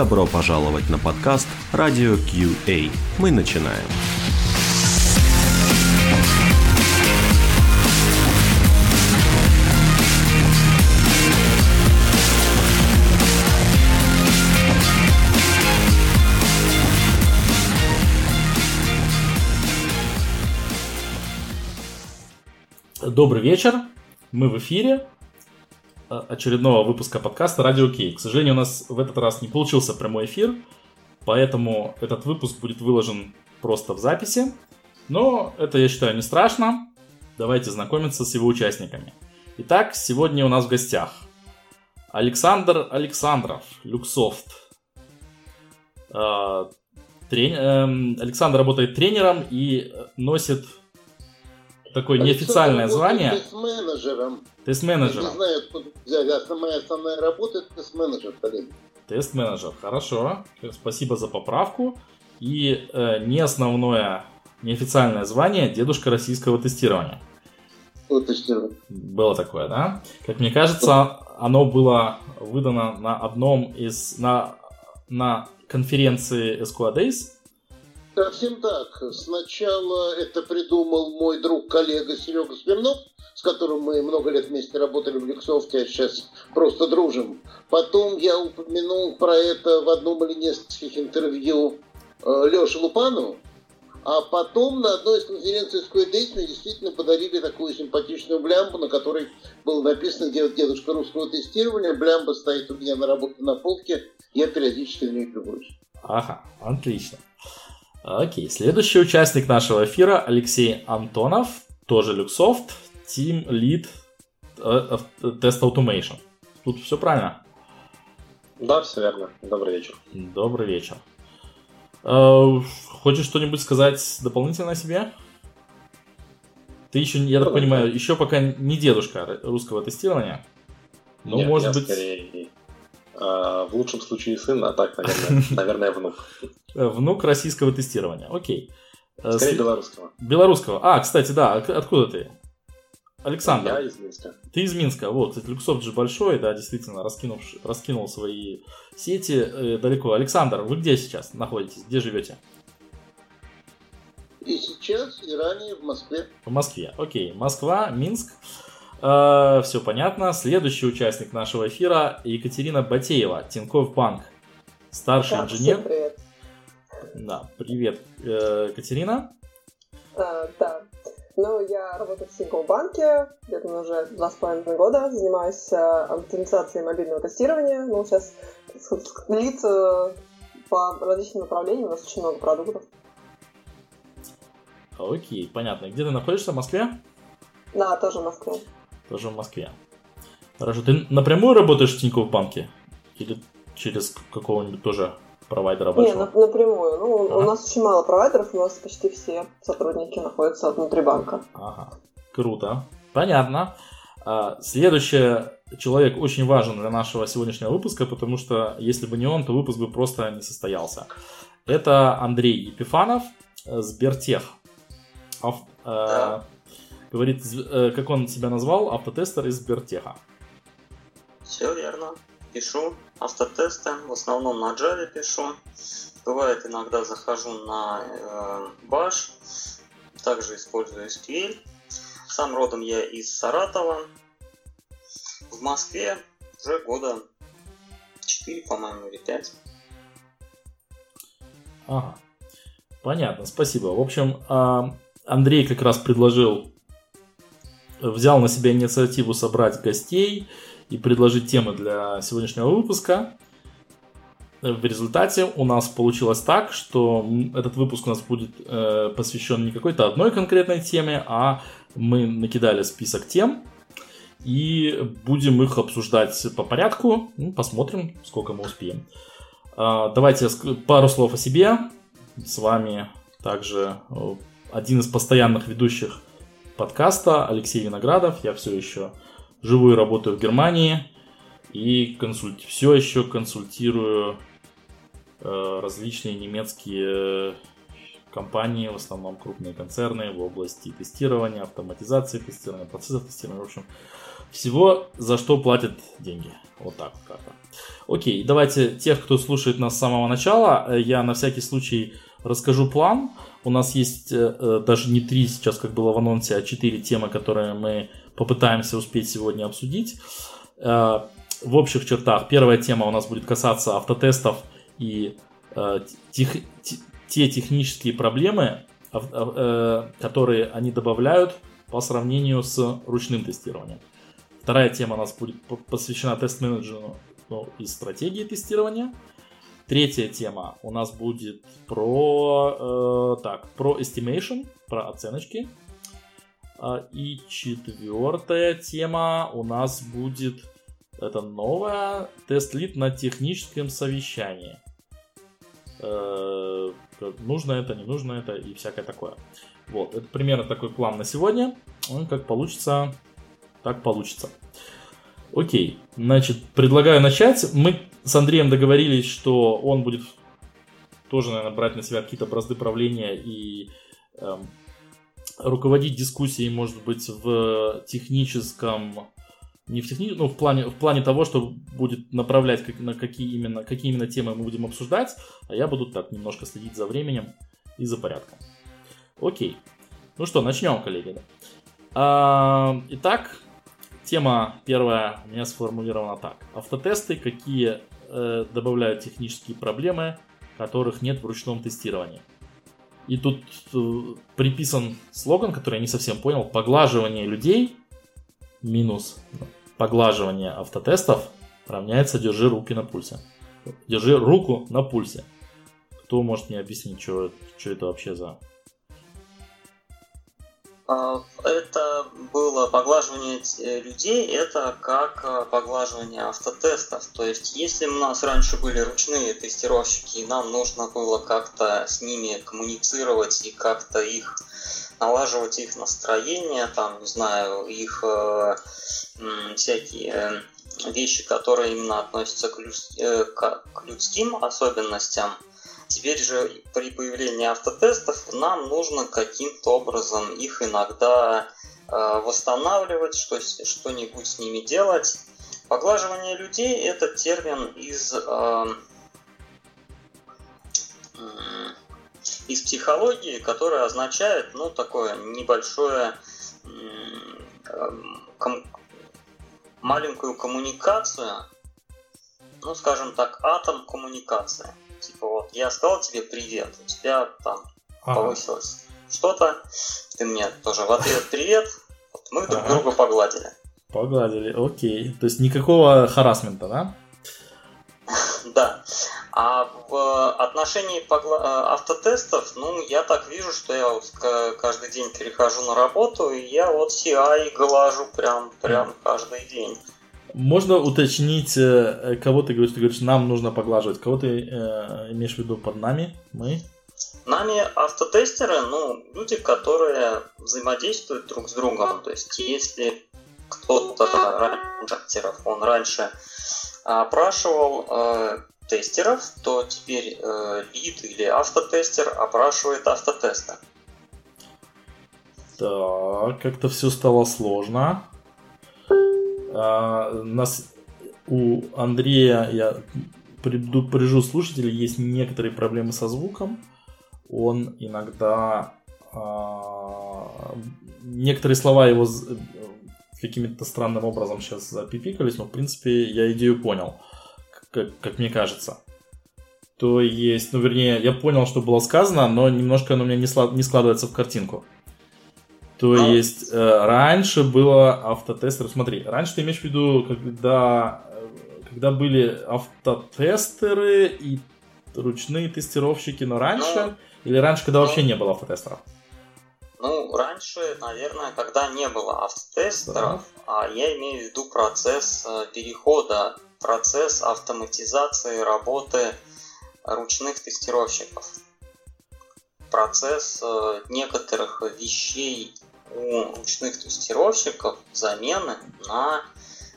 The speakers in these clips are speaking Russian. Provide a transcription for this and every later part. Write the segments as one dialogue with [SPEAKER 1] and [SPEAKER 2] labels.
[SPEAKER 1] Добро пожаловать на подкаст Radio QA. Мы начинаем.
[SPEAKER 2] Добрый вечер, мы в эфире очередного выпуска подкаста Радио Кей. К сожалению, у нас в этот раз не получился прямой эфир, поэтому этот выпуск будет выложен просто в записи. Но это, я считаю, не страшно. Давайте знакомиться с его участниками. Итак, сегодня у нас в гостях Александр Александров, Люксофт. Э, трени... э, Александр работает тренером и носит такое неофициальное звание.
[SPEAKER 3] Тест-менеджером.
[SPEAKER 2] Тест-менеджером.
[SPEAKER 3] Не знаю, откуда взяли. Моя основная работа это тест-менеджер, коллеги.
[SPEAKER 2] Тест-менеджер, хорошо. Спасибо за поправку. И э, не основное, неофициальное звание дедушка российского тестирования.
[SPEAKER 3] Вот тестирование.
[SPEAKER 2] Было такое, да? Как мне кажется, оно было выдано на одном из на на конференции SQL Days
[SPEAKER 3] Совсем так. Сначала это придумал мой друг-коллега Серега Смирнов, с которым мы много лет вместе работали в Люксофте, а сейчас просто дружим. Потом я упомянул про это в одном или нескольких интервью э, Леше Лупану, а потом на одной из конференций Square мне действительно подарили такую симпатичную блямбу, на которой было написано «Дедушка русского тестирования». Блямба стоит у меня на работе на полке, я периодически на ней любуюсь.
[SPEAKER 2] Ага, отлично. Окей, следующий участник нашего эфира Алексей Антонов, тоже Люксофт, Team Lead Test Automation. Тут все правильно?
[SPEAKER 4] Да, все верно. Добрый вечер.
[SPEAKER 2] Добрый вечер. Э, хочешь что-нибудь сказать дополнительно о себе? Ты еще, я так понимаю, еще пока не дедушка русского тестирования.
[SPEAKER 4] Ну, Нет, может быть... Скорее в лучшем случае сын, а так, наверное, наверное внук.
[SPEAKER 2] Внук российского тестирования, окей.
[SPEAKER 4] Э, Скорее белорусского.
[SPEAKER 2] Белорусского. А, кстати, да, откуда ты? Александр.
[SPEAKER 4] Я из Минска.
[SPEAKER 2] Ты из Минска. Вот, кстати, Люксофт же большой, да, действительно, раскинул, раскинул свои сети э, далеко. Александр, вы где сейчас находитесь? Где живете?
[SPEAKER 3] И сейчас, и ранее в Москве.
[SPEAKER 2] В Москве, окей. Москва, Минск. Э, все понятно. Следующий участник нашего эфира Екатерина Батеева, Тинькофф Банк. Старший
[SPEAKER 5] да,
[SPEAKER 2] инженер.
[SPEAKER 5] Всем привет.
[SPEAKER 2] Да, привет, э, Катерина.
[SPEAKER 5] А, да. Ну, я работаю в Тинькофф банке, где-то уже два с половиной года, занимаюсь э, автоматизацией мобильного тестирования. Ну, сейчас длится по различным направлениям, у нас очень много продуктов.
[SPEAKER 2] Окей, понятно. Где ты находишься, в Москве?
[SPEAKER 5] Да, тоже в Москве
[SPEAKER 2] тоже в Москве. Хорошо, ты напрямую работаешь в Тинькофф банке? Или через какого-нибудь тоже провайдера большого?
[SPEAKER 5] Не, напрямую. Ну, ага. у нас очень мало провайдеров, у нас почти все сотрудники находятся внутри банка.
[SPEAKER 2] Ага, круто. Понятно. А, следующий человек очень важен для нашего сегодняшнего выпуска, потому что если бы не он, то выпуск бы просто не состоялся. Это Андрей Епифанов, Сбертех. Ав, э, Говорит, э, как он себя назвал, автотестер из Сбертеха.
[SPEAKER 6] Все верно. Пишу автотесты, в основном на Java пишу. Бывает, иногда захожу на э, Bash, также использую SQL. Сам родом я из Саратова. В Москве уже года 4, по-моему, или 5.
[SPEAKER 2] Ага. Понятно, спасибо. В общем, а, Андрей как раз предложил взял на себя инициативу собрать гостей и предложить темы для сегодняшнего выпуска. В результате у нас получилось так, что этот выпуск у нас будет э, посвящен не какой-то одной конкретной теме, а мы накидали список тем и будем их обсуждать по порядку. Ну, посмотрим, сколько мы успеем. Э, давайте пару слов о себе. С вами также э, один из постоянных ведущих подкаста Алексей Виноградов. Я все еще живу и работаю в Германии и консульт... все еще консультирую э, различные немецкие компании, в основном крупные концерны в области тестирования, автоматизации тестирования, процессов тестирования. В общем, Всего, за что платят деньги. Вот так как-то. Окей, давайте тех, кто слушает нас с самого начала, э, я на всякий случай расскажу план. У нас есть э, э, даже не три сейчас, как было в анонсе, а четыре темы, которые мы попытаемся успеть сегодня обсудить. Э, в общих чертах первая тема у нас будет касаться автотестов и тех, те технические проблемы, которые они добавляют по сравнению с ручным тестированием. Вторая тема у нас будет посвящена тест-менеджеру ну, и стратегии тестирования. Третья тема у нас будет про, э, так, про estimation, про оценочки. А, и четвертая тема у нас будет это новая тест-лид на техническом совещании. Э, нужно это, не нужно это и всякое такое. Вот, это примерно такой план на сегодня. Как получится, так получится. Окей, значит, предлагаю начать. Мы с Андреем договорились, что он будет тоже, наверное, брать на себя какие-то бразды правления и эм, руководить дискуссией, может быть, в техническом не в техни... ну, в плане, в плане того, что будет направлять, как, на какие именно, какие именно темы мы будем обсуждать, а я буду так немножко следить за временем и за порядком. Окей. Ну что, начнем, коллеги. А, итак, тема первая у меня сформулирована так. Автотесты, какие э, добавляют технические проблемы, которых нет в ручном тестировании. И тут э, приписан слоган, который я не совсем понял. Поглаживание людей минус поглаживание автотестов равняется держи руки на пульсе. Держи руку на пульсе. Кто может мне объяснить, что, что это вообще за
[SPEAKER 6] это было поглаживание э, людей, это как э, поглаживание автотестов. То есть, если у нас раньше были ручные тестировщики, и нам нужно было как-то с ними коммуницировать и как-то их налаживать их настроение, там, не знаю, их э, всякие э, вещи, которые именно относятся к, люд, э, к людским особенностям, Теперь же при появлении автотестов нам нужно каким-то образом их иногда э, восстанавливать, что, что-нибудь с ними делать. Поглаживание людей – это термин из, э, из психологии, который означает ну, такое небольшое э, ком, маленькую коммуникацию, ну, скажем так, атом коммуникации. Типа вот, я сказал тебе привет, у тебя там ага. повысилось что-то, ты мне тоже в ответ привет, вот мы друг ага. друга погладили.
[SPEAKER 2] Погладили, окей. То есть никакого харасмента, да?
[SPEAKER 6] Да. А в отношении погла... Э, автотестов, ну, я так вижу, что я вот каждый день перехожу на работу, и я вот CI глажу прям, прям каждый день.
[SPEAKER 2] Можно уточнить, э, кого ты говоришь? Ты говоришь, нам нужно поглаживать. Кого ты э, имеешь в виду под нами? Мы?
[SPEAKER 6] Нами автотестеры, ну, люди, которые взаимодействуют друг с другом. То есть, если кто-то раньше, он раньше опрашивал э, тестеров, то теперь э, лид или автотестер опрашивает автотестер.
[SPEAKER 2] Так, как-то все стало сложно. А, нас у Андрея, я предупрежу слушателей, есть некоторые проблемы со звуком. Он иногда а, некоторые слова его каким-то странным образом сейчас запипикались, но в принципе я идею понял, как, как мне кажется. То есть, ну вернее, я понял, что было сказано, но немножко оно у меня не, слад, не складывается в картинку. То а... есть э, раньше было автотестеры. Смотри, раньше ты имеешь в виду, когда, э, когда были автотестеры и ручные тестировщики, но раньше? Ну, или раньше, когда ну, вообще не было автотестеров?
[SPEAKER 6] Ну, раньше, наверное, когда не было автотестеров, да. а я имею в виду процесс э, перехода, процесс автоматизации работы ручных тестировщиков процесс э, некоторых вещей у ручных тестировщиков замены на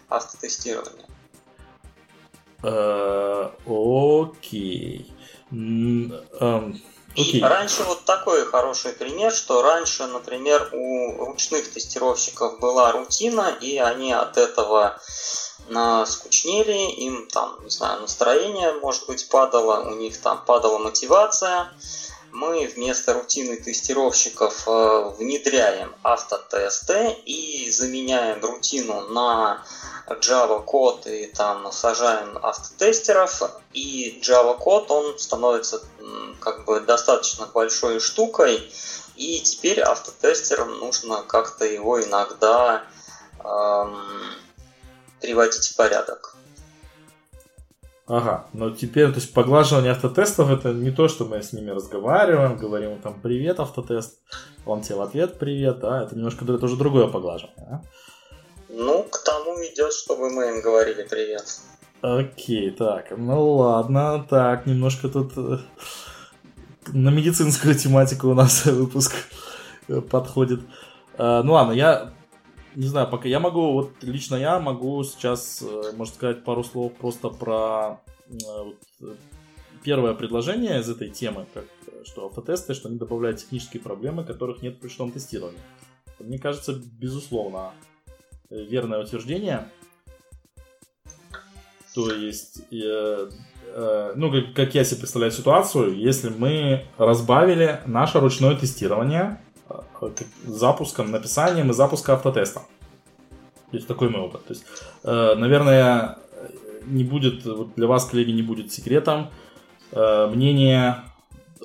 [SPEAKER 6] автотестирование.
[SPEAKER 2] Э, окей. Эм,
[SPEAKER 6] И раньше вот такой хороший пример, что раньше, например, у ручных тестировщиков была рутина, и они от этого э, скучнели, им там, не знаю, настроение, может быть, падало, у них там падала мотивация. Мы вместо рутины тестировщиков э, внедряем автотесты и заменяем рутину на Java код и там сажаем автотестеров, и Java код, он становится как бы достаточно большой штукой, и теперь автотестерам нужно как-то его иногда эм, приводить в порядок.
[SPEAKER 2] Ага, но теперь, то есть поглаживание автотестов это не то, что мы с ними разговариваем, говорим там привет автотест, он тебе в ответ привет, да, это немножко это уже другое поглаживание. Да?
[SPEAKER 6] Ну, к тому идет, чтобы мы им говорили привет.
[SPEAKER 2] Окей, так, ну ладно, так, немножко тут э, на медицинскую тематику у нас выпуск э, подходит. А, ну ладно, я не знаю, пока я могу, вот лично я могу сейчас, э, можно сказать, пару слов просто про вот, первое предложение из этой темы, как, что автотесты, что они добавляют технические проблемы, которых нет при ручном тестировании. Мне кажется, безусловно, верное утверждение. То есть, э, э, ну, как, как я себе представляю ситуацию, если мы разбавили наше ручное тестирование э, запуском, написанием и запуском автотеста. То есть такой мой опыт. То есть, э, наверное, не будет, вот для вас, коллеги, не будет секретом э, мнение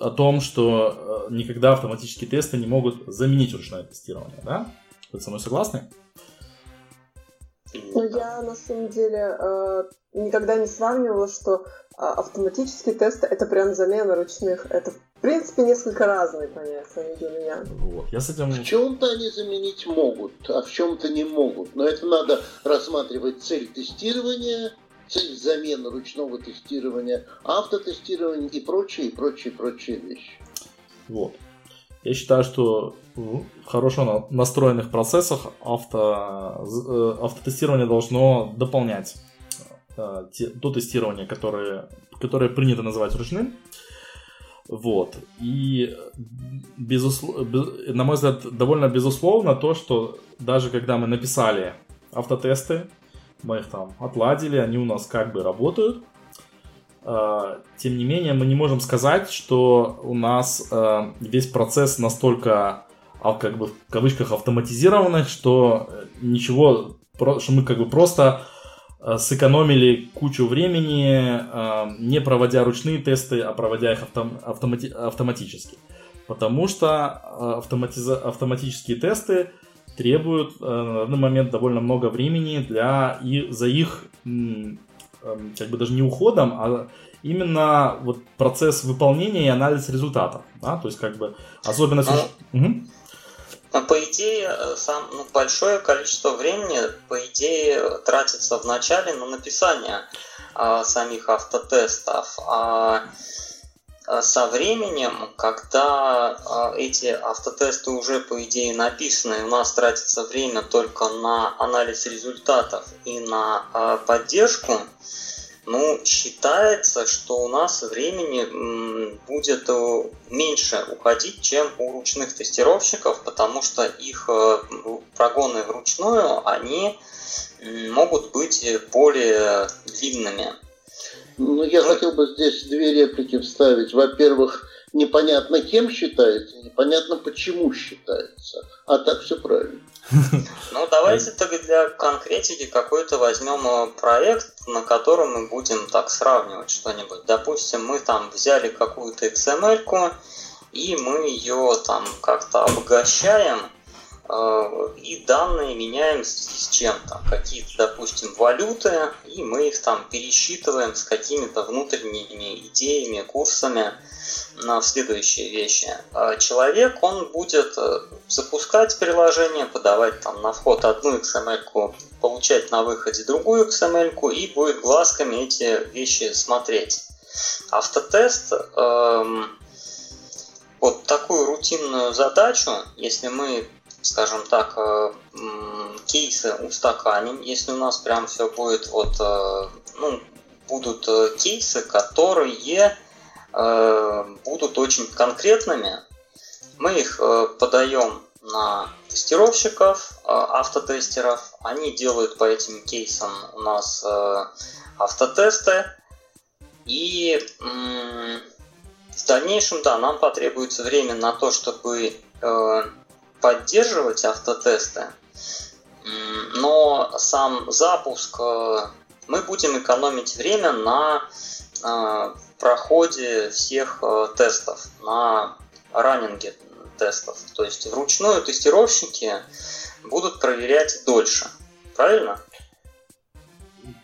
[SPEAKER 2] о том, что э, никогда автоматические тесты не могут заменить ручное тестирование, да? Вы со мной согласны?
[SPEAKER 5] Ну, я на самом деле э, никогда не сравнивала, что э, автоматические тесты это прям замена ручных. Это в принципе несколько разные понятия для меня.
[SPEAKER 3] Вот. Я с этим... В чем-то они заменить могут, а в чем-то не могут. Но это надо рассматривать цель тестирования, цель замены ручного тестирования, автотестирования и прочие, и прочие, прочие вещи.
[SPEAKER 2] Вот. Я считаю, что в хорошо настроенных процессах авто, э, автотестирование должно дополнять э, то тестирование, которое, которое принято называть ручным. Вот. И, безусловно, на мой взгляд, довольно безусловно то, что даже когда мы написали автотесты, мы их там отладили, они у нас как бы работают, а, тем не менее, мы не можем сказать, что у нас а, весь процесс настолько, а, как бы в кавычках, автоматизированный, что ничего, что мы как бы просто сэкономили кучу времени, не проводя ручные тесты, а проводя их автом, автомати, автоматически. Потому что автоматиза, автоматические тесты требуют на данный момент довольно много времени для и за их Эм, как бы даже не уходом, а именно вот процесс выполнения и анализ результатов. Да? То есть как бы особенность... Ну, угу.
[SPEAKER 6] По идее, э, сам, ну, большое количество времени, по идее, тратится в начале на написание а, самих автотестов. А, а со временем, когда а, эти автотесты уже, по идее, написаны, у нас тратится время только на анализ результатов и на а, поддержку, ну, считается, что у нас времени будет э, меньше уходить, чем у ручных тестировщиков, потому что их э, прогоны вручную, они могут быть более длинными.
[SPEAKER 3] Ну, я ну, хотел бы здесь две реплики вставить. Во-первых, непонятно кем считается, непонятно почему считается. А так все правильно.
[SPEAKER 6] Ну, давайте тогда для конкретики какой-то возьмем э, проект, на котором мы будем так сравнивать что-нибудь. Допустим, мы там взяли какую-то XML-ку, и мы ее там как-то обогащаем, э, и данные меняем с чем-то. Какие-то, допустим, валюты, и мы их там пересчитываем с какими-то внутренними идеями, курсами на следующие вещи. А человек, он будет э, запускать приложение, подавать там на вход одну XML, получать на выходе другую XML и будет глазками эти вещи смотреть. Автотест эм, вот такую рутинную задачу, если мы, скажем так, э, кейсы устаканим, если у нас прям все будет вот, э, ну, будут кейсы, которые будут очень конкретными. Мы их подаем на тестировщиков, автотестеров. Они делают по этим кейсам у нас автотесты. И в дальнейшем, да, нам потребуется время на то, чтобы поддерживать автотесты, но сам запуск э, мы будем экономить время на э, проходе всех э, тестов, на раннинге тестов. То есть вручную тестировщики будут проверять дольше. Правильно?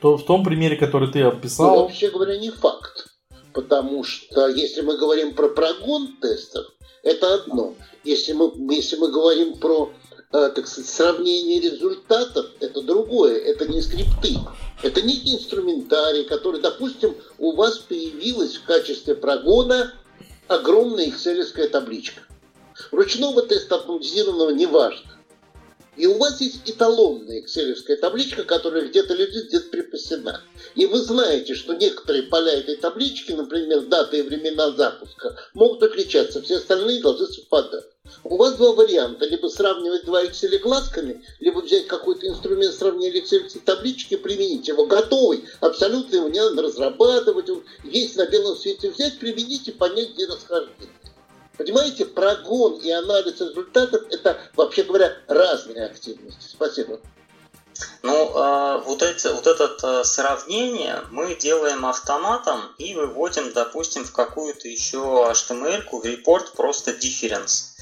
[SPEAKER 2] То, в том примере, который ты описал...
[SPEAKER 3] Ну, вообще говоря, не факт. Потому что если мы говорим про прогон тестов, это одно. Если мы, если мы говорим про э, так сказать, сравнение результатов, это другое, это не скрипты. Это некий инструментарий, который, допустим, у вас появилась в качестве прогона огромная excel табличка. Ручного теста автоматизированного не важно. И у вас есть эталонная excel табличка, которая где-то лежит, где-то припасена. И вы знаете, что некоторые поля этой таблички, например, дата и времена запуска, могут отличаться, все остальные должны совпадать. У вас два варианта. Либо сравнивать два Excel глазками, либо взять какой-то инструмент сравнения Excel таблички, применить его готовый, абсолютно его не надо разрабатывать, есть на белом свете взять, применить и понять, где расхождение. Понимаете, прогон и анализ результатов – это, вообще говоря, разные активности. Спасибо.
[SPEAKER 6] Ну, э, вот, эти, вот это э, сравнение мы делаем автоматом и выводим, допустим, в какую-то еще HTML, в репорт просто difference.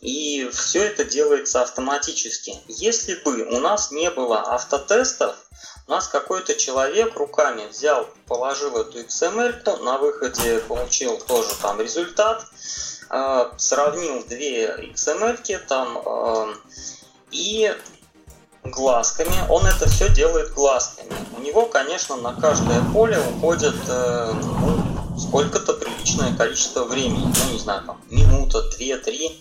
[SPEAKER 6] И все это делается автоматически. Если бы у нас не было автотестов, у нас какой-то человек руками взял, положил эту XML, на выходе получил тоже там результат, сравнил две XML там э, и глазками, он это все делает глазками. У него, конечно, на каждое поле уходит э, ну, сколько-то приличное количество времени, ну не знаю, там минута, две, три,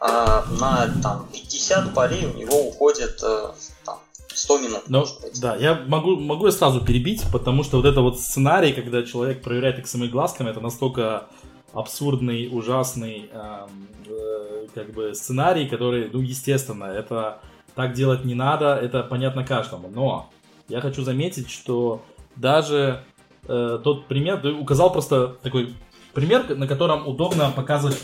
[SPEAKER 6] а на там 50 полей у него уходит э, там, 100 минут.
[SPEAKER 2] Ну, да, я могу, могу я сразу перебить, потому что вот это вот сценарий, когда человек проверяет XML глазками, это настолько абсурдный, ужасный э, э, как бы сценарий, который, ну, естественно, это так делать не надо, это понятно каждому. Но я хочу заметить, что даже э, тот пример, ты указал просто такой пример, на котором удобно показывать,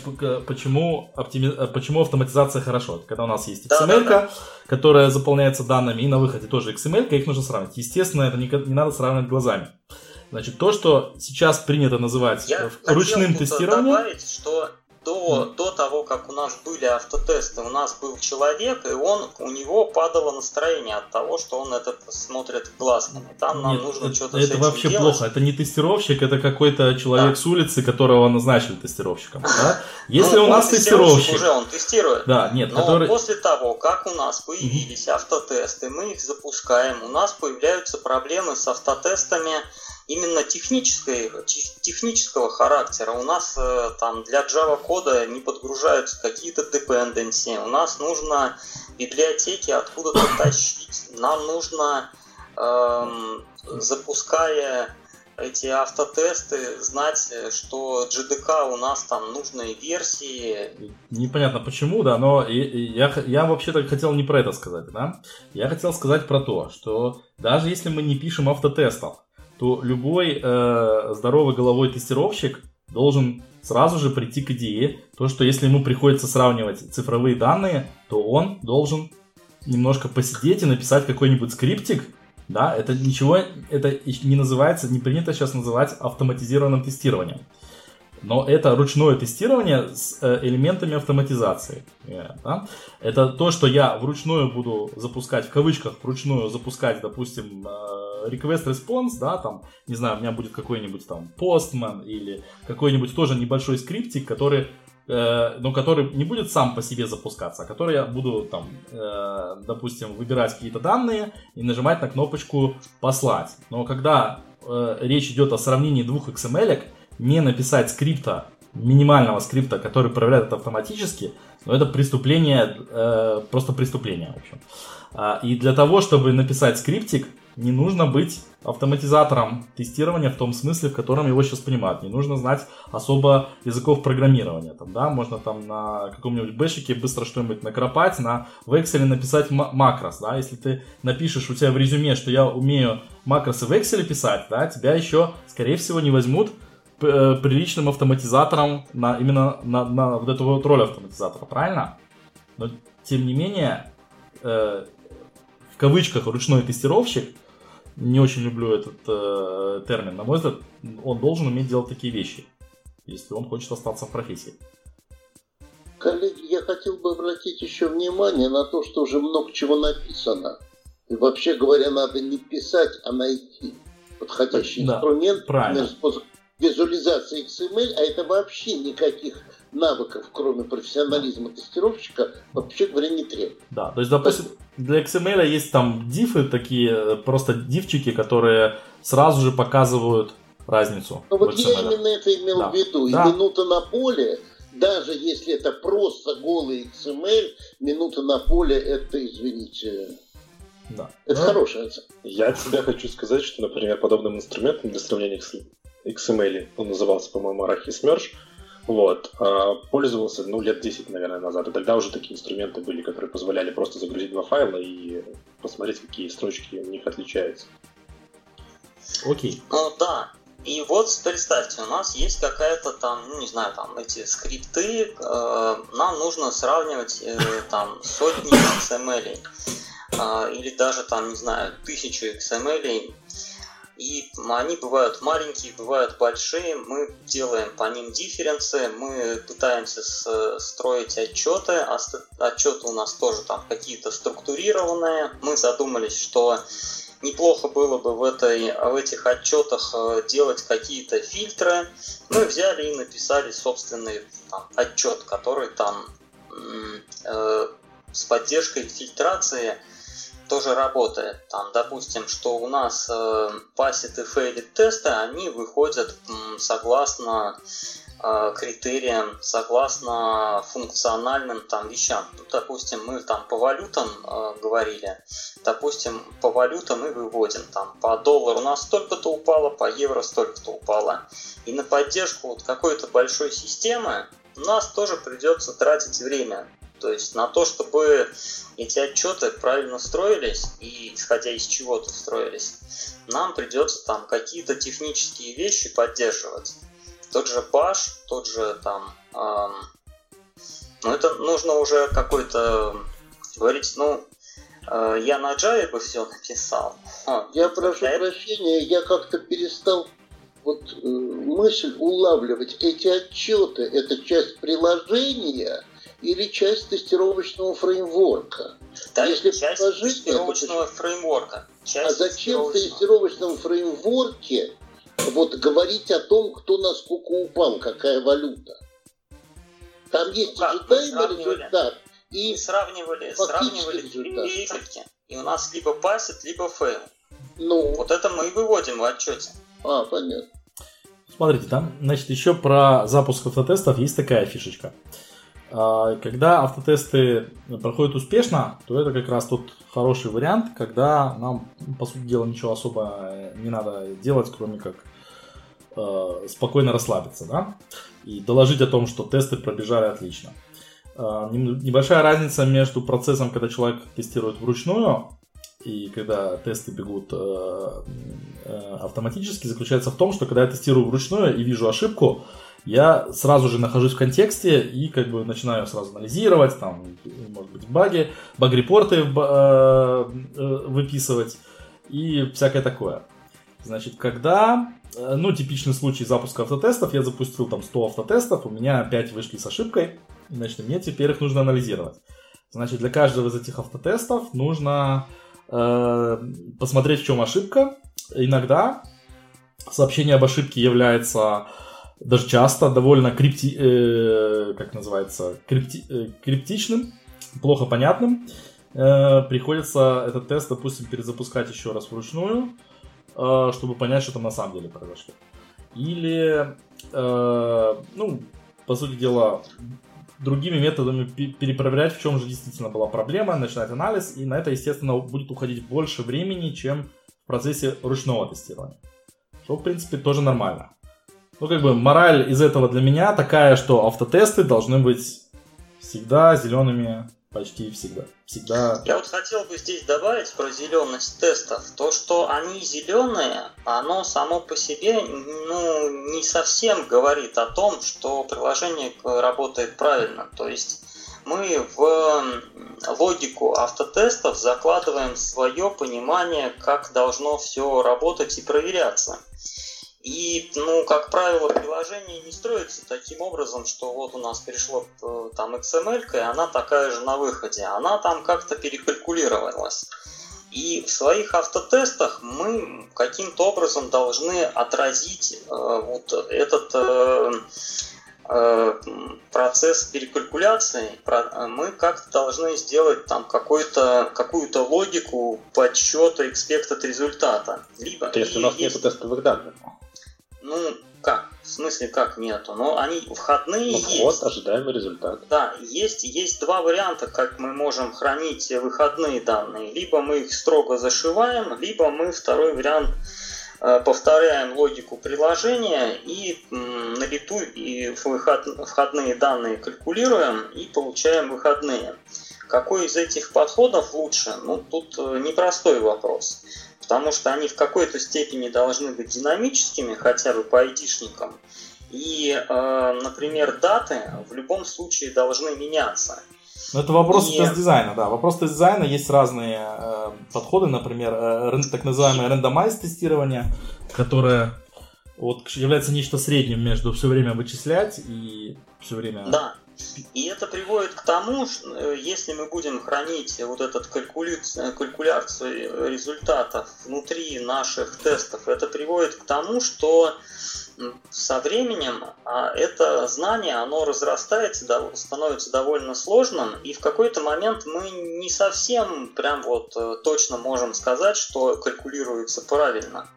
[SPEAKER 2] почему, оптими... Э, почему автоматизация хорошо. Когда у нас есть XML, да, да, да. которая заполняется данными, и на выходе тоже XML, их нужно сравнивать. Естественно, это не, не надо сравнивать глазами. Значит, то, что сейчас принято называть
[SPEAKER 6] Я
[SPEAKER 2] ручным тестированием...
[SPEAKER 6] добавить, что до, до того, как у нас были автотесты, у нас был человек, и он, у него падало настроение от того, что он это смотрит глазками. Там нам Нет, нужно что-то
[SPEAKER 2] Это вообще
[SPEAKER 6] делать.
[SPEAKER 2] плохо. Это не тестировщик, это какой-то человек да. с улицы, которого назначили тестировщиком. Да? Если ну, у нас тестировщик...
[SPEAKER 6] Уже он тестирует.
[SPEAKER 2] Да, нет,
[SPEAKER 6] Но который... после того, как у нас появились автотесты, мы их запускаем, у нас появляются проблемы с автотестами, именно технической, технического характера. У нас э, там для Java кода не подгружаются какие-то dependency. У нас нужно библиотеки откуда-то тащить. Нам нужно, эм, запуская эти автотесты, знать, что GDK у нас там нужные версии.
[SPEAKER 2] Непонятно почему, да, но я, я вообще-то хотел не про это сказать, да. Я хотел сказать про то, что даже если мы не пишем автотестов, то любой э, здоровый головой тестировщик должен сразу же прийти к идее, то, что если ему приходится сравнивать цифровые данные, то он должен немножко посидеть и написать какой-нибудь скриптик, да, это ничего, это не называется, не принято сейчас называть автоматизированным тестированием. Но это ручное тестирование с э, элементами автоматизации. Э, да? Это то, что я вручную буду запускать, в кавычках, вручную запускать, допустим, э, request response, да, там, не знаю, у меня будет какой-нибудь там postman или какой-нибудь тоже небольшой скриптик, который но который не будет сам по себе запускаться, а который я буду там, допустим, выбирать какие-то данные и нажимать на кнопочку послать. Но когда речь идет о сравнении двух XML, не написать скрипта, минимального скрипта, который проверяет это автоматически, но это преступление, э, просто преступление, в общем. А, и для того, чтобы написать скриптик, не нужно быть автоматизатором тестирования в том смысле, в котором его сейчас понимают. Не нужно знать особо языков программирования. Там, да, можно там на каком-нибудь бэшике быстро что-нибудь накропать, на, в Excel написать макрос. Да? Если ты напишешь у тебя в резюме, что я умею макросы в Excel писать, да, тебя еще, скорее всего, не возьмут приличным автоматизатором на, именно на, на вот эту вот роль автоматизатора, правильно? Но, тем не менее, э, в кавычках ручной тестировщик – не очень люблю этот э, термин. На мой взгляд, он должен уметь делать такие вещи, если он хочет остаться в профессии.
[SPEAKER 3] Коллеги, я хотел бы обратить еще внимание на то, что уже много чего написано. И вообще говоря, надо не писать, а найти подходящий да, инструмент,
[SPEAKER 2] правильно.
[SPEAKER 3] способ визуализации XML, а это вообще никаких навыков, кроме профессионализма тестировщика, вообще говоря, не требует.
[SPEAKER 2] Да, то есть, допустим, для XML есть там дифы такие, э, просто дивчики, которые сразу же показывают разницу.
[SPEAKER 3] Ну вот я именно это имел да. в виду. Да. И минута на поле, даже если это просто голый XML, минута на поле это, извините,
[SPEAKER 2] да.
[SPEAKER 3] это да. хорошая оценка.
[SPEAKER 4] Я от себя хочу сказать, что, например, подобным инструментом для сравнения XML, он назывался, по-моему, Arachis Merge, вот. А, пользовался, ну, лет 10, наверное, назад. И тогда уже такие инструменты были, которые позволяли просто загрузить два файла и посмотреть, какие строчки у них отличаются.
[SPEAKER 2] Окей.
[SPEAKER 6] Ну, да. И вот представьте, у нас есть какая-то там, ну не знаю, там эти скрипты, э, нам нужно сравнивать э, там сотни XML э, или даже там, не знаю, тысячу XML и они бывают маленькие, бывают большие. Мы делаем по ним дифференции, мы пытаемся строить отчеты. А отчеты у нас тоже там какие-то структурированные. Мы задумались, что неплохо было бы в, этой, в этих отчетах э, делать какие-то фильтры. Мы взяли и написали собственный там, отчет, который там э, с поддержкой фильтрации тоже работает. Там, допустим, что у нас э, пасит и фейлит тесты, они выходят согласно э, критериям, согласно функциональным там вещам. Ну, допустим, мы там по валютам э, говорили, допустим, по валютам мы выводим там по доллару у нас столько-то упало, по евро столько-то упало. И на поддержку вот какой-то большой системы у нас тоже придется тратить время. То есть на то, чтобы эти отчеты правильно строились и исходя из чего-то строились, нам придется там какие-то технические вещи поддерживать. Тот же Bash, тот же там... Эм, ну, это нужно уже какой-то говорить, ну, э, я на Java бы все написал.
[SPEAKER 3] Я прошу это... прощения, я как-то перестал вот э, мысль улавливать. Эти отчеты – это часть приложения – или часть тестировочного фреймворка.
[SPEAKER 6] Да, Если часть тестировочного это... фреймворка.
[SPEAKER 3] Часть а зачем в тестировочном фреймворке вот говорить о том, кто насколько упал, какая валюта? Там есть ну, ожидаемый результат
[SPEAKER 6] и Мы сравнивали, сравнивали результат. И у нас либо passed, либо fail. Ну. Вот это мы и выводим в отчете.
[SPEAKER 3] А, понятно.
[SPEAKER 2] Смотрите, там, значит, еще про запуск автотестов есть такая фишечка. А, когда автотесты проходят успешно, то это как раз тот хороший вариант, когда нам, по сути дела, ничего особо не надо делать, кроме как э, спокойно расслабиться, да, и доложить о том, что тесты пробежали отлично. Э, небольшая разница между процессом, когда человек тестирует вручную, и когда тесты бегут э, э, автоматически, заключается в том, что когда я тестирую вручную и вижу ошибку, я сразу же нахожусь в контексте и как бы начинаю сразу анализировать, там, может быть, баги, баг-репорты э, э, выписывать и всякое такое. Значит, когда, э, ну, типичный случай запуска автотестов, я запустил там 100 автотестов, у меня 5 вышли с ошибкой, значит, мне теперь их нужно анализировать. Значит, для каждого из этих автотестов нужно э, посмотреть, в чем ошибка. Иногда сообщение об ошибке является даже часто довольно крипти, э, как называется, крипти, э, криптичным, плохо понятным. Э, приходится этот тест, допустим, перезапускать еще раз вручную, э, чтобы понять, что там на самом деле произошло. Или, э, ну, по сути дела, другими методами перепроверять, в чем же действительно была проблема, начинать анализ, и на это, естественно, будет уходить больше времени, чем процессе ручного тестирования. Что, в принципе, тоже нормально. Ну, как бы, мораль из этого для меня такая, что автотесты должны быть всегда зелеными почти всегда. Всегда.
[SPEAKER 6] Я вот хотел бы здесь добавить про зеленость тестов. То, что они зеленые, оно само по себе ну, не совсем говорит о том, что приложение работает правильно. То есть мы в логику автотестов закладываем свое понимание, как должно все работать и проверяться. И, ну, как правило, приложение не строится таким образом, что вот у нас перешло э, там XML, и она такая же на выходе. Она там как-то перекалькулировалась. И в своих автотестах мы каким-то образом должны отразить э, вот этот э, э, процесс перекалькуляции. Мы как-то должны сделать там какую-то какую-то логику подсчета expected результата.
[SPEAKER 4] Либо, То есть у нас есть... нет тестовых данных.
[SPEAKER 6] Ну, как? В смысле, как нету? Но они входные ну, есть.
[SPEAKER 4] Вот ожидаемый результат.
[SPEAKER 6] Да, есть, есть два варианта, как мы можем хранить выходные данные. Либо мы их строго зашиваем, либо мы второй вариант э, повторяем логику приложения и на лету и входные данные калькулируем и получаем выходные. Какой из этих подходов лучше? Ну, тут э, непростой вопрос потому что они в какой-то степени должны быть динамическими, хотя бы по айдишникам. И, э, например, даты в любом случае должны меняться.
[SPEAKER 2] Но это вопрос и... тест-дизайна, да. Вопрос тест-дизайна есть разные э, подходы, например, э, так называемое рандомайз тестирование, которое вот является нечто средним между все время вычислять и все время
[SPEAKER 6] да. И это приводит к тому, что э, если мы будем хранить вот этот калькули... калькуляцию результатов внутри наших тестов, это приводит к тому, что со временем а это знание, оно разрастается, становится довольно сложным, и в какой-то момент мы не совсем прям вот э, точно можем сказать, что калькулируется правильно.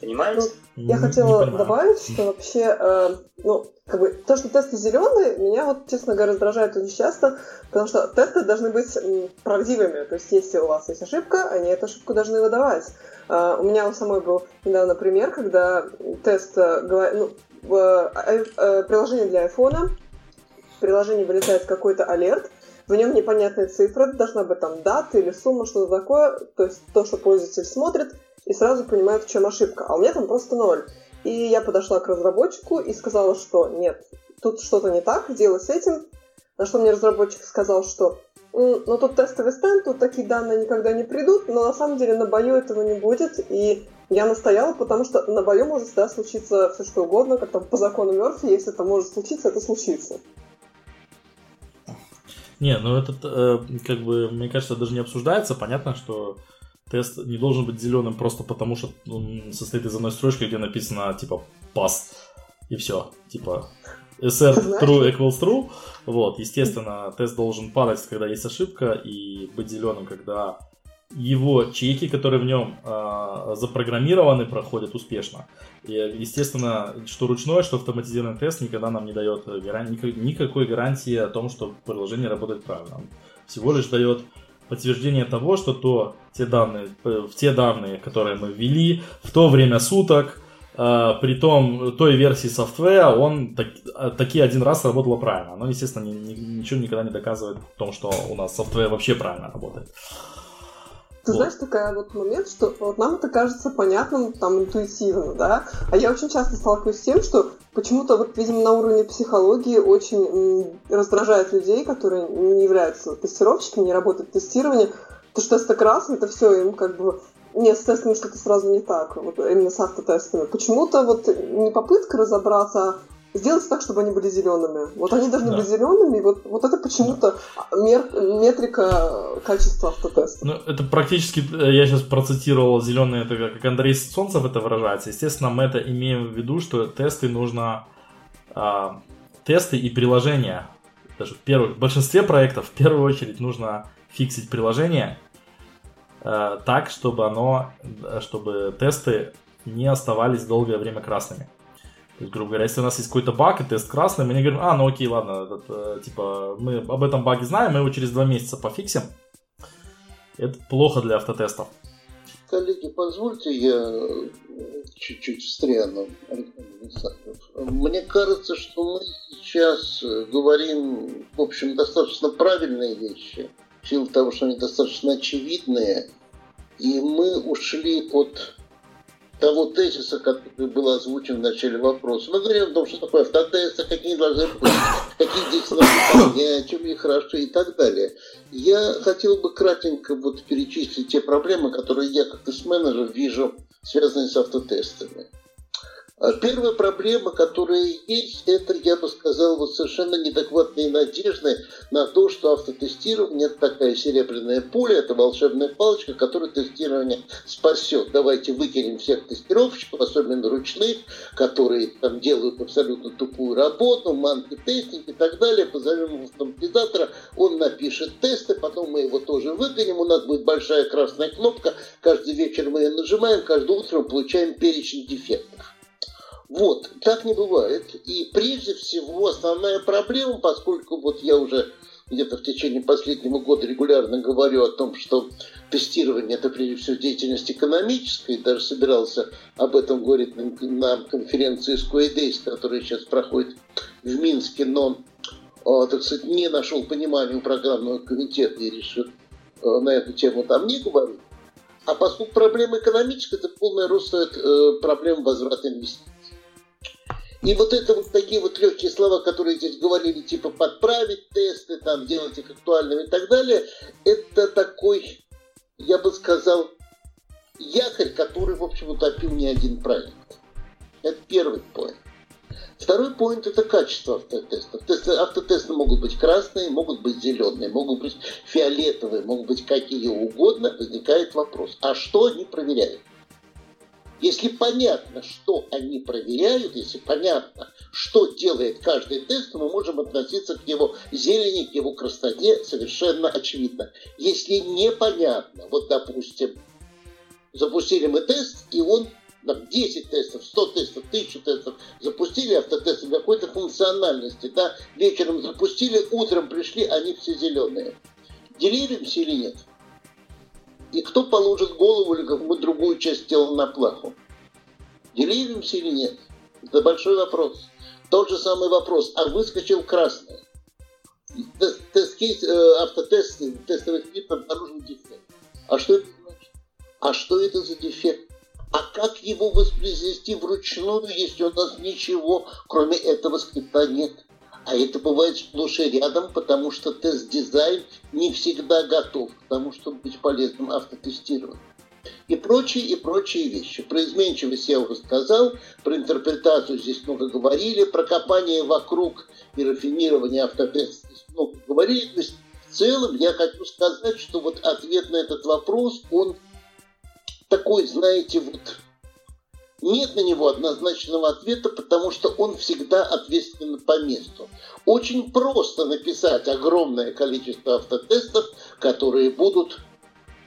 [SPEAKER 6] Понимаете?
[SPEAKER 5] Ну, я хотела добавить, что вообще, э, ну, как бы, то, что тесты зеленые, меня вот, честно говоря, раздражает очень часто, потому что тесты должны быть правдивыми. То есть, если у вас есть ошибка, они эту ошибку должны выдавать. Э, у меня у самой был недавно пример, когда тест, э, ну, э, э, приложение для айфона, в приложении вылетает какой-то алерт, в нем непонятная цифра, должна быть там дата или сумма, что-то такое, то есть то, что пользователь смотрит, и сразу понимает, в чем ошибка. А у меня там просто ноль. И я подошла к разработчику и сказала, что нет, тут что-то не так, делай с этим. На что мне разработчик сказал, что ну тут тестовый стенд, тут такие данные никогда не придут, но на самом деле на бою этого не будет, и я настояла, потому что на бою может всегда случиться все что угодно, как там по закону Мерфи, если это может случиться, это случится.
[SPEAKER 2] Не, ну этот, э, как бы, мне кажется, даже не обсуждается. Понятно, что тест не должен быть зеленым просто потому, что он состоит из одной строчки, где написано типа pass и все, типа SR true equals true. Вот, естественно, тест должен падать, когда есть ошибка, и быть зеленым, когда его чеки, которые в нем э, запрограммированы, проходят успешно. И, естественно, что ручной, что автоматизированный тест никогда нам не дает гаран... никакой гарантии о том, что приложение работает правильно. Он всего лишь дает подтверждение того, что то, те данные, в те данные, которые мы ввели, в то время суток, э, при том той версии софтвера, он так, таки один раз работало правильно. Но, естественно, ни, ни, ничего никогда не доказывает в том, что у нас софтвер вообще правильно работает.
[SPEAKER 5] Ты вот. знаешь, такой вот момент, что вот нам это кажется понятным, там, интуитивно, да, а я очень часто сталкиваюсь с тем, что почему-то вот, видимо, на уровне психологии очень раздражает людей, которые не являются тестировщиками, не работают в тестировании, то что тесты красные, это все им как бы нет, с тестами что-то сразу не так, вот именно с автотестами. Почему-то вот не попытка разобраться, сделать так, чтобы они были зелеными. Вот они должны да. быть зелеными, и вот, вот это почему-то мер, метрика качества автотеста.
[SPEAKER 2] Ну, это практически, э, я сейчас процитировал зеленые, это как Андрей Солнцев это выражается. Естественно, мы это имеем в виду, что тесты нужно, а, тесты и приложения, даже в, первых, в большинстве проектов в первую очередь нужно фиксить приложение а, так, чтобы оно, чтобы тесты не оставались долгое время красными. То есть, грубо говоря, если у нас есть какой-то баг и тест красный, мы не говорим, а, ну окей, ладно, этот, э, типа, мы об этом баге знаем, мы его через два месяца пофиксим. Это плохо для автотестов.
[SPEAKER 3] Коллеги, позвольте я чуть-чуть встряну, Мне кажется, что мы сейчас говорим, в общем, достаточно правильные вещи, в силу того, что они достаточно очевидные, и мы ушли от того тезиса, который был озвучен в начале вопроса. Мы говорим о том, что такое автотесты, какие должны быть, какие здесь надо чем их хорошо и так далее. Я хотел бы кратенько вот перечислить те проблемы, которые я как тест-менеджер вижу, связанные с автотестами. А первая проблема, которая есть, это, я бы сказал, вот совершенно неадекватные надежды на то, что автотестирование – это такая серебряная пуля, это волшебная палочка, которая тестирование спасет. Давайте выкинем всех тестировщиков, особенно ручных, которые там делают абсолютно тупую работу, манки-тестинг и так далее, позовем автоматизатора, он напишет тесты, потом мы его тоже выкинем, у нас будет большая красная кнопка, каждый вечер мы ее нажимаем, каждое утро мы получаем перечень дефектов. Вот, так не бывает. И прежде всего основная проблема, поскольку вот я уже где-то в течение последнего года регулярно говорю о том, что тестирование это прежде всего деятельность экономическая, даже собирался об этом говорить на, конференции Square которая сейчас проходит в Минске, но, а, так сказать, не нашел понимания у программного комитета и решил а, на эту тему там не говорить. А поскольку проблема экономическая, это полный рост э, проблем возврата инвестиций. И вот это вот такие вот легкие слова, которые здесь говорили, типа подправить тесты, там, делать их актуальными и так далее, это такой, я бы сказал, якорь, который, в общем, утопил не один проект. Это первый поинт. Второй поинт – это качество автотестов. Тесты, автотесты могут быть красные, могут быть зеленые, могут быть фиолетовые, могут быть какие угодно. Возникает вопрос, а что они проверяют? Если понятно, что они проверяют, если понятно, что делает каждый тест, мы можем относиться к его зелени, к его красоте совершенно очевидно. Если непонятно, вот допустим, запустили мы тест, и он там, 10 тестов, 100 тестов, 1000 тестов, запустили автотесты какой-то функциональности, да, вечером запустили, утром пришли, они все зеленые. Деливеримся или нет? И кто положит голову или какую другую часть тела на плаху? Деливеримся или нет? Это большой вопрос. Тот же самый вопрос. А выскочил красный. Тест-кейс, э, автотест, тестовый скрипт обнаружил дефект. А что это значит? А что это за дефект? А как его воспроизвести вручную, если у нас ничего, кроме этого скрипта нет? А это бывает сплошь и рядом, потому что тест-дизайн не всегда готов к тому, чтобы быть полезным автотестированием. И прочие, и прочие вещи. Про изменчивость я уже сказал, про интерпретацию здесь много говорили, про копание вокруг и рафинирование автотеста здесь много говорили. То есть в целом я хочу сказать, что вот ответ на этот вопрос, он такой, знаете, вот нет на него однозначного ответа, потому что он всегда ответственен по месту. Очень просто написать огромное количество автотестов, которые будут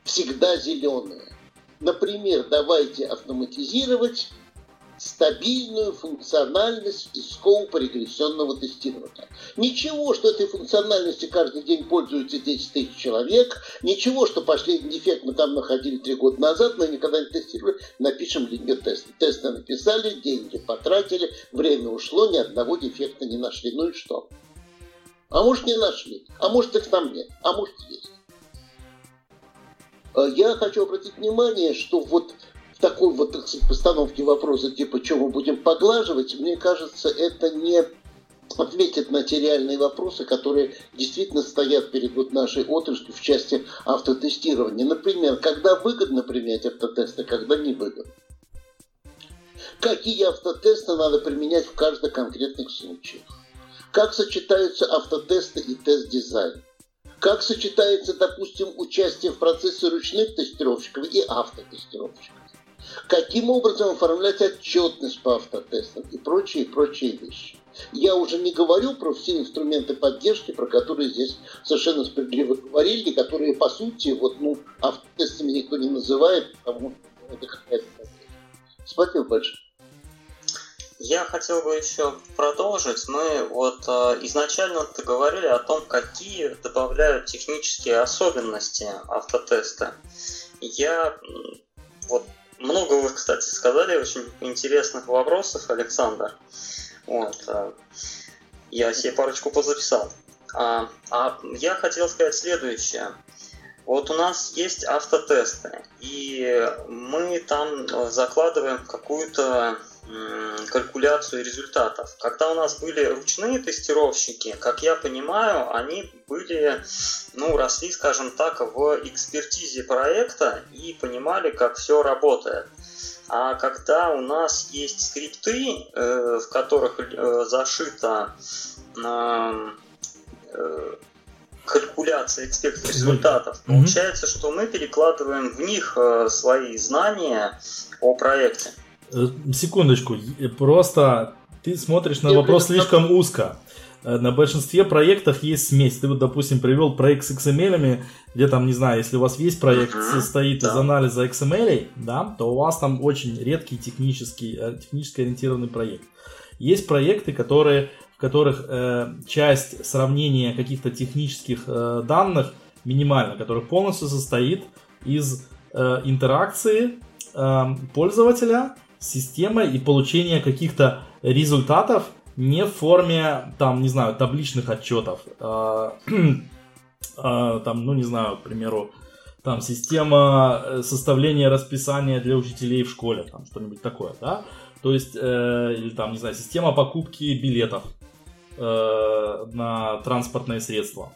[SPEAKER 3] всегда зеленые. Например, давайте автоматизировать стабильную функциональность и скоуп регрессионного тестирования. Ничего, что этой функциональности каждый день пользуются 10 тысяч человек, ничего, что последний дефект мы там находили три года назад, мы никогда не тестировали, напишем линию теста. Тесты написали, деньги потратили, время ушло, ни одного дефекта не нашли. Ну и что? А может не нашли, а может их там нет, а может есть. А я хочу обратить внимание, что вот такой вот так сказать, постановке вопроса, типа, что мы будем поглаживать, мне кажется, это не ответит на те реальные вопросы, которые действительно стоят перед вот нашей отраслью в части автотестирования. Например, когда выгодно применять автотесты, когда не выгодно. Какие автотесты надо применять в каждых конкретных случаях? Как сочетаются автотесты и тест-дизайн? Как сочетается, допустим, участие в процессе ручных тестировщиков и автотестировщиков? Каким образом оформлять отчетность по автотестам и прочие, прочие вещи. Я уже не говорю про все инструменты поддержки, про которые здесь совершенно справедливо говорили, которые, по сути, вот, ну, автотестами никто не называет, потому что это какая-то Спасибо большое.
[SPEAKER 6] Я хотел бы еще продолжить. Мы вот э, изначально -то говорили о том, какие добавляют технические особенности автотеста. Я вот много вы, кстати, сказали, очень интересных вопросов, Александр. Вот. А, я себе парочку позаписал. А, а я хотел сказать следующее. Вот у нас есть автотесты, и мы там э, закладываем какую-то калькуляцию результатов. Когда у нас были ручные тестировщики, как я понимаю, они были, ну, росли, скажем так, в экспертизе проекта и понимали, как все работает. А когда у нас есть скрипты, э, в которых э, зашита э, калькуляция экспертных результатов, получается, что мы перекладываем в них свои знания о проекте.
[SPEAKER 2] Секундочку, просто ты смотришь на вопрос слишком узко. Э, на большинстве проектах есть смесь. Ты вот, допустим, привел проект с XML, где там, не знаю, если у вас весь проект uh-huh, состоит да. из анализа XML, да, то у вас там очень редкий технический, э, технически ориентированный проект. Есть проекты, которые, в которых э, часть сравнения каких-то технических э, данных минимальна, которых полностью состоит из э, интеракции э, пользователя с системой и получения каких-то результатов не в форме, там, не знаю, табличных отчетов. А, а, там, ну, не знаю, к примеру, там, система э, составления расписания для учителей в школе, там, что-нибудь такое, да? То есть, э, или там, не знаю, система покупки билетов э, на транспортные средства.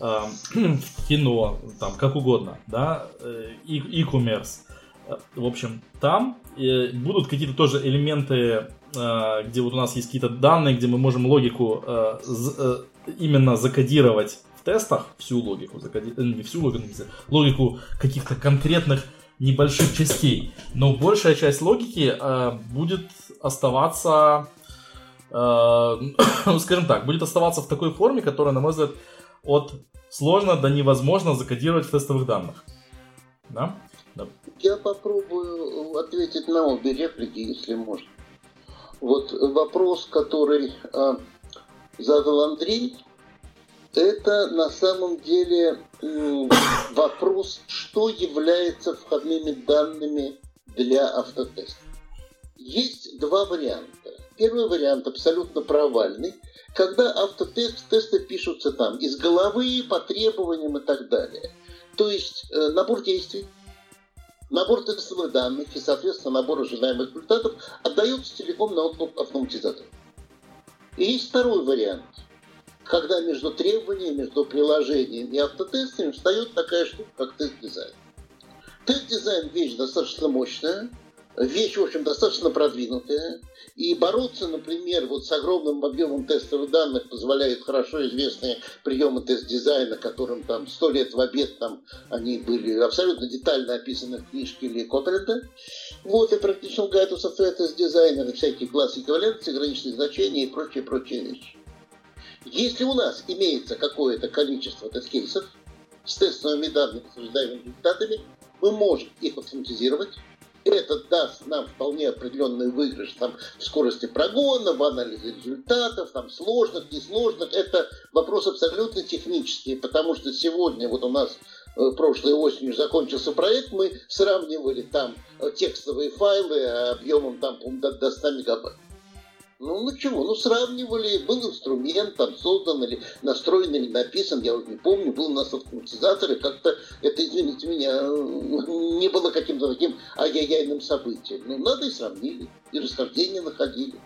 [SPEAKER 2] Э, кино, там, как угодно, да? Э, e-commerce. В общем, там будут какие-то тоже элементы Э, где вот у нас есть какие-то данные, где мы можем логику э, э, именно закодировать в тестах, всю логику, закоди... не всю логику, логику каких-то конкретных небольших частей. Но большая часть логики будет оставаться, ну, скажем так, будет оставаться в такой форме, которая, на мой взгляд, от сложно до невозможно закодировать в тестовых данных. Да?
[SPEAKER 3] Я попробую ответить на обе реплики, если можно. Вот вопрос, который э, задал Андрей, это на самом деле э, вопрос, что является входными данными для автотеста. Есть два варианта. Первый вариант абсолютно провальный, когда автотесты пишутся там из головы, по требованиям и так далее. То есть э, набор действий, Набор тестовых данных и, соответственно, набор ожидаемых результатов отдается целиком на откуп автоматизатору. И есть второй вариант, когда между требованиями, между приложением и автотестами встает такая штука, как тест-дизайн. Тест-дизайн – вещь достаточно мощная, вещь, в общем, достаточно продвинутая. И бороться, например, вот с огромным объемом тестовых данных позволяют хорошо известные приемы тест-дизайна, которым там сто лет в обед там они были абсолютно детально описаны в книжке Ли Копленда. Вот, A Practitioner's Guide to Software Test всякие классы эквиваленции, граничные значения и прочие-прочие вещи. Если у нас имеется какое-то количество тест-кейсов с тестовыми данными, с результатами, мы можем их автоматизировать, это даст нам вполне определенный выигрыш там, в скорости прогона, в анализе результатов, там, сложных, несложных. Это вопрос абсолютно технический, потому что сегодня вот у нас э, прошлой осенью закончился проект, мы сравнивали там э, текстовые файлы объемом там, до, до 100 мегабайт. Ну, ну чего, ну сравнивали, был инструмент там создан или настроен или написан, я уже не помню, был у нас автоматизатор, и как-то это, извините меня, не было каким-то таким ай-яй-яйным событием. Ну, надо и сравнили, и расхождения находили.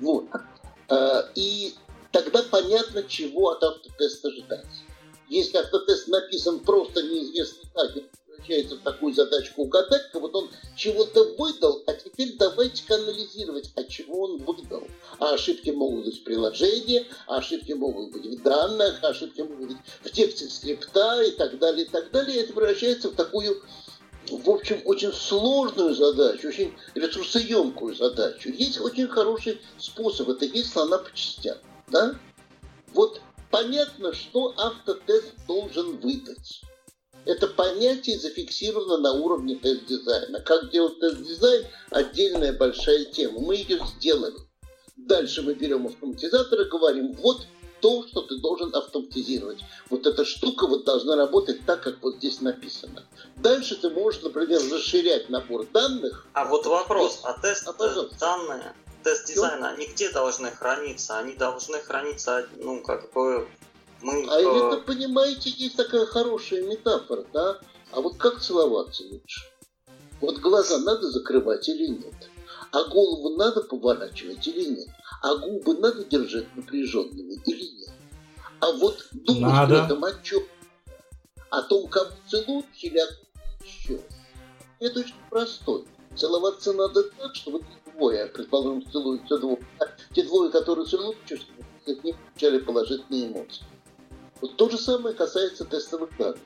[SPEAKER 3] Вот. А, и тогда понятно, чего от автотеста ждать. Если автотест написан просто неизвестно как, превращается в такую задачку угадать, вот он чего-то выдал, а теперь давайте-ка анализировать, а чего он выдал. А ошибки могут быть в приложении, а ошибки могут быть в данных, а ошибки могут быть в тексте скрипта и так далее, и так далее. И это превращается в такую в общем, очень сложную задачу, очень ресурсоемкую задачу. Есть очень хороший способ, это есть слона по частям. Да? Вот понятно, что автотест должен выдать это понятие зафиксировано на уровне тест-дизайна. Как делать тест-дизайн – отдельная большая тема. Мы ее сделали. Дальше мы берем автоматизатор и говорим, вот то, что ты должен автоматизировать. Вот эта штука вот должна работать так, как вот здесь написано. Дальше ты можешь, например, расширять набор данных.
[SPEAKER 6] А вот вопрос, а тест а, данные, тест дизайна, они где должны храниться? Они должны храниться, ну, как бы, мы...
[SPEAKER 3] А э... это, понимаете, есть такая хорошая метафора, да? А вот как целоваться лучше? Вот глаза надо закрывать или нет? А голову надо поворачивать или нет? А губы надо держать напряженными или нет? А вот думать надо. при этом о чем? О том, кого целуют или о еще? Это очень простой. Целоваться надо так, чтобы двое, предположим, целуются двое. А те двое, которые целуют, чувствуют, от них получали положительные эмоции. Вот то же самое касается тестовых данных.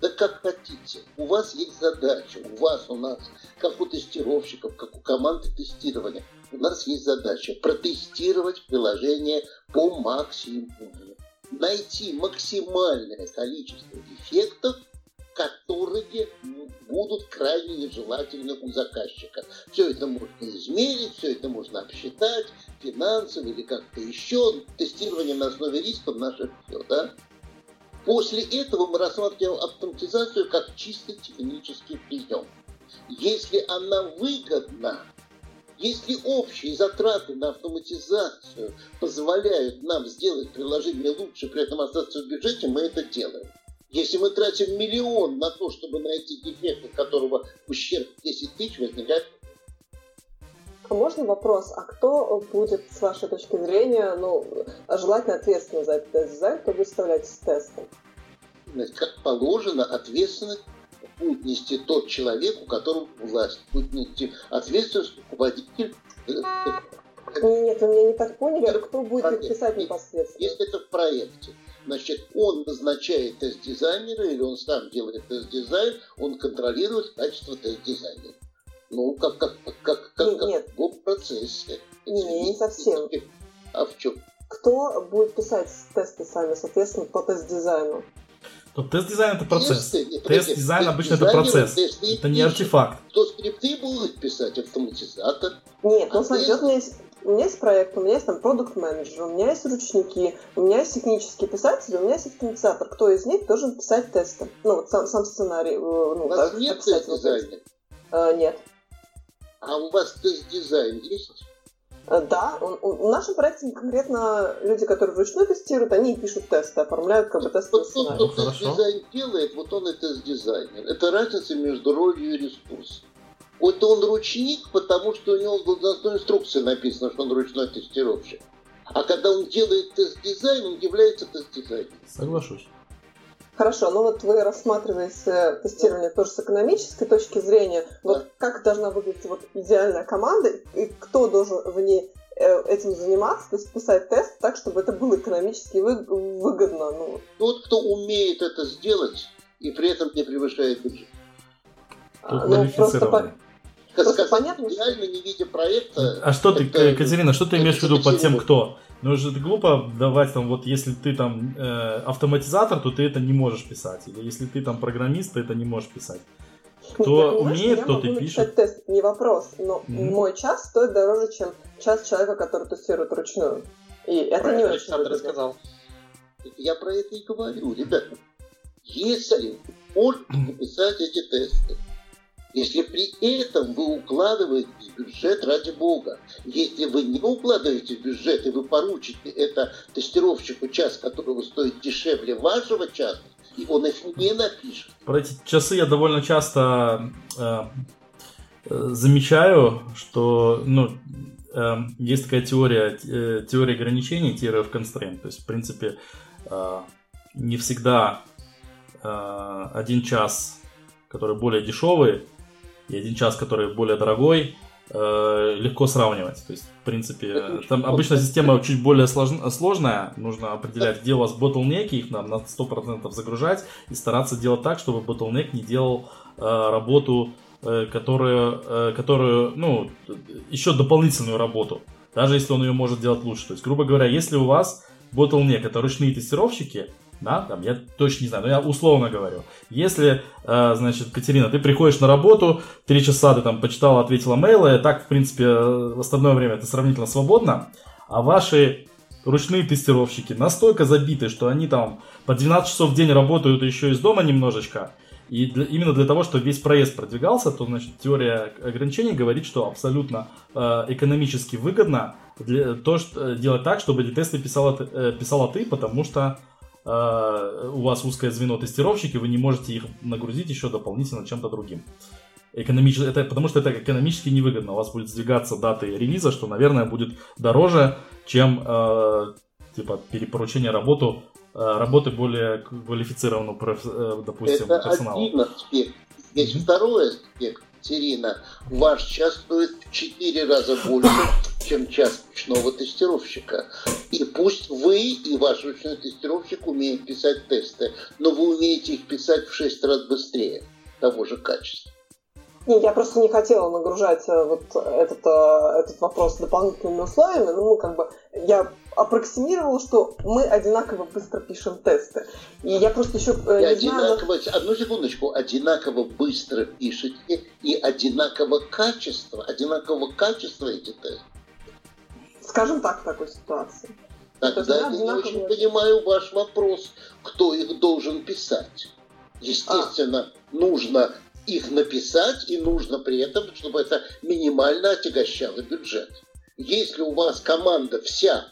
[SPEAKER 3] Да как хотите. У вас есть задача, у вас, у нас, как у тестировщиков, как у команды тестирования, у нас есть задача протестировать приложение по максимуму. Найти максимальное количество дефектов, которые будут крайне нежелательны у заказчика. Все это можно измерить, все это можно обсчитать, финансово или как-то еще. Тестирование на основе рисков наше все, да? После этого мы рассматриваем автоматизацию как чисто технический прием. Если она выгодна, если общие затраты на автоматизацию позволяют нам сделать приложение лучше, при этом остаться в бюджете, мы это делаем. Если мы тратим миллион на то, чтобы найти дефект, от которого ущерб 10 тысяч, возникает
[SPEAKER 5] а можно вопрос, а кто будет, с вашей точки зрения, ну, желательно ответственный за этот дизайн, кто будет вставлять тесты?
[SPEAKER 3] Как положено, ответственность будет нести тот человек, у которого власть. Будет нести ответственность руководитель.
[SPEAKER 5] Нет, вы меня не так поняли, а кто будет проект. писать непосредственно?
[SPEAKER 3] Если это в проекте, значит, он назначает тест-дизайнера или он сам делает тест-дизайн, он контролирует качество тест-дизайнера. Ну, как, как, как, как,
[SPEAKER 5] нет,
[SPEAKER 3] как в процессе.
[SPEAKER 5] Нет, не совсем.
[SPEAKER 3] А в чем?
[SPEAKER 5] Кто будет писать тесты сами, соответственно, по тест-дизайну?
[SPEAKER 2] То тест-дизайн это процесс. Тест-дизайн обычно это процесс. Это не артефакт.
[SPEAKER 3] Кто скрипты будет писать автоматизатор?
[SPEAKER 5] Нет, ну смотри, у меня есть у меня есть проект, у меня есть там продукт менеджер у меня есть ручники, у меня есть технический писатель, у меня есть автоматизатор. Кто из них должен писать тесты? Ну, вот сам, сам сценарий. Э, ну,
[SPEAKER 3] у вас так, нет тест-дизайна?
[SPEAKER 5] А, нет.
[SPEAKER 3] А у вас тест-дизайн есть?
[SPEAKER 5] Э, да, он, он, в нашем проекте конкретно люди, которые вручную тестируют, они пишут тесты, оформляют как бы тесты.
[SPEAKER 3] Вот тот, кто тест-дизайн делает, вот он и тест-дизайнер. Это разница между ролью и ресурсом. Вот он ручник, потому что у него в должностной инструкции написано, что он ручной тестировщик. А когда он делает тест-дизайн, он является тест-дизайнером.
[SPEAKER 2] Соглашусь.
[SPEAKER 5] Хорошо, ну вот вы рассматриваете тестирование тоже с экономической точки зрения. Вот да. как должна выглядеть вот идеальная команда и кто должен в ней э, этим заниматься, то есть писать тест так, чтобы это было экономически выгодно. Ну.
[SPEAKER 3] Тот, кто умеет это сделать и при этом не превышает бюджет.
[SPEAKER 2] А, ну, просто, по...
[SPEAKER 3] просто понятно, реально не видя проекта.
[SPEAKER 2] А что ты, Катерина, что ты имеешь в виду под тем, кто? Ну, же глупо давать там, вот если ты там э, автоматизатор, то ты это не можешь писать. Или если ты там программист, то это не можешь писать. Кто
[SPEAKER 5] ну,
[SPEAKER 2] умеет, тот и пишет.
[SPEAKER 5] тест, не вопрос, но mm-hmm. мой час стоит дороже, чем час человека, который тестирует ручную. И это про не очень
[SPEAKER 6] рассказал.
[SPEAKER 3] Я про это и говорю, ребята. Если можно написать эти тесты, если при этом вы укладываете бюджет, ради бога. Если вы не укладываете бюджет, и вы поручите это тестировщику час, которого стоит дешевле вашего часа, и он их не напишет.
[SPEAKER 2] Про эти часы я довольно часто э, э, замечаю, что ну, э, есть такая теория, э, теория ограничений, theory of constraint. То есть, в принципе, э, не всегда э, один час, который более дешевый, и один час, который более дорогой, э, легко сравнивать. То есть, в принципе, там обычно система чуть более сложная. Нужно определять, где у вас ботлнеки, их надо на 100% загружать и стараться делать так, чтобы ботлнек не делал э, работу, э, которую, которую, ну, еще дополнительную работу. Даже если он ее может делать лучше. То есть, грубо говоря, если у вас bottleneck это ручные тестировщики, да, там, я точно не знаю, но я условно говорю. Если, э, значит, Катерина, ты приходишь на работу, три часа ты там почитала, ответила мейлы, так, в принципе, в остальное время ты сравнительно свободно, а ваши ручные тестировщики настолько забиты, что они там по 12 часов в день работают еще из дома немножечко, и для, именно для того, чтобы весь проезд продвигался, то значит теория ограничений говорит, что абсолютно э, экономически выгодно для, то, что, э, делать так, чтобы эти тесты писала, э, писала ты, потому что э, у вас узкое звено тестировщики, вы не можете их нагрузить еще дополнительно чем-то другим. Экономически, это, потому что это экономически невыгодно. У вас будет сдвигаться даты релиза, что, наверное, будет дороже, чем э, типа перепоручение работу Э, работы более квалифицированного, э, допустим,
[SPEAKER 3] Это
[SPEAKER 2] персонала.
[SPEAKER 3] один аспект. Есть mm-hmm. второй аспект, Терина. Ваш час стоит в 4 раза больше, чем час ручного тестировщика. И пусть вы и ваш ручной тестировщик умеют писать тесты, но вы умеете их писать в 6 раз быстрее того же качества.
[SPEAKER 5] Не, я просто не хотела нагружать э, вот этот, этот вопрос дополнительными условиями. Ну, как бы я аппроксимировал, что мы одинаково быстро пишем тесты. И я просто еще
[SPEAKER 3] э, не одинаково, знаю... Одну секундочку. Одинаково быстро пишете и одинаково качество, одинакового качества эти тесты.
[SPEAKER 5] Скажем так, в такой ситуации.
[SPEAKER 3] Тогда я не очень понимаю ваш вопрос, кто их должен писать. Естественно, а. нужно их написать, и нужно при этом, чтобы это минимально отягощало бюджет. Если у вас команда вся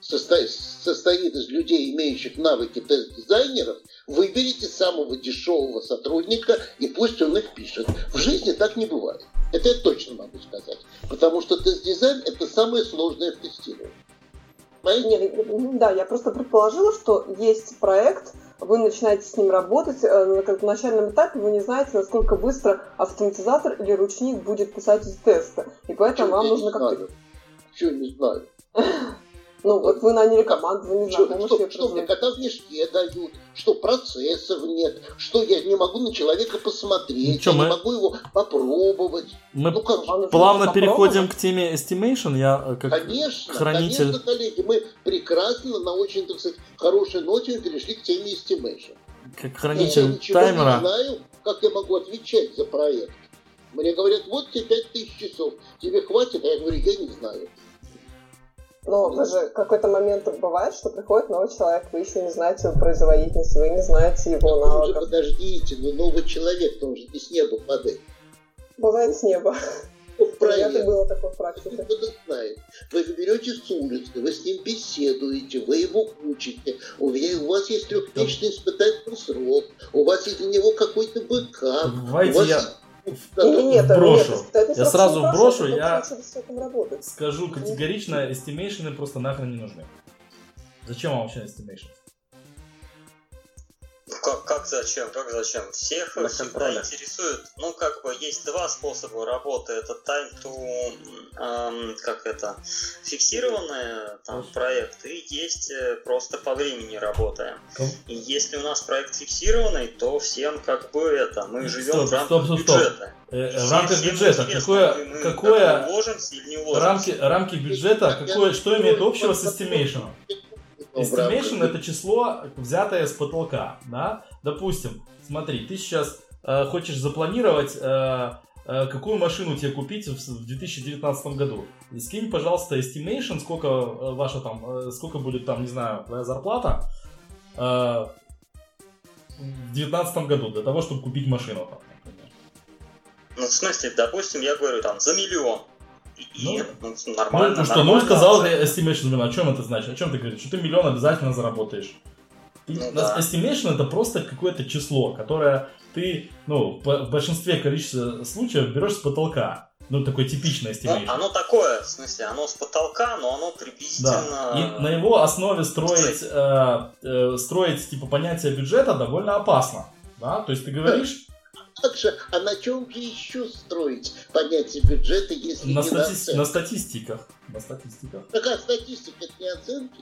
[SPEAKER 3] состоит, из людей, имеющих навыки тест-дизайнеров, выберите самого дешевого сотрудника и пусть он их пишет. В жизни так не бывает. Это я точно могу сказать. Потому что тест-дизайн – это самое сложное в тестировании.
[SPEAKER 5] Нет, да, я просто предположила, что есть проект, вы начинаете с ним работать, э, на начальном этапе вы не знаете, насколько быстро автоматизатор или ручник будет писать эти тесты. И поэтому вам нужно как-то...
[SPEAKER 3] Чего не знаю?
[SPEAKER 5] Ну, вот вы наняли команду, вы не
[SPEAKER 3] знаете, что, что, что мне кота в мешке дают, что процессов нет, что я не могу на человека посмотреть, ну, я мы... не могу его попробовать.
[SPEAKER 2] Мы ну, как, плавно переходим к теме estimation. Я э, как
[SPEAKER 3] конечно,
[SPEAKER 2] хранитель...
[SPEAKER 3] Конечно, коллеги, мы прекрасно на очень, так сказать, хорошей ноте перешли к теме estimation.
[SPEAKER 2] Как хранитель я таймера.
[SPEAKER 3] не знаю, как я могу отвечать за проект. Мне говорят, вот тебе 5000 часов, тебе хватит? А я говорю, я не знаю.
[SPEAKER 5] Но вы же какой-то момент бывает, что приходит новый человек, вы еще не знаете его производительность, вы не знаете его
[SPEAKER 3] так навыков. Уже подождите, но новый человек, он же не с неба падает.
[SPEAKER 5] Бывает с неба.
[SPEAKER 3] Ну, правильно.
[SPEAKER 5] Это было такое в практике.
[SPEAKER 3] Кто-то знает. Вы берете с улицы, вы с ним беседуете, вы его учите. У, у вас есть трехмесячный испытательный срок, у вас есть для него какой-то бэкап.
[SPEAKER 2] Давайте я... Есть нет, брошу. Нет, это, это я сразу брошу, я скажу категорично, estimation ы просто нахрен не нужны. Зачем вам вообще estimation?
[SPEAKER 6] Как, как зачем? Как зачем? Всех всегда интересует. Ну, как бы есть два способа работы. Это time to, эм, как это, фиксированные там проекты, и есть э, просто по времени работаем. И если у нас проект фиксированный, то всем как бы это, мы живем стоп, в рамках стоп, стоп, бюджета.
[SPEAKER 2] Э, в рамках бюджета. Какое, мы, какое уложимся или не уложимся. Рамки, рамки бюджета, какое, что имеет общего с estimation? Estimation это число, взятое с потолка, да? Допустим, смотри, ты сейчас э, хочешь запланировать, э, э, какую машину тебе купить в, в 2019 году. Скинь, пожалуйста, estimation, сколько э, ваша там, э, сколько будет там, не знаю, твоя зарплата э, в 2019 году для того, чтобы купить машину там, например.
[SPEAKER 6] Ну, в смысле, допустим, я говорю там за миллион.
[SPEAKER 2] И, ну, ну, нормально. Ну, что, ну сказал estimation миллион. О чем это значит? О чем ты говоришь? Что ты миллион обязательно заработаешь. ну, да. Estimation это просто какое-то число, которое ты, ну, в большинстве количества случаев берешь с потолка. Ну, такое типичное estimation.
[SPEAKER 6] Ну, оно такое, в смысле, оно с потолка, но оно приблизительно...
[SPEAKER 2] Да. И на его основе строить, э, э, строить, типа, понятие бюджета довольно опасно. Да? То есть ты говоришь,
[SPEAKER 3] также, а на чем же еще строить понятие бюджета, если
[SPEAKER 2] на
[SPEAKER 3] не
[SPEAKER 2] стати... на, на статистиках? На статистиках.
[SPEAKER 3] Такая статистика, это не оценки?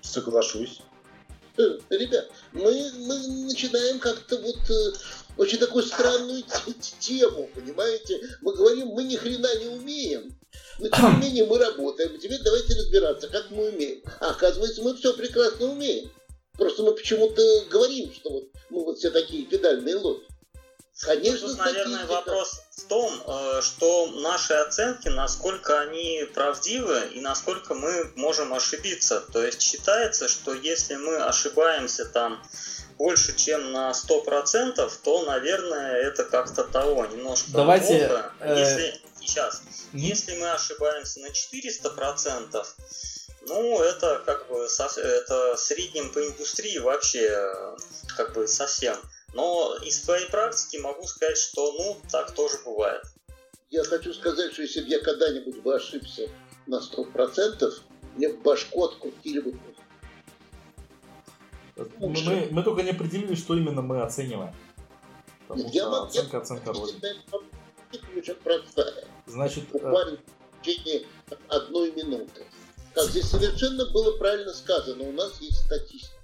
[SPEAKER 4] Соглашусь.
[SPEAKER 3] Э, ребят, мы, мы начинаем как-то вот э, очень такую странную тему, понимаете? Мы говорим, мы ни хрена не умеем. Но тем не менее мы работаем. Теперь давайте разбираться, как мы умеем. А оказывается, мы все прекрасно умеем. Просто мы почему-то говорим, что вот мы вот все такие педальные лохи. Конечно,
[SPEAKER 6] Тут, наверное, вопрос в том, э, что наши оценки, насколько они правдивы и насколько мы можем ошибиться. То есть считается, что если мы ошибаемся там больше, чем на 100%, то, наверное, это как-то того, немножко
[SPEAKER 2] Давайте,
[SPEAKER 6] плохо.
[SPEAKER 2] э,
[SPEAKER 6] Если, сейчас, если мы ошибаемся на 400%, ну, это как бы со- это средним по индустрии вообще э, как бы совсем. Но из своей практики могу сказать, что ну, так тоже бывает.
[SPEAKER 3] Я хочу сказать, что если бы я когда-нибудь бы ошибся на 100%, мне в башку открутили бы.
[SPEAKER 2] Мы, мы- мы только не определили, что именно мы оцениваем. Потому
[SPEAKER 3] Нет, я
[SPEAKER 2] что
[SPEAKER 3] могу- я-
[SPEAKER 2] оценка оценка рознь.
[SPEAKER 3] Очень простая.
[SPEAKER 2] Значит, э,
[SPEAKER 3] Буквально в течение одной минуты. Как здесь совершенно было правильно сказано, у нас есть статистика.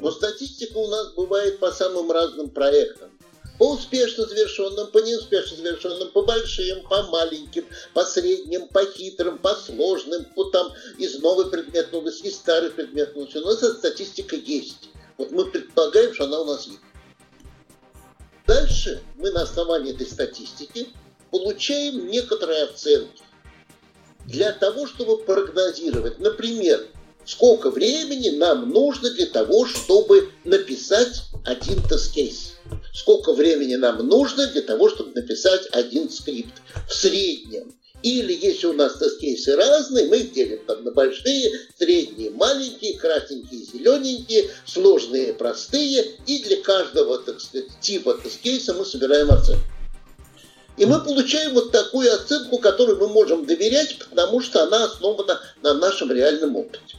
[SPEAKER 3] Но статистика у нас бывает по самым разным проектам. По успешно завершенным, по неуспешно завершенным, по большим, по маленьким, по средним, по хитрым, по сложным, по там из новый предмет, новый, из старый предмет. новый. У нас эта статистика есть. Вот мы предполагаем, что она у нас есть. Дальше мы на основании этой статистики получаем некоторые оценки для того, чтобы прогнозировать. Например, сколько времени нам нужно для того, чтобы написать один тест-кейс. Сколько времени нам нужно для того, чтобы написать один скрипт в среднем. Или если у нас тест-кейсы разные, мы их делим там на большие, средние, маленькие, красненькие, зелененькие, сложные, простые. И для каждого, так сказать, типа тест-кейса мы собираем оценку. И мы получаем вот такую оценку, которой мы можем доверять, потому что она основана на нашем реальном опыте.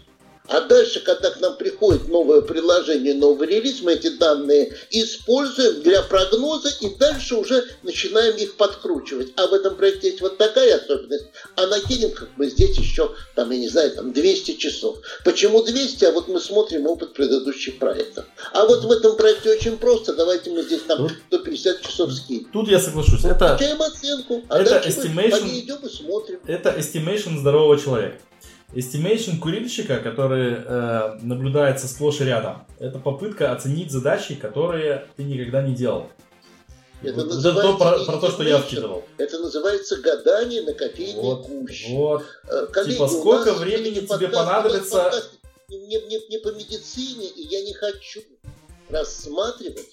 [SPEAKER 3] А дальше, когда к нам приходит новое приложение, новый релиз, мы эти данные используем для прогноза и дальше уже начинаем их подкручивать. А в этом проекте есть вот такая особенность, а накинем как бы здесь еще, там, я не знаю, там 200 часов. Почему 200? А вот мы смотрим опыт предыдущих проектов. А вот в этом проекте очень просто, давайте мы здесь там
[SPEAKER 2] Тут-
[SPEAKER 3] 150 часов скинем.
[SPEAKER 2] тут я соглашусь. Это,
[SPEAKER 3] Получаем оценку, а
[SPEAKER 2] это
[SPEAKER 3] дальше мы
[SPEAKER 2] estimation-
[SPEAKER 3] по ней идем и смотрим.
[SPEAKER 2] это estimation здорового человека. Estimation курильщика, который э, наблюдается сплошь и рядом, это попытка оценить задачи, которые ты никогда не делал.
[SPEAKER 3] Это
[SPEAKER 2] Вот-
[SPEAKER 3] называется
[SPEAKER 2] то, про, про то, что я вкидывал.
[SPEAKER 3] Это называется гадание на кофейной
[SPEAKER 2] Вот,
[SPEAKER 3] гуще.
[SPEAKER 2] вот.
[SPEAKER 3] Э, коллеги,
[SPEAKER 2] Типа, сколько времени
[SPEAKER 3] все-таки
[SPEAKER 2] тебе
[SPEAKER 3] подкаст-
[SPEAKER 2] понадобится-
[SPEAKER 3] подкаст Не, не- не по медицине, и я не хочу рассматривать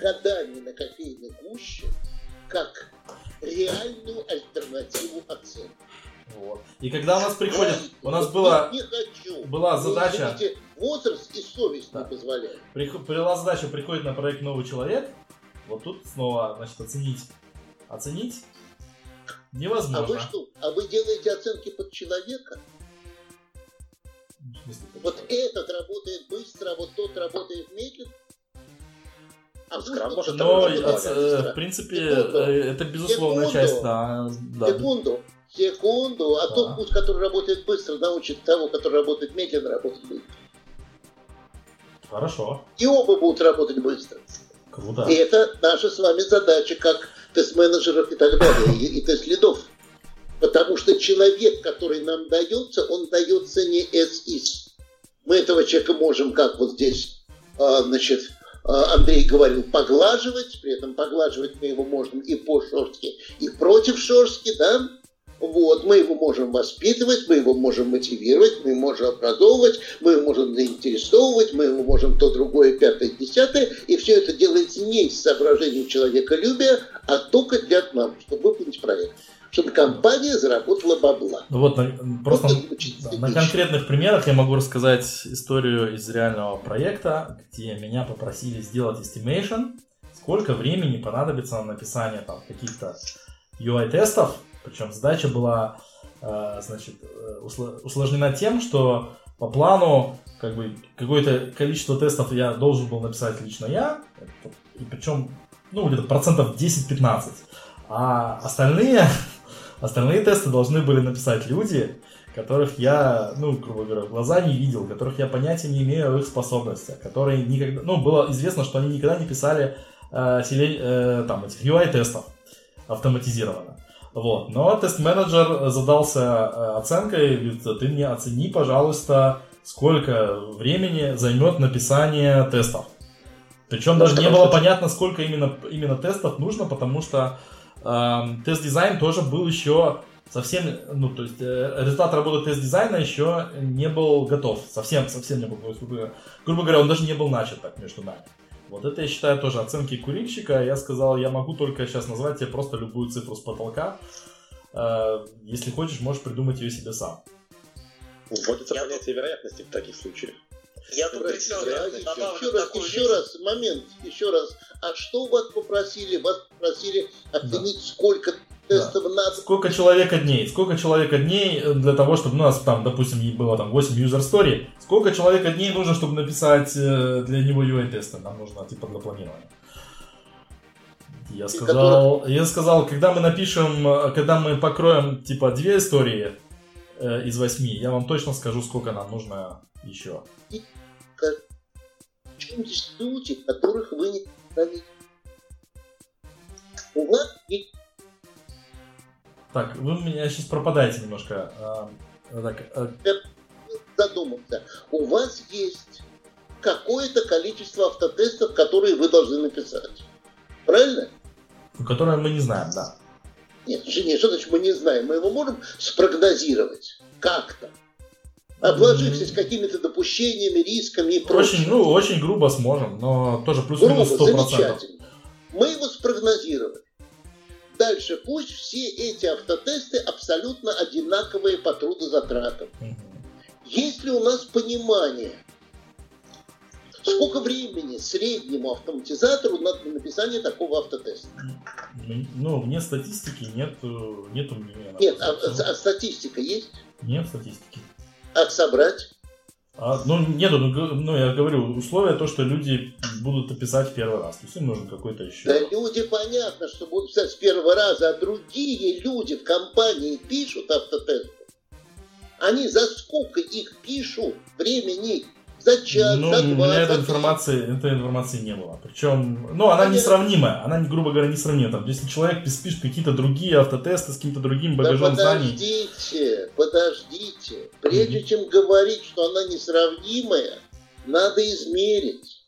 [SPEAKER 3] гадание на кофейной гуще как реальную альтернативу оценки.
[SPEAKER 2] Вот. И когда у нас приходит, у нас была,
[SPEAKER 3] Не, не хочу.
[SPEAKER 2] была задача,
[SPEAKER 3] извините, возраст и совесть
[SPEAKER 2] Да.
[SPEAKER 3] не позволяют.
[SPEAKER 2] прих- была задача, приходит на проект новый человек, вот тут снова, значит, оценить, оценить
[SPEAKER 3] А
[SPEAKER 2] невозможно.
[SPEAKER 3] вы что? А вы делаете оценки под человека?
[SPEAKER 2] Смысле,
[SPEAKER 3] Вот этот работает быстро, а вот тот работает медленно. А
[SPEAKER 4] Скрам может
[SPEAKER 2] Но, э, в принципе,
[SPEAKER 3] Секунду.
[SPEAKER 2] э, это безусловная
[SPEAKER 3] Секунду.
[SPEAKER 2] часть, да, да.
[SPEAKER 3] Секунду, секунду, а
[SPEAKER 2] Да.
[SPEAKER 3] тот пусть, который работает быстро, научит того, который работает медленно, работать быстро.
[SPEAKER 2] Хорошо,
[SPEAKER 3] И оба будут работать быстро.
[SPEAKER 2] круто.
[SPEAKER 3] И это наша с вами задача, как тест-менеджеров и так далее, и, и тест-лидов. Потому что человек, который нам дается, он дается не is. Мы этого человека можем, как вот здесь, а, значит, а, Андрей говорил, поглаживать, при этом поглаживать мы его можем и по шорстке, и против шорстки, да? Вот, мы его можем воспитывать, мы его можем мотивировать, мы его можем образовывать, мы его можем заинтересовывать, мы его можем то, другое, пятое, десятое, и все это делается не из соображений человеколюбия, а только для нас, чтобы выполнить проект, чтобы компания заработала бабла.
[SPEAKER 2] Ну вот, на- просто
[SPEAKER 3] Вот
[SPEAKER 2] на конкретных примерах я могу рассказать историю из реального проекта, где меня попросили сделать estimation, сколько времени понадобится на написание там каких-то UI-тестов, причем задача была э, значит, э, усл- усложнена тем, что по плану как бы какое-то количество тестов я должен был написать лично я, и причем ну где-то процентов 10-15, а остальные Остальные тесты должны были написать люди, которых я, ну, грубо говоря, в глаза не видел, которых я понятия не имею о их способностях, которые никогда, ну, было известно, что они никогда не писали э, селе- э, там, этих UI-тестов автоматизированно. Вот. Но тест-менеджер задался э, оценкой, говорит, ты мне оцени, пожалуйста, сколько времени займет написание тестов. Причем даже не было понятно, сколько именно, именно тестов нужно, потому что э, тест-дизайн тоже был еще совсем, ну, то есть э, результат работы тест-дизайна еще не был готов, совсем, совсем не был, грубо, грубо говоря, он даже не был начат так между нами. Вот это я считаю тоже оценки курильщика. Я сказал, я могу только сейчас назвать тебе просто любую цифру с потолка. Э, если хочешь, можешь придумать ее себе сам.
[SPEAKER 4] Вводится
[SPEAKER 6] Я
[SPEAKER 4] понятие вероятности в таких случаях.
[SPEAKER 6] Я тут
[SPEAKER 3] Да,
[SPEAKER 6] еще
[SPEAKER 3] да, раз, еще раз, момент, еще раз. А что вас попросили? Вас попросили оценить, сколько
[SPEAKER 2] Сколько человека дней? Сколько человека дней для того, чтобы у нас там, допустим, было там 8 user story, сколько человека дней нужно, чтобы написать э, для него UI-тесты? Нам нужно типа для планирования. Я сказал, я сказал, когда мы напишем, э, когда мы покроем типа две истории э, из восьми, я вам точно скажу, сколько нам нужно еще.
[SPEAKER 3] Люди, которых вы не. У вас есть
[SPEAKER 2] Так, вы у меня сейчас пропадаете немножко. А, так, а,
[SPEAKER 3] задуматься. У вас есть какое-то количество автотестов, которые вы должны написать. Правильно?
[SPEAKER 2] которое мы не знаем, да.
[SPEAKER 3] Нет, Женя, что значит мы не знаем? Мы его можем спрогнозировать как-то. Обложившись какими-то допущениями, рисками и прочим.
[SPEAKER 2] Очень, ну, очень грубо сможем, но тоже
[SPEAKER 3] Грубо,
[SPEAKER 2] плюс-минус 100%.
[SPEAKER 3] замечательно. Мы его спрогнозировали. Дальше пусть все эти автотесты абсолютно одинаковые по трудозатратам. Есть ли у нас понимание, сколько времени среднему автоматизатору надо на написание такого автотеста?
[SPEAKER 2] Ну, вне статистики нет, э, нету мнения.
[SPEAKER 3] Нет, а, а статистика есть?
[SPEAKER 2] Нет статистики.
[SPEAKER 3] А собрать?
[SPEAKER 2] А, ну, нету, ну, ну, я говорю, условие то, что люди будут писать в первый раз. То есть им нужен какой-то еще...
[SPEAKER 3] Да люди понятно, что будут писать с первого раза, а другие люди в компании пишут автотесты. Они за сколько их пишут времени? За час,
[SPEAKER 2] Ну,
[SPEAKER 3] за
[SPEAKER 2] у
[SPEAKER 3] два,
[SPEAKER 2] меня
[SPEAKER 3] за
[SPEAKER 2] этой информации, этой информации не было. Причем, ну, она
[SPEAKER 3] Понятно.
[SPEAKER 2] несравнимая. Она, грубо говоря, несравнима. Там, если человек пишет какие-то другие автотесты с каким-то другим
[SPEAKER 3] Да
[SPEAKER 2] багажом знаний,
[SPEAKER 3] подождите, подождите. Прежде чем говорить, что она несравнимая, надо измерить.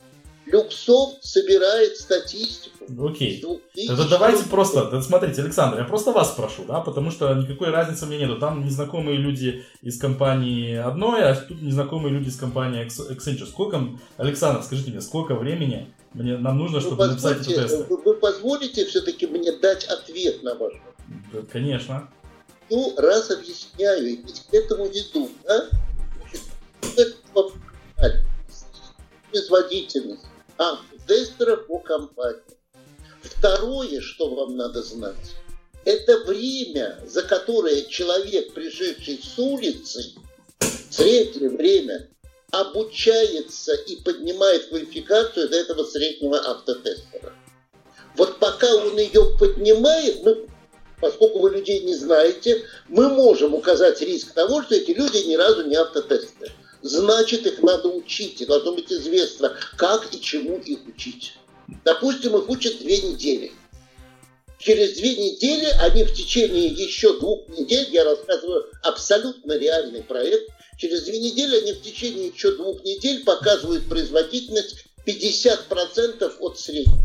[SPEAKER 3] Люксофт собирает статистику.
[SPEAKER 2] ну, окей.
[SPEAKER 3] с 2000
[SPEAKER 2] Это давайте просто, да, смотрите, Александр, я просто вас спрошу, да, потому что никакой разницы мне нету. Там незнакомые люди из компании одной, а тут незнакомые люди из компании Acc- Accenture. Сколько, Александр, скажите мне, сколько времени мне, нам нужно,
[SPEAKER 3] Вы
[SPEAKER 2] чтобы написать эти тесты?
[SPEAKER 3] вы, вы позволите все-таки мне дать ответ на ваш вопрос?
[SPEAKER 2] Да, конечно.
[SPEAKER 3] Ну, раз объясняю, и ведь к этому веду, да? Производительность автотестера по компании. Второе, что вам надо знать, это время, за которое человек, пришедший с улицы, среднее время, обучается и поднимает квалификацию до этого среднего автотестера. Вот пока он ее поднимает, мы, поскольку вы людей не знаете, мы можем указать риск того, что эти люди ни разу не автотестеры. Значит, их надо учить, и должно быть известно, как и чему их учить. Допустим, их учат две недели. Через две недели они в течение еще двух недель, я рассказываю абсолютно реальный проект, через две недели они в течение еще двух недель показывают производительность 50% от среднего.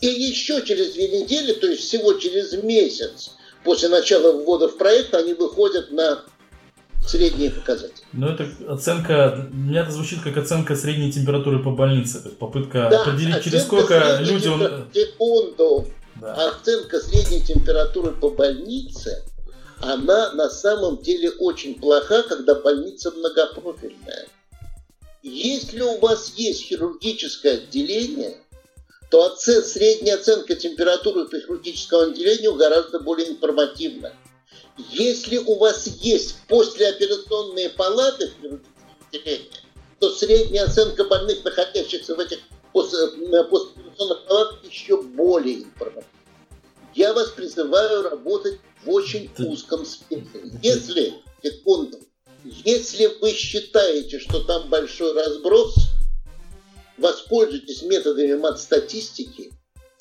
[SPEAKER 3] И еще через две недели, то есть всего через месяц после начала ввода в проект, они выходят на средние показатели.
[SPEAKER 2] Ну, это оценка, у меня это звучит как оценка средней температуры по больнице. То есть попытка
[SPEAKER 3] Да,
[SPEAKER 2] определить, через сколько люди он...
[SPEAKER 3] Секунду.
[SPEAKER 2] Да.
[SPEAKER 3] Оценка средней температуры по больнице, она на самом деле очень плоха, когда больница многопрофильная. Если у вас есть хирургическое отделение, то оце- средняя оценка температуры по хирургическому отделению гораздо более информативна. Если у вас есть послеоперационные палаты в хирургическом отделении, то средняя оценка больных, находящихся в этих э, послеоперационных палатах, еще более информативна. Я вас призываю работать в очень узком спектре. Если, секунду, если вы считаете, что там большой разброс, воспользуйтесь методами мат-статистики,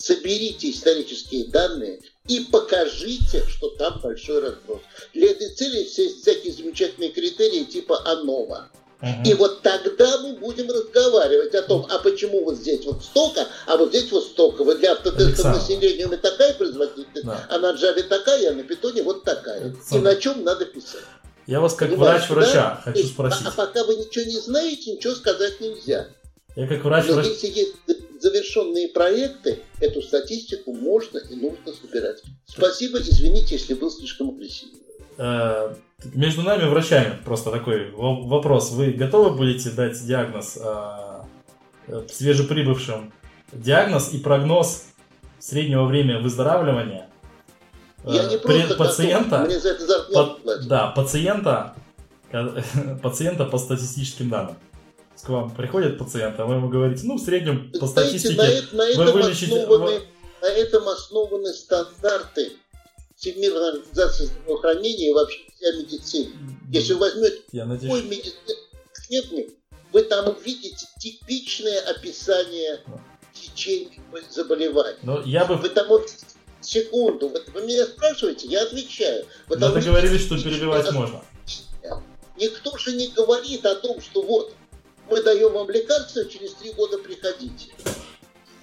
[SPEAKER 3] соберите исторические данные и покажите, что там большой разброс. Для этой цели есть всякие замечательные критерии типа АНОВА. Угу. И вот тогда мы будем разговаривать о том, а почему вот здесь вот столько, а вот здесь вот столько. Вот для автотестов на Selenium такая производительность, да. а на Java такая, а на Python вот такая. Александр. И на чем надо писать.
[SPEAKER 2] Я вас как врач врача да? хочу спросить.
[SPEAKER 3] А, а пока вы ничего не знаете, ничего сказать нельзя.
[SPEAKER 2] Я как врач
[SPEAKER 3] Но если есть завершенные проекты, эту статистику можно и нужно собирать. Спасибо, извините, если был слишком агрессивен.
[SPEAKER 2] Э, между нами, врачами, просто такой вопрос. Вы готовы будете дать диагноз э, э, свежеприбывшим? Диагноз и прогноз среднего времени выздоравливания
[SPEAKER 3] Я не просто
[SPEAKER 2] пациента,
[SPEAKER 3] готов. Мне за это зарплату
[SPEAKER 2] по, да, пациента, пациента по статистическим данным. К вам приходит пациент, а вы ему говорите, ну, в среднем по Знаете, статистике на, на
[SPEAKER 3] этом вы вылечите... Основаны, на этом основаны стандарты Всемирной организации здравоохранения и вообще вся медицина. Если вы возьмете
[SPEAKER 2] Я любой
[SPEAKER 3] медицинский вы там увидите типичное описание течения заболеваний.
[SPEAKER 2] Но я бы...
[SPEAKER 3] Вы там вот секунду, вы, меня спрашиваете, я отвечаю.
[SPEAKER 2] Вы Но договорились, что перебивать можно.
[SPEAKER 3] Никто же не говорит о том, что вот, мы даем вам лекарство, через три года приходите.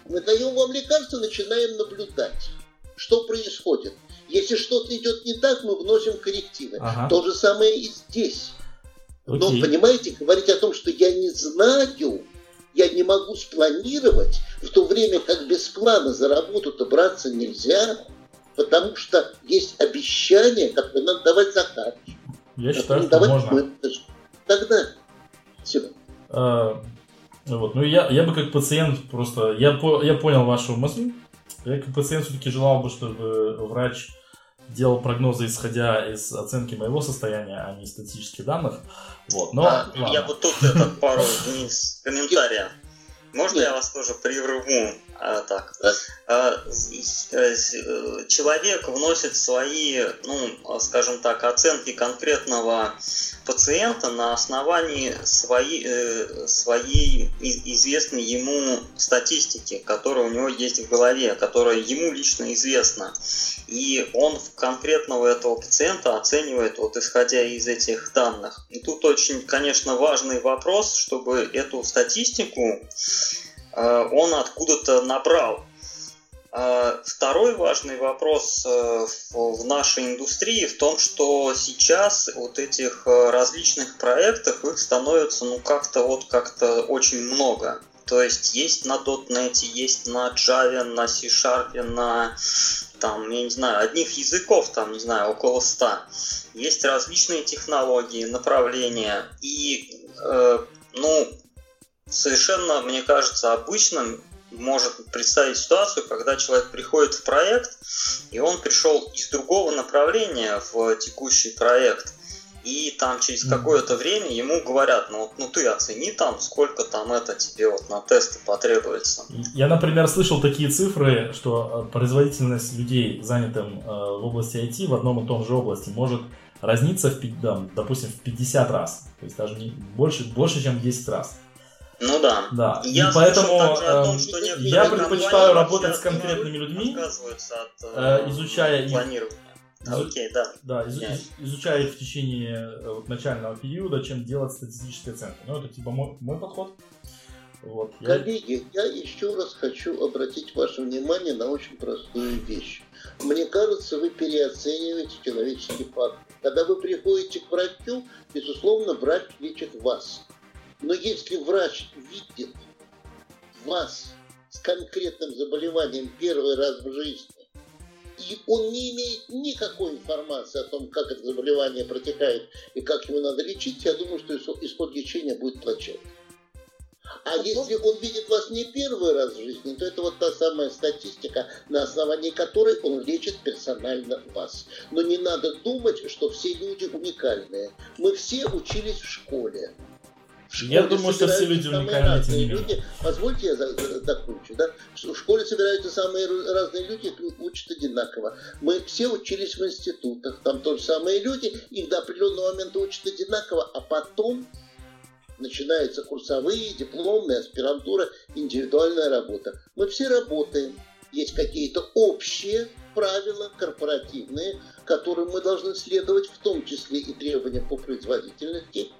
[SPEAKER 3] Мы даем вам лекарство, начинаем наблюдать, что происходит. Если что-то идет не так, мы вносим коррективы. Ага. То же самое и здесь. Окей. Но, понимаете, говорить о том, что я не знаю, я не могу спланировать, в то время как без плана за работу-то браться нельзя, потому что есть обещания, которые надо давать заказчику.
[SPEAKER 2] Я считаю, что можно.
[SPEAKER 3] Тогда все.
[SPEAKER 2] А, вот. Ну, я, я бы как пациент просто... Я, по, я понял вашу мысль. Я как пациент все-таки желал бы, чтобы врач делал прогнозы, исходя из оценки моего состояния, а не статистических данных. Вот, но,
[SPEAKER 6] а, я вот тут это пару комментариев. Можно я вас тоже прерву? А, так. А, э, человек вносит свои, ну, скажем так, оценки конкретного пациента на основании своей, э, своей известной ему статистики, которая у него есть в голове, которая ему лично известна. И он конкретного этого пациента оценивает вот исходя из этих данных. И тут очень, конечно, важный вопрос, чтобы эту статистику Э, он откуда-то набрал. Э, второй важный вопрос э, в нашей индустрии в том, что сейчас вот этих различных проектов их становится ну как-то вот как-то очень много. То есть есть на .NET, есть на Java, на C-Sharp, на там, я не знаю, одних языков, там, не знаю, около 100. Есть различные технологии, направления. И, э, ну, совершенно, мне кажется, обычным может представить ситуацию, когда человек приходит в проект, и он пришел из другого направления в текущий проект, и там через какое-то время ему говорят, ну, ну ты оцени там, сколько там это тебе вот на тесты потребуется.
[SPEAKER 2] Я, например, слышал такие цифры, что э, производительность людей, занятым э, в области IT, в одном и том же области, может разниться, в, допустим, в 50 раз. То есть даже не, больше, больше, чем в 10 раз.
[SPEAKER 6] Ну да.
[SPEAKER 2] Да. И, я поэтому том, эм, что я предпочитаю работать с конкретными людьми, от, э, изучая их.
[SPEAKER 6] Окей, да.
[SPEAKER 2] Да, из, из, изучая их в течение э, вот, начального периода, чем делать статистические оценки. Ну, это типа мой, мой подход. Вот,
[SPEAKER 3] Коллеги, я... я еще раз хочу обратить ваше внимание на очень простую вещь. Мне кажется, вы переоцениваете человеческий фактор. Когда вы приходите к врачу, безусловно, врач лечит вас. Но если врач видит вас с конкретным заболеванием первый раз в жизни, и он не имеет никакой информации о том, как это заболевание протекает и как его надо лечить, я думаю, что исход лечения будет плачевный. А если он видит вас не первый раз в жизни, то это вот та самая статистика, на основании которой он лечит персонально вас. Но не надо думать, что все люди уникальные. Мы все учились в школе.
[SPEAKER 2] Я думаю, что все люди уникальны,
[SPEAKER 3] люди. Позвольте я закончу. Да? В школе собираются самые разные люди, учат одинаково. Мы все учились в институтах, там тоже самые люди, их до определенного момента учат одинаково, а потом начинаются курсовые, дипломные, аспирантура, индивидуальная работа. Мы все работаем. Есть какие-то общие правила корпоративные, которым мы должны следовать, в том числе и требования по производительности,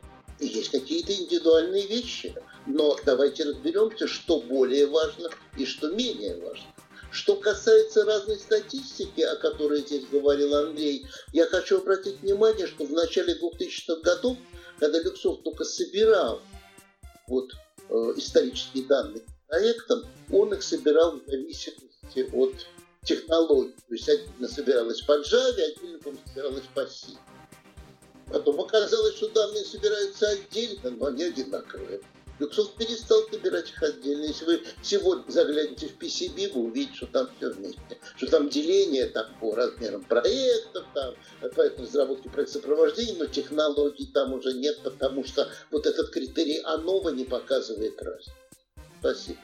[SPEAKER 3] есть какие-то индивидуальные вещи. Но давайте разберемся, что более важно и что менее важно. Что касается разной статистики, о которой здесь говорил Андрей, я хочу обратить внимание, что в начале 2000-х годов, когда Люксов только собирал вот, э, исторические данные проектом, он их собирал в зависимости от технологий. То есть отдельно собиралось по Java, отдельно, собиралось по C. Потом оказалось, что данные собираются отдельно, но они одинаковые. Люксов перестал собирать их отдельно. Если вы сегодня заглянете в PCB, вы увидите, что там все вместе. Что там деление там, по размерам проектов, там, по разработке проект сопровождения, но технологий там уже нет, потому что вот этот критерий АНОВА не показывает разницу. Спасибо.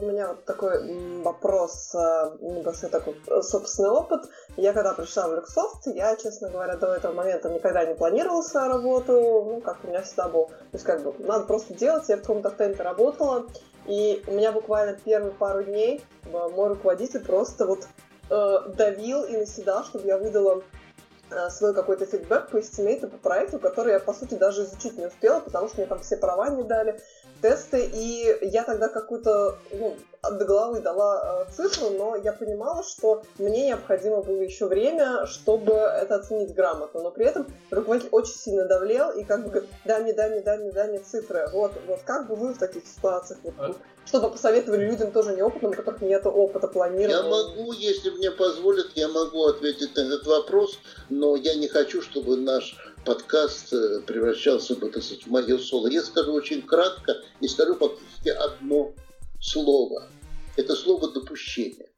[SPEAKER 5] У меня вот такой вопрос, э, небольшой такой э, собственный опыт. Я когда пришла в Люксофт, я, честно говоря, до этого момента никогда не планировала свою работу, ну, как у меня всегда был. То есть, как бы, надо просто делать. Я в каком-то темпе работала, и у меня буквально первые пару дней э, мой руководитель просто вот э, давил и наседал, чтобы я выдала свой какой-то фидбэк по estimate у, по проекту, который я, по сути, даже изучить не успела, потому что мне там все права не дали тесты, и я тогда какую-то, ну, до головы дала э, цифру, но я понимала, что мне необходимо было еще время, чтобы это оценить грамотно. Но при этом руководитель очень сильно давлел и как бы говорит, дай мне, дай мне, дай мне, дай мне цифры. Вот, вот как бы вы в таких ситуациях, вот, а... чтобы посоветовали людям тоже неопытным, у которых нет опыта планирования?
[SPEAKER 3] Я могу, если мне позволят, я могу ответить на этот вопрос, но я не хочу, чтобы наш подкаст э, превращался бы, так сказать, в мое соло. Я скажу очень кратко и скажу фактически одно слово. Это слово допущение.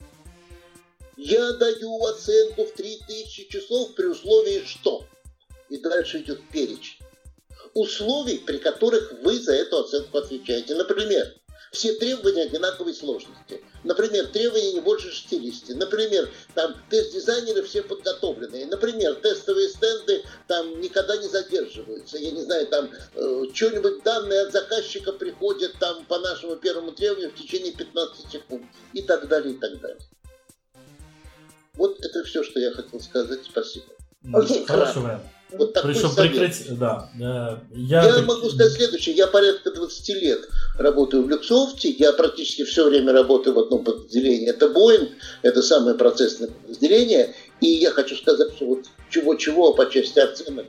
[SPEAKER 3] Я даю оценку в 3000 часов при условии что? И дальше идет перечень. Условий, при которых вы за эту оценку отвечаете. Например, все требования одинаковой сложности. Например, требования не больше 60. Например, там тест-дизайнеры все подготовленные. Например, тестовые стенды там никогда не задерживаются. Я не знаю, там э, что-нибудь данные от заказчика приходят там по нашему первому требованию в течение 15 секунд. И так далее, и так далее. Вот это все, что я хотел сказать. Спасибо.
[SPEAKER 2] Окей, хорошо, вариант. Вот такой Причем прекратить, да.
[SPEAKER 3] Э, я, я могу сказать следующее. Я порядка 20 лет работаю в Люксофте. Я практически все время работаю в одном подразделении. Это Boeing, это самое процессное подразделение. И я хочу сказать, что вот чего-чего по части оценок.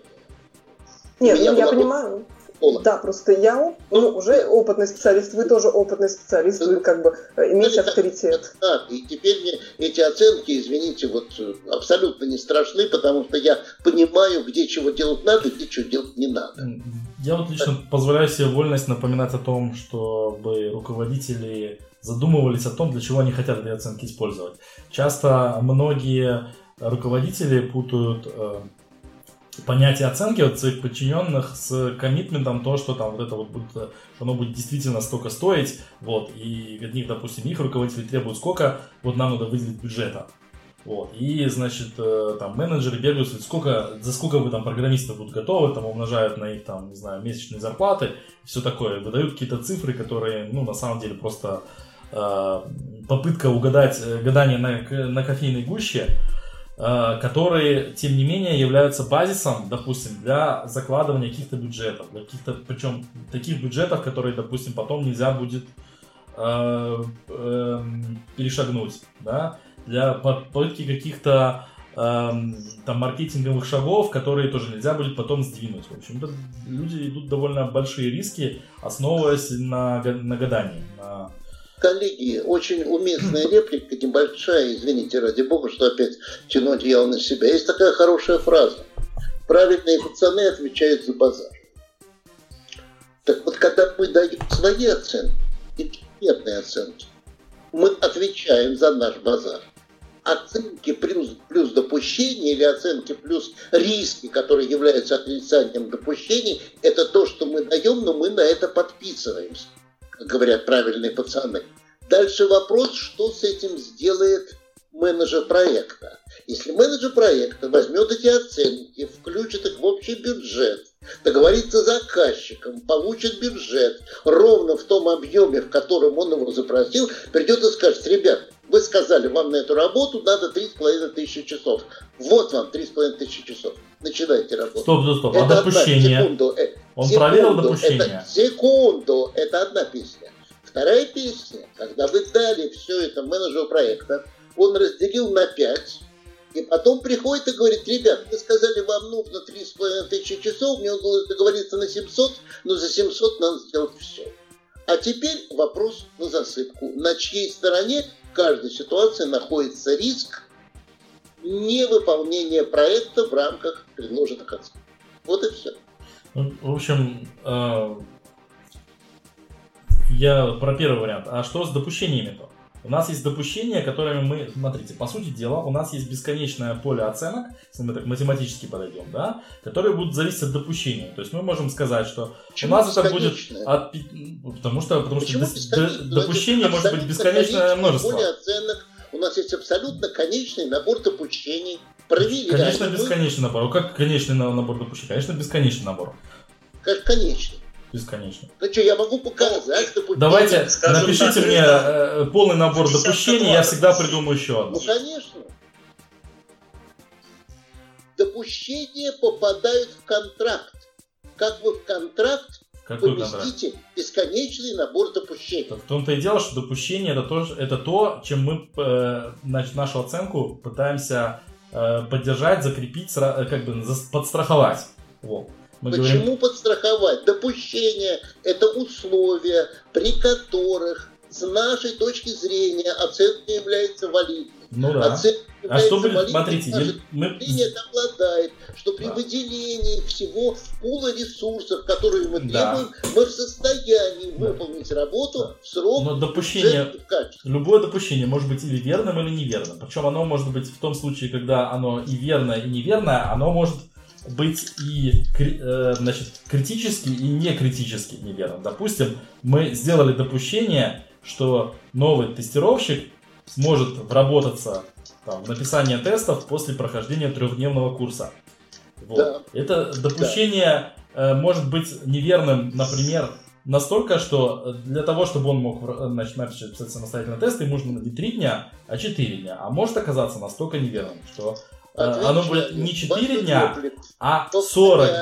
[SPEAKER 5] Нет, ну, я понимаю школа. Да, просто я ну, уже опытный специалист, вы тоже опытный специалист, вы как бы э, имеете авторитет.
[SPEAKER 3] Да, и теперь мне эти оценки, извините, вот э, абсолютно не страшны, потому что я понимаю, где чего делать надо, где чего делать не надо.
[SPEAKER 2] Я вот лично позволяю себе вольность напоминать о том, чтобы руководители задумывались о том, для чего они хотят эти оценки использовать. Часто многие руководители путают э, понятие оценки от своих подчиненных с коммитментом, то, что там вот это вот будет, что оно будет действительно столько стоить, вот, и от них, допустим, их руководители требуют сколько, вот нам надо выделить бюджета. Вот. И, значит, э, там менеджеры бегают, сколько, за сколько вы там программисты будут готовы, там умножают на их там, не знаю, месячные зарплаты, все такое, выдают какие-то цифры, которые, ну, на самом деле просто э, попытка угадать э, гадание на, на кофейной гуще, Э, которые, тем не менее, являются базисом, допустим, для закладывания каких-то бюджетов, для каких-то, причем таких бюджетов, которые, допустим, потом нельзя будет э, э, перешагнуть, да, для попытки каких-то э, там маркетинговых шагов, которые тоже нельзя будет потом сдвинуть. В общем, люди идут довольно большие риски, основываясь на, на гадании, на
[SPEAKER 3] коллеги, очень уместная реплика, небольшая, извините, ради бога, что опять тяну одеяло на себя. Есть такая хорошая фраза. Правильные пацаны отвечают за базар. Так вот, когда мы даем свои оценки, экспертные оценки, мы отвечаем за наш базар. Оценки плюс, плюс допущения или оценки плюс риски, которые являются отрицанием допущений, это то, что мы даем, но мы на это подписываемся как говорят правильные пацаны. Дальше вопрос, что с этим сделает менеджер проекта. Если менеджер проекта возьмет эти оценки, включит их в общий бюджет, договорится с заказчиком, получит бюджет ровно в том объеме, в котором он его запросил, придет и скажет, ребят, вы сказали, вам на эту работу надо 3,5 тысячи часов. Вот вам 3,5 тысячи часов. начинайте работать.
[SPEAKER 2] Стоп, стоп, стоп.
[SPEAKER 3] Это
[SPEAKER 2] а
[SPEAKER 3] одна-
[SPEAKER 2] допущение?
[SPEAKER 3] секунду, э,
[SPEAKER 2] Он
[SPEAKER 3] секунду,
[SPEAKER 2] проверил допущение?
[SPEAKER 3] Это, секунду, это одна песня. Вторая песня, когда вы дали все это менеджеру проекта, он разделил на пять, и потом приходит и говорит, ребят, вы сказали, вам нужно 3,5 тысячи часов, мне удалось договориться на 700, но за 700 надо сделать все. А теперь вопрос на засыпку. На чьей стороне в каждой ситуации находится риск невыполнения проекта в рамках предложенных оценок. Вот и все.
[SPEAKER 2] Ну, в общем, э, я про первый вариант. А что с допущениями-то? У нас есть допущения, которыми мы, смотрите, по сути дела, у нас есть бесконечное поле оценок, если мы так математически подойдем, да, которые будут зависеть от допущения. То есть мы можем сказать, что
[SPEAKER 3] Почему
[SPEAKER 2] у нас это будет от ну, потому что потому что
[SPEAKER 3] Почему
[SPEAKER 2] дос-
[SPEAKER 3] бесконечно?
[SPEAKER 2] д-
[SPEAKER 3] У нас
[SPEAKER 2] допущение может быть бесконечное
[SPEAKER 3] конечное
[SPEAKER 2] множество.
[SPEAKER 3] поле оценок. У нас есть абсолютно конечный набор допущений. Проверяем.
[SPEAKER 2] Конечно, бесконечный набор. Как конечный на- набор допущений? Конечно, бесконечный набор.
[SPEAKER 3] Как конечный.
[SPEAKER 2] Бесконечный.
[SPEAKER 3] Ну что, я могу показать допущение?
[SPEAKER 2] Давайте,
[SPEAKER 6] скажем
[SPEAKER 2] напишите
[SPEAKER 6] так,
[SPEAKER 2] мне
[SPEAKER 6] да.
[SPEAKER 2] э, полный набор
[SPEAKER 6] 62
[SPEAKER 2] допущений, я всегда придумаю еще одно.
[SPEAKER 3] Ну, конечно. Допущения попадают в контракт. Как вы в контракт
[SPEAKER 2] Какой контракт?
[SPEAKER 3] поместите бесконечный набор допущений?
[SPEAKER 2] Так в том-то и дело, что допущение это то, это то чем мы э, нашу оценку пытаемся поддержать, закрепить, э, как бы подстраховать. Вот. Мы
[SPEAKER 3] Почему
[SPEAKER 2] говорим,
[SPEAKER 3] подстраховать? Допущение – это условия, при которых с нашей точки зрения оценка является валидной.
[SPEAKER 2] Ну да.
[SPEAKER 3] Оценка
[SPEAKER 2] А что будет, смотрите, мы,
[SPEAKER 3] обладает, что при
[SPEAKER 2] Да.
[SPEAKER 3] выделении всего пула ресурсов, которые мы
[SPEAKER 2] Да.
[SPEAKER 3] требуем, мы в состоянии выполнить работу
[SPEAKER 2] Да.
[SPEAKER 3] в срок,
[SPEAKER 2] но допущение, любое допущение может быть или верным, или неверным. Причем оно может быть в том случае, когда оно и верное, и неверное, оно может быть и э, значит, критически, и не критически неверным. Допустим, мы сделали допущение, что новый тестировщик сможет вработаться там, в написание тестов после прохождения трехдневного курса. Вот.
[SPEAKER 3] Да.
[SPEAKER 2] Это допущение э, может быть неверным, например, настолько, что э, для того, чтобы он мог э, значит, начать писать самостоятельно тесты, ему нужно не 3 дня, а 4 дня. А может оказаться настолько неверным, что э, оно будет не 4
[SPEAKER 3] Ваши
[SPEAKER 2] дня, а
[SPEAKER 3] повторяю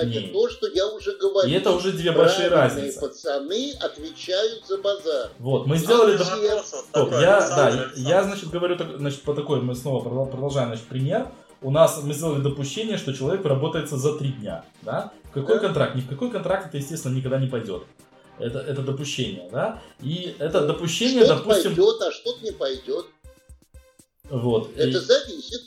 [SPEAKER 2] 40 дней.
[SPEAKER 3] То, что я уже говорил.
[SPEAKER 2] И это уже две большие разницы.
[SPEAKER 3] пацаны отвечают за базар.
[SPEAKER 2] Вот, мы сделали... доп- Стоп,
[SPEAKER 6] такой,
[SPEAKER 2] я, да,
[SPEAKER 6] Александрович.
[SPEAKER 2] я, значит, говорю, так- значит, по такой, мы снова продол- продолжаем, значит, пример. У нас, мы сделали допущение, что человек работается за три дня, да? В какой
[SPEAKER 3] Да.
[SPEAKER 2] контракт? Ни в какой контракт это, естественно, никогда не пойдет. Это, это допущение, да? И это допущение,
[SPEAKER 3] Что-то
[SPEAKER 2] допустим,
[SPEAKER 3] пойдет, а что-то не пойдет.
[SPEAKER 2] вот. и-
[SPEAKER 3] Это зависит.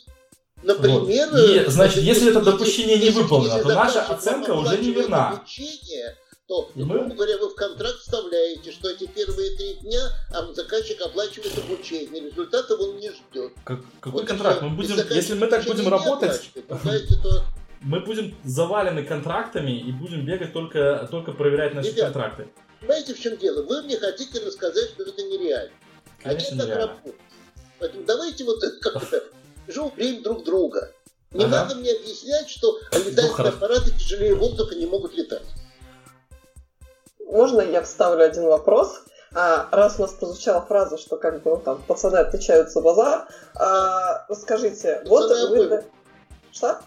[SPEAKER 3] Например,
[SPEAKER 2] Вот. И, значит, если это допущение не выполнено, то наша оценка уже не
[SPEAKER 3] оплачивает
[SPEAKER 2] верна.
[SPEAKER 3] обучение, то,
[SPEAKER 2] И мы-
[SPEAKER 3] грубо говоря, вы в контракт вставляете, что эти первые три дня а заказчик оплачивает обучение. Результатов он не ждет.
[SPEAKER 2] Как- какой
[SPEAKER 3] Вот
[SPEAKER 2] контракт? Мы будем, если мы так будем
[SPEAKER 3] не
[SPEAKER 2] работать,
[SPEAKER 3] ситуация.
[SPEAKER 2] мы будем завалены контрактами и будем бегать только, только проверять наши
[SPEAKER 3] Ребят,
[SPEAKER 2] контракты.
[SPEAKER 3] Понимаете, в чем дело? Вы мне хотите рассказать, что это нереально.
[SPEAKER 2] Конечно,
[SPEAKER 3] Они так
[SPEAKER 2] нереально.
[SPEAKER 3] работают. Поэтому давайте вот как-то живем время друг друга. Не
[SPEAKER 2] Ага.
[SPEAKER 3] надо мне объяснять, что летательные аппараты тяжелее воздуха не могут летать.
[SPEAKER 5] Можно я вставлю один вопрос? А, раз у нас прозвучала фраза, что как бы ну, там пацаны отвечают за базар, а, расскажите, вот
[SPEAKER 3] Пацаны
[SPEAKER 5] вы... Что?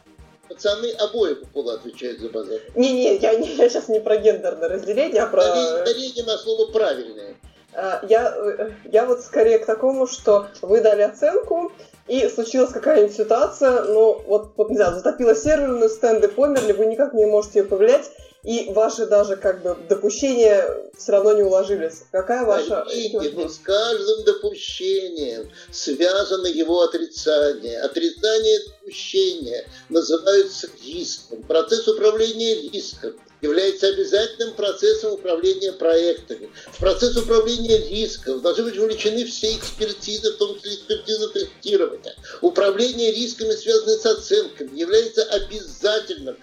[SPEAKER 3] Пацаны обоих пола отвечают за базар.
[SPEAKER 5] Не-не, я, не, я сейчас не про гендерное разделение, а про...
[SPEAKER 3] Ударение на слово правильное.
[SPEAKER 5] А, Я, э, я вот скорее к такому, что вы дали оценку, и случилась какая-нибудь ситуация, ну, вот, вот, не знаю, затопило серверную, стенды померли, вы никак не можете ее повлиять, и ваши даже, как бы, допущения все равно не уложились. Какая ваша...
[SPEAKER 3] Но с каждым допущением связано его отрицание. Отрицание допущения называется риском. Процесс управления риском является обязательным процессом управления проектами. В процесс управления риском должны быть вовлечены все экспертизы, в том числе экспертиза тестирования. Управление рисками, связанное с оценками, является обязательным,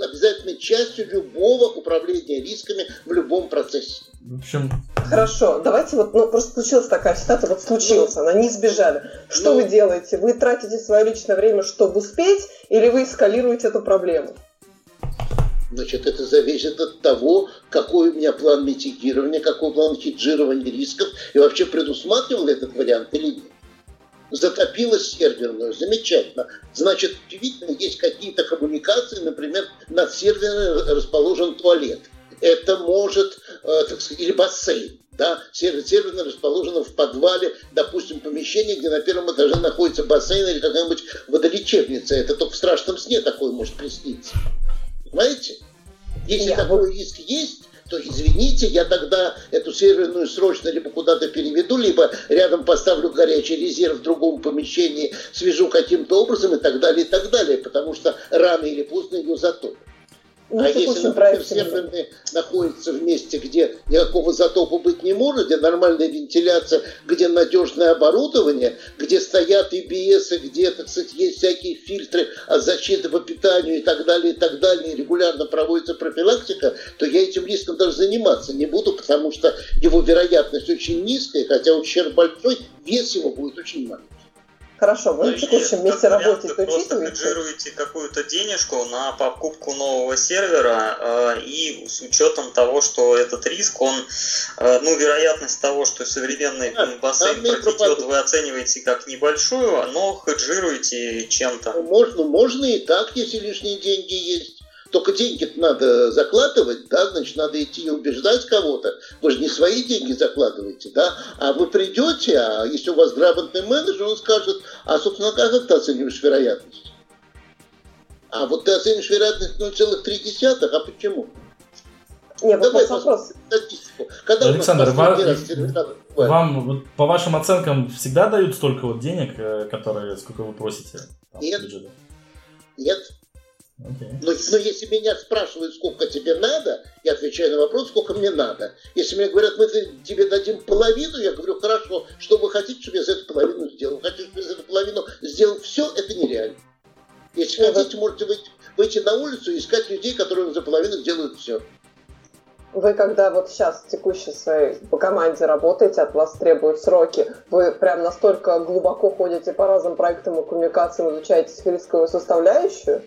[SPEAKER 3] обязательной частью любого управления рисками в любом процессе.
[SPEAKER 2] В общем,
[SPEAKER 5] Хорошо, давайте вот, ну, просто случилась такая ситуация, вот случилась, она, не избежали. Что
[SPEAKER 3] Ну.
[SPEAKER 5] вы делаете? Вы тратите свое личное время, чтобы успеть, или вы эскалируете эту проблему?
[SPEAKER 3] Значит, это зависит от того, какой у меня план митигирования, какой план хеджирования рисков, и вообще предусматривал этот вариант или нет. затопило серверную. Замечательно. Значит, очевидно, есть какие-то коммуникации, например, над сервером расположен туалет. Это может, э, так сказать, или бассейн. Да, сервер, сервер расположен в подвале, допустим, помещение, где на первом этаже находится бассейн или какая-нибудь водолечебница. Это только в страшном сне такое может присниться. Понимаете? Если я такой риск есть, то извините, я тогда эту серверную срочно либо куда-то переведу, либо рядом поставлю горячий резерв в другом помещении, свяжу каким-то образом и так далее, и так далее, потому что рано или поздно ее затопят. А если, например, серверные находятся в месте, где никакого затопа быть не может, где нормальная вентиляция, где надежное оборудование, где стоят EBS, где, так сказать, есть всякие фильтры от защиты по питанию и так далее, и так далее, и регулярно проводится профилактика, то я этим риском даже заниматься не буду, потому что его вероятность очень низкая, хотя ущерб большой, вес его будет очень маленький.
[SPEAKER 5] Хорошо, вы на текущем месте работаете,
[SPEAKER 6] вы просто хеджируете какую-то денежку на покупку нового сервера, э, и с учетом того, что этот риск, он, э, ну, вероятность того, что современный да, бассейн протечет, вы оцениваете как небольшую, но хеджируете чем-то.
[SPEAKER 3] Можно, можно и так, если лишние деньги есть. Только деньги надо закладывать, да, значит, надо идти и убеждать кого-то. Вы же не свои деньги закладываете, да, а вы придете, а если у вас грамотный менеджер, он скажет, а, собственно, как ты оцениваешь вероятность? А вот ты оценишь вероятность 0,3, а почему?
[SPEAKER 5] Нет, Давай вопрос.
[SPEAKER 2] статистику. Когда Александр, вам, вам вот, по вашим оценкам всегда дают столько вот денег, э, которые сколько вы просите?
[SPEAKER 3] Там, Нет. Нет. Okay. Но, но если меня спрашивают, сколько тебе надо, я отвечаю на вопрос, сколько мне надо. Если мне говорят, мы тебе дадим половину, я говорю, хорошо, что вы хотите, чтобы я за эту половину сделал? Хотите, чтобы я за эту половину сделал все, это нереально. Если uh хотите, можете выйти, выйти на улицу и искать людей, которые за половину сделают все.
[SPEAKER 5] Вы когда вот сейчас в текущей своей по команде работаете, от вас требуют сроки, вы прям настолько глубоко ходите по разным проектам и коммуникациям, изучаете рисковую составляющую?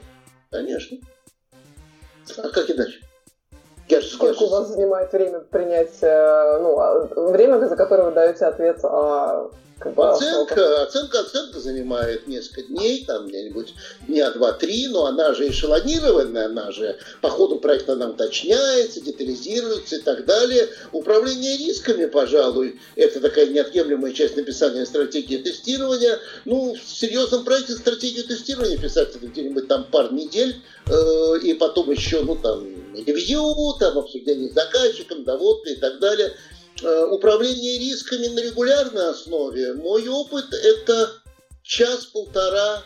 [SPEAKER 3] Конечно. А как иначе?
[SPEAKER 5] Я же, Сколько я у вас занимает время принять, э, ну, а, время, за которое вы даете ответ о
[SPEAKER 3] Оценка, оценка, оценка занимает несколько дней, там где-нибудь дня два-три, но она же эшелонированная, она же по ходу проекта она уточняется, детализируется и так далее. Управление рисками, пожалуй, это такая неотъемлемая часть написания стратегии тестирования. Ну, в серьезном проекте стратегию тестирования писать это где-нибудь там пару недель, э, и потом еще, ну, там, ревью, там, обсуждение с заказчиком, доводка и так далее – Э, управление рисками на регулярной основе, мой опыт – это час-полтора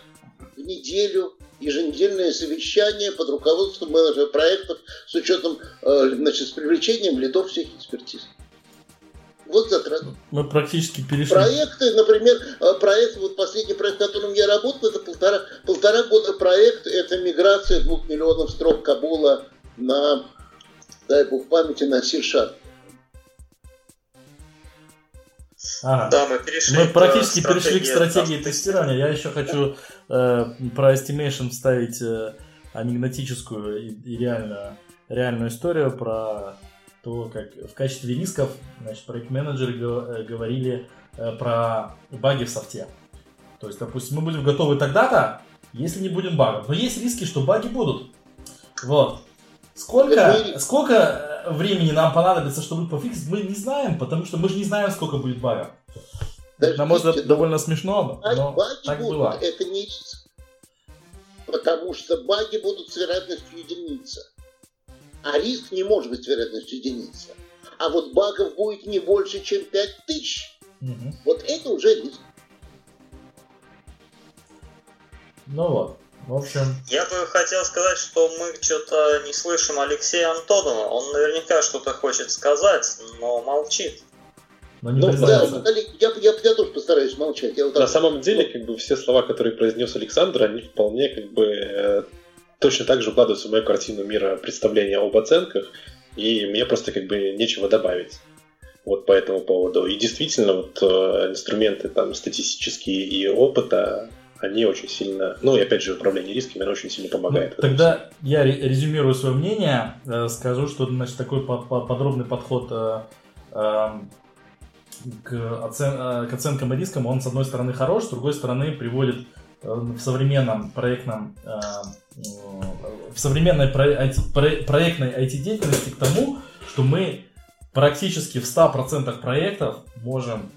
[SPEAKER 3] в неделю еженедельное совещание под руководством менеджера проектов с учетом, э, значит, с привлечением лидов всех экспертиз. Вот затраты.
[SPEAKER 2] Мы практически перешли.
[SPEAKER 3] Проекты, например, э, проект, вот последний проект, в котором я работал, это полтора, полтора года проект, это миграция двух миллионов строк Кабула на, дай бог памяти, на Сиршат.
[SPEAKER 2] Ага. Да, мы перешли. Мы практически перешли к стратегии тестирования. Я еще хочу э, про estimation вставить э, анекдотическую и, и реально, реальную историю про то, как в качестве рисков значит, проект-менеджеры э, говорили э, про баги в софте. То есть, допустим, мы будем готовы тогда-то, если не будем багов. Но есть риски, что баги будут. Вот. Сколько, сколько времени нам понадобится, чтобы пофиксить, мы не знаем, потому что мы же не знаем, сколько будет багов. Даже На мой взгляд, довольно смешно, но баги так
[SPEAKER 3] будут,
[SPEAKER 2] было.
[SPEAKER 3] Это не риск. Потому что баги будут с вероятностью единицы. А риск не может быть с вероятностью единицы. А вот багов будет не больше, чем 5000. Угу. Вот это уже риск.
[SPEAKER 2] Ну вот. В общем...
[SPEAKER 6] Я бы хотел сказать, что мы что-то не слышим Алексея Антонова. Он наверняка что-то хочет сказать, но молчит.
[SPEAKER 3] Но не ну, да, я, я, я тоже постараюсь молчать. Я
[SPEAKER 4] вот На самом деле, как бы все слова, которые произнес Александр, они вполне как бы э, точно так же укладываются в мою картину мира представления об оценках, и мне просто как бы нечего добавить вот по этому поводу. И действительно, вот э, инструменты там статистические и опыта, они очень сильно, ну и опять же управление рисками, оно очень сильно помогает.
[SPEAKER 2] Ну, тогда я резюмирую свое мнение, э, скажу, что значит такой подробный подход э, эм, к, оцен, э, к оценкам и рискам, он с одной стороны хорош, с другой стороны приводит в современном проектном в современной проектной IT-деятельности к тому, что мы практически в 100% проектов можем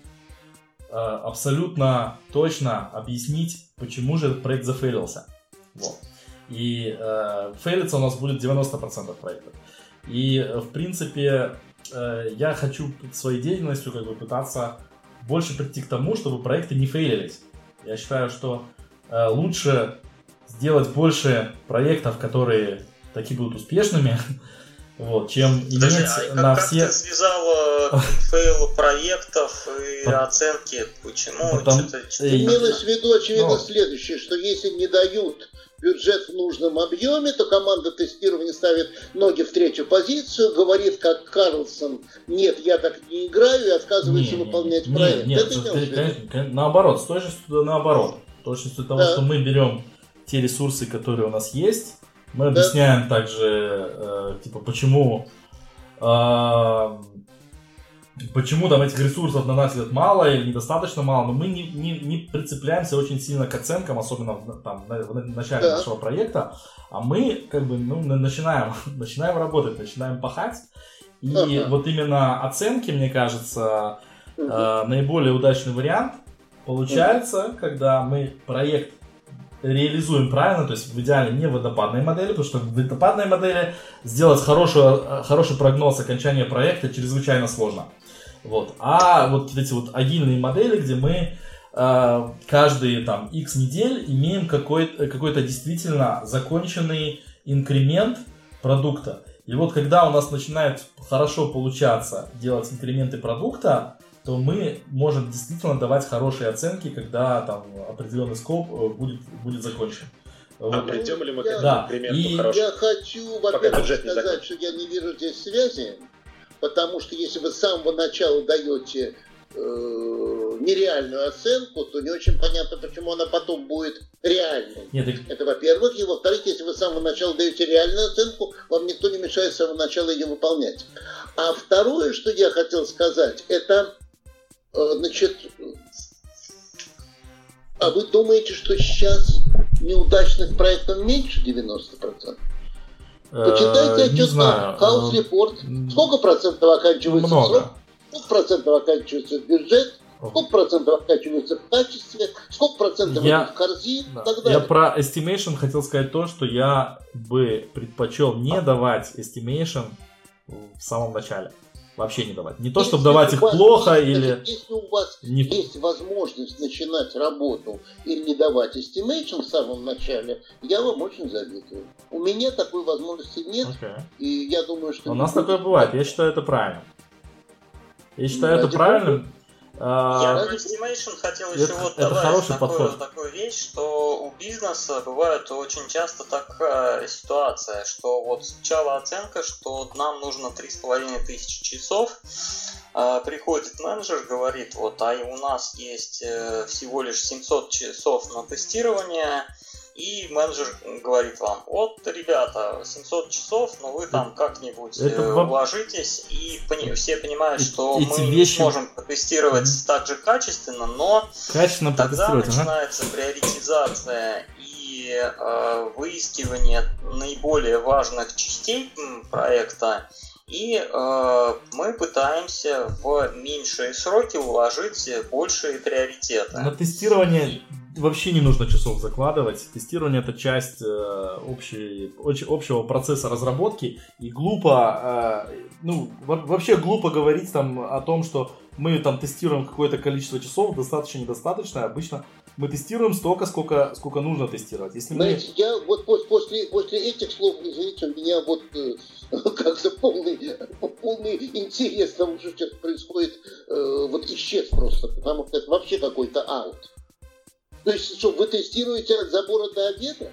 [SPEAKER 2] абсолютно точно объяснить, почему же проект зафейлился. Вот. И э, фейлиться у нас будет 90% проектов. И, э, в принципе, э, я хочу своей деятельностью как бы пытаться больше прийти к тому, чтобы проекты не фейлились. Я считаю, что э, лучше сделать больше проектов, которые такие будут успешными, вот, чем
[SPEAKER 6] Подожди,
[SPEAKER 2] иметь
[SPEAKER 6] а как,
[SPEAKER 2] на
[SPEAKER 6] как
[SPEAKER 2] все...
[SPEAKER 6] ты связал э, fail проектов и
[SPEAKER 2] По-
[SPEAKER 6] оценки? Почему?
[SPEAKER 2] Потому-
[SPEAKER 6] Что-то- что-то
[SPEAKER 3] Имелось в виду, очевидно,
[SPEAKER 2] Ну.
[SPEAKER 3] следующее, что если не дают бюджет в нужном объеме, то команда тестирования ставит ноги в третью позицию, говорит, как Карлсон, нет, я так не играю, и отказывается
[SPEAKER 2] Не,
[SPEAKER 3] выполнять
[SPEAKER 2] не,
[SPEAKER 3] проект.
[SPEAKER 2] Нет,
[SPEAKER 3] Это в виду?
[SPEAKER 2] конечно, конечно, наоборот, с точностью наоборот. С точностью того,
[SPEAKER 3] Да.
[SPEAKER 2] что мы берем те ресурсы, которые у нас есть, мы объясняем также, э, типа, почему э, почему там этих ресурсов на наш взгляд мало или недостаточно мало, но мы не, не, не прицепляемся очень сильно к оценкам, особенно в, там, на- в начале
[SPEAKER 3] Да.
[SPEAKER 2] нашего проекта, а мы как бы ну, на- начинаем, начинаем работать, начинаем пахать, и
[SPEAKER 3] Ага.
[SPEAKER 2] вот именно оценки, мне кажется,
[SPEAKER 3] Мгм.
[SPEAKER 2] э, наиболее удачный вариант получается, когда мы проект реализуем правильно, то есть в идеале не в водопадной модели, потому что в водопадной модели сделать хорошую, хороший прогноз окончания проекта чрезвычайно сложно. Вот. А вот эти вот агильные модели, где мы э, каждые там X недель имеем какой-то, какой-то действительно законченный инкремент продукта. И вот когда у нас начинает хорошо получаться делать инкременты продукта, то мы можем действительно давать хорошие оценки, когда там определенный скоп э, будет, будет закончен.
[SPEAKER 4] А
[SPEAKER 2] Вот.
[SPEAKER 4] придем ли мы к
[SPEAKER 3] Я-
[SPEAKER 4] этому
[SPEAKER 2] Да, и-
[SPEAKER 4] хорошему?
[SPEAKER 3] Я хочу, во-первых, сказать, что я не вижу здесь связи, потому что если вы с самого начала даете э, нереальную оценку, то не очень понятно, почему она потом будет реальной.
[SPEAKER 2] Нет, так
[SPEAKER 3] Это во-первых. И во-вторых, если вы с самого начала даете реальную оценку, вам никто не мешает с самого начала ее выполнять. А второе, что я хотел сказать, это, значит, а вы думаете, что сейчас неудачных проектов меньше 90%? Почитайте
[SPEAKER 2] э, не
[SPEAKER 3] отчет Report.
[SPEAKER 2] м,
[SPEAKER 3] Сколько процентов оканчивается срок?
[SPEAKER 2] Много.
[SPEAKER 3] Сколько процентов оканчивается бюджет? Сколько процентов оканчивается в качестве? Сколько процентов
[SPEAKER 2] Я-
[SPEAKER 3] в корзин?
[SPEAKER 2] Да.
[SPEAKER 3] И так
[SPEAKER 2] Я про estimation хотел сказать то, что я бы предпочел не давать estimation в самом начале. Вообще не давать. Не то,
[SPEAKER 3] Если
[SPEAKER 2] чтобы давать их
[SPEAKER 3] вас
[SPEAKER 2] плохо или...
[SPEAKER 3] Если у вас
[SPEAKER 2] Не...
[SPEAKER 3] есть возможность начинать работу и не давать estimation в самом начале, я вам очень завидую. У меня такой возможности нет,
[SPEAKER 2] Окей.
[SPEAKER 3] и я думаю, что...
[SPEAKER 2] У нас такое бывает. Я считаю это правильно. Я считаю это
[SPEAKER 3] Ради
[SPEAKER 2] правильным.
[SPEAKER 6] Я
[SPEAKER 2] А,
[SPEAKER 6] про estimation хотел
[SPEAKER 2] это-
[SPEAKER 6] еще вот
[SPEAKER 2] это
[SPEAKER 6] добавить
[SPEAKER 2] хороший
[SPEAKER 6] такую,
[SPEAKER 2] подход.
[SPEAKER 6] такую вещь, что у бизнеса бывает очень часто такая ситуация, что вот сначала оценка, что нам нужно 3,5 тысячи часов, а, приходит менеджер, говорит, вот, а у нас есть э, всего лишь 700 часов на тестирование, и менеджер говорит вам, вот, ребята, 700 часов, но вы там как-нибудь
[SPEAKER 2] Это
[SPEAKER 6] э, уложитесь, и пони- все понимают,
[SPEAKER 2] Э-
[SPEAKER 6] что
[SPEAKER 2] эти
[SPEAKER 6] мы не
[SPEAKER 2] вещи-
[SPEAKER 6] сможем протестировать так же качественно, но
[SPEAKER 2] качественно
[SPEAKER 6] тогда
[SPEAKER 2] протестировать. ага.
[SPEAKER 6] начинается приоритизация и э, выискивание наиболее важных частей проекта, и э, мы пытаемся в меньшие сроки уложить большие приоритеты.
[SPEAKER 2] На тестирование вообще не нужно часов закладывать. Тестирование это часть э, общей, общего процесса разработки. И глупо, э, ну, во- вообще глупо говорить там о том, что мы там тестируем какое-то количество часов, достаточно недостаточно. Обычно мы тестируем столько, сколько, сколько нужно тестировать. Если мы...
[SPEAKER 3] Знаете, я вот пос- после, после этих слов, извините, у меня вот э, как-то полный, полный интерес к тому, что сейчас происходит, э, вот исчез просто, потому что это вообще какой-то аут. То есть, что вы тестируете от забора до обеда?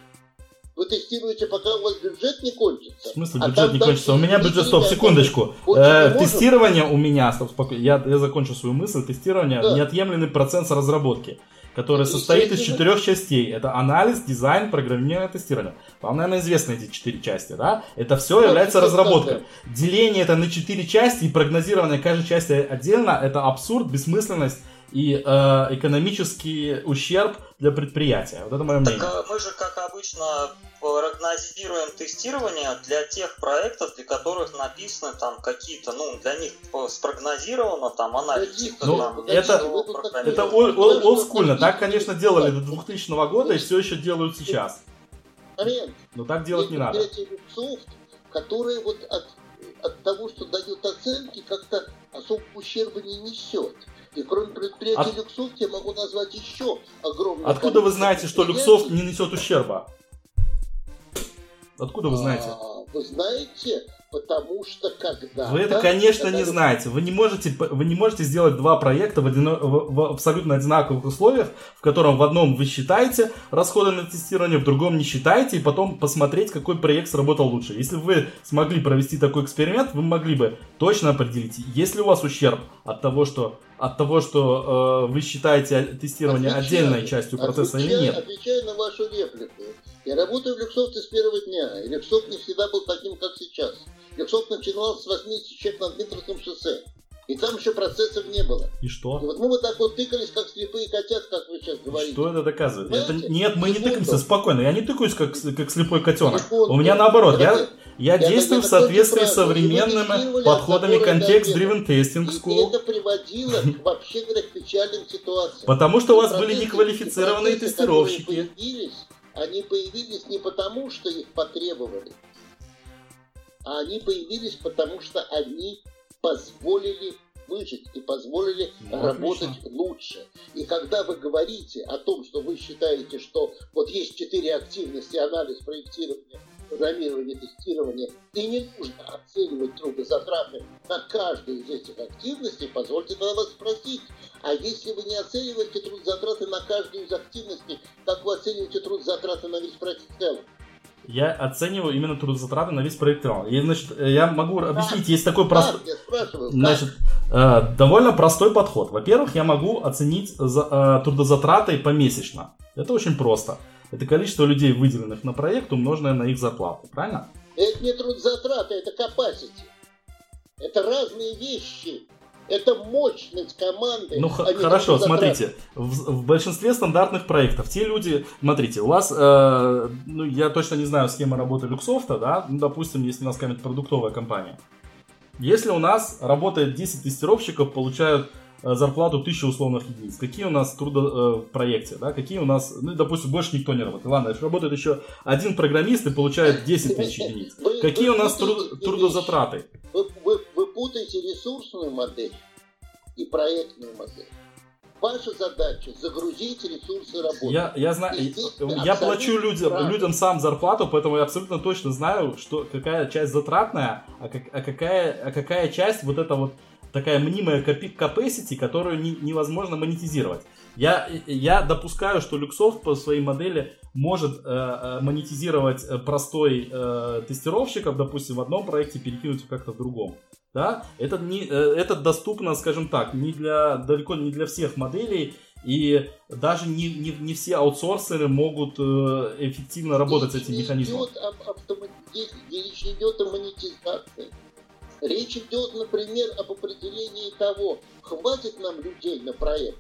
[SPEAKER 3] Вы тестируете, пока у вас бюджет не кончится?
[SPEAKER 2] В смысле
[SPEAKER 3] А
[SPEAKER 2] бюджет
[SPEAKER 3] там
[SPEAKER 2] не кончится? У меня бюджет, стоп, секундочку. Э, тестирование у меня, стоп, споко- я, я закончу свою мысль. Тестирование
[SPEAKER 3] Да.
[SPEAKER 2] неотъемлемый процесс разработки. которая состоит из четырех частей. Это анализ, дизайн, программирование, тестирование. Вам, наверное, известны эти четыре части, да? Это все является разработкой. Деление это на четыре части и прогнозирование каждой части отдельно, это абсурд, бессмысленность и э, экономический ущерб для предприятия. Вот это мое мнение.
[SPEAKER 6] Так мы же, как обычно, прогнозируем тестирование для тех проектов, для которых написаны там какие-то, ну, для них спрогнозировано там анализ.
[SPEAKER 2] Ну, там, это, это олдскульно. Так, конечно, делали до 2000 года и все еще делают сейчас. Но так делать не надо.
[SPEAKER 3] Которые вот от, от того, что дают оценки, как-то особо ущерба не несет. И кроме предприятия От... Люксофт я могу назвать еще огромное
[SPEAKER 2] Откуда вы знаете, что Люксофт не несет ущерба? Откуда вы знаете?
[SPEAKER 3] А, вы знаете, потому что когда...
[SPEAKER 2] Вы это, конечно, когда... не знаете. Вы не можете, вы не можете сделать два проекта в, одино... в, в абсолютно одинаковых условиях, в котором в одном вы считаете расходы на тестирование, в другом не считаете, и потом посмотреть, какой проект сработал лучше. Если вы смогли провести такой эксперимент, вы могли бы точно определить, есть ли у вас ущерб от того, что от того, что э, вы считаете тестирование отвечаю, отдельной частью процесса
[SPEAKER 3] отвечаю,
[SPEAKER 2] или нет.
[SPEAKER 3] Отвечаю на вашу реплику. Я работаю в Люксофте с первого дня, и Люксофт не всегда был таким, как сейчас. Люксофт начинался с 80 человек на Дмитровском шоссе. И там еще процессов не было.
[SPEAKER 2] И что?
[SPEAKER 3] И вот мы вот так вот тыкались, как слепые котят, как вы сейчас говорите.
[SPEAKER 2] Что это доказывает? Это, нет, мы не тыкаемся, спокойно. Я не тыкаюсь, как, как слепой котенок. У меня наоборот. Я, я, действую в соответствии с современными подходами контекст-driven testing
[SPEAKER 3] school. И это приводило, вообще к печальным ситуациям.
[SPEAKER 2] Потому что у вас были неквалифицированные тестировщики.
[SPEAKER 3] Они появились не потому, что их потребовали, а они появились потому, что они позволили выжить и позволили ну, работать отлично. лучше. И когда вы говорите о том, что вы считаете, что вот есть четыре активности, анализ, проектирование, программирование, тестирование, и не нужно оценивать трудозатраты на каждую из этих активностей, позвольте тогда вас спросить, а если вы не оцениваете трудозатраты на каждую из активностей, как вы оцениваете трудозатраты на весь проект в целом?
[SPEAKER 2] Я оцениваю именно трудозатраты на весь проект И, значит, я могу объяснить, есть такой простой... Значит, э, довольно простой подход. Во-первых, я могу оценить за, э, трудозатраты помесячно. Это очень просто. Это количество людей, выделенных на проект, умноженное на их зарплату. Правильно?
[SPEAKER 3] Это не трудозатраты, это capacity. Это разные вещи. Это мощность команды.
[SPEAKER 2] Ну х- хорошо, смотрите, в, в большинстве стандартных проектов те люди, смотрите, у вас, э, ну я точно не знаю, с кем мы работали Люксофта, да, ну допустим, если у нас какая-нибудь продуктовая компания. Если у нас работает 10 тестировщиков, получают зарплату 1000 условных единиц. Какие у нас трудо э, в проекте, да? Какие у нас, ну, допустим, больше никто не работает. Ладно, работает еще один программист и получает 10 тысяч единиц. Какие у нас трудозатраты?
[SPEAKER 3] Вы, вы, вы путаете ресурсную модель и проектную модель. Ваша задача загрузить ресурсы работы.
[SPEAKER 2] Я, я знаю, я плачу людям, людям сам зарплату, поэтому я абсолютно точно знаю, что какая часть затратная, а, как, а, какая, а какая часть вот это вот такая мнимая capacity, которую не, невозможно монетизировать. Я, я допускаю, что Люксофт по своей модели может э, э монетизировать э, простой э, тестировщиков, допустим, в одном проекте перекинуть как-то в другом. Да? Это, не, э, это доступно, скажем так, не для, далеко не для всех моделей, и даже не, не, не все аутсорсеры могут э, эффективно работать речь с этим механизмом.
[SPEAKER 3] Идет об автомат... Речь идет о монетизации. Речь идет, например, об определении того, хватит нам людей на проект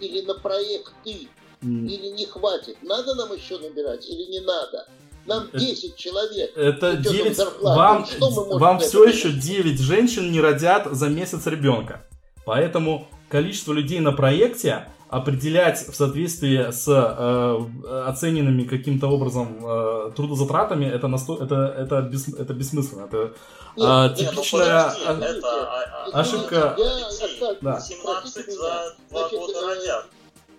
[SPEAKER 3] или на проекты, mm. или не хватит. Надо нам еще набирать или не надо? Нам 10 это, человек.
[SPEAKER 2] Это 9... Вам, вам все еще 9 женщин не родят за месяц ребенка. Поэтому количество людей на проекте определять в соответствии с э, оцененными каким-то образом э, трудозатратами это, насто... это, это, бес... это бессмысленно. Это нет, а, нет, типичная ну, подожди, это, а, а, ошибка.
[SPEAKER 3] Я, да. 17 за 2 года э, родят.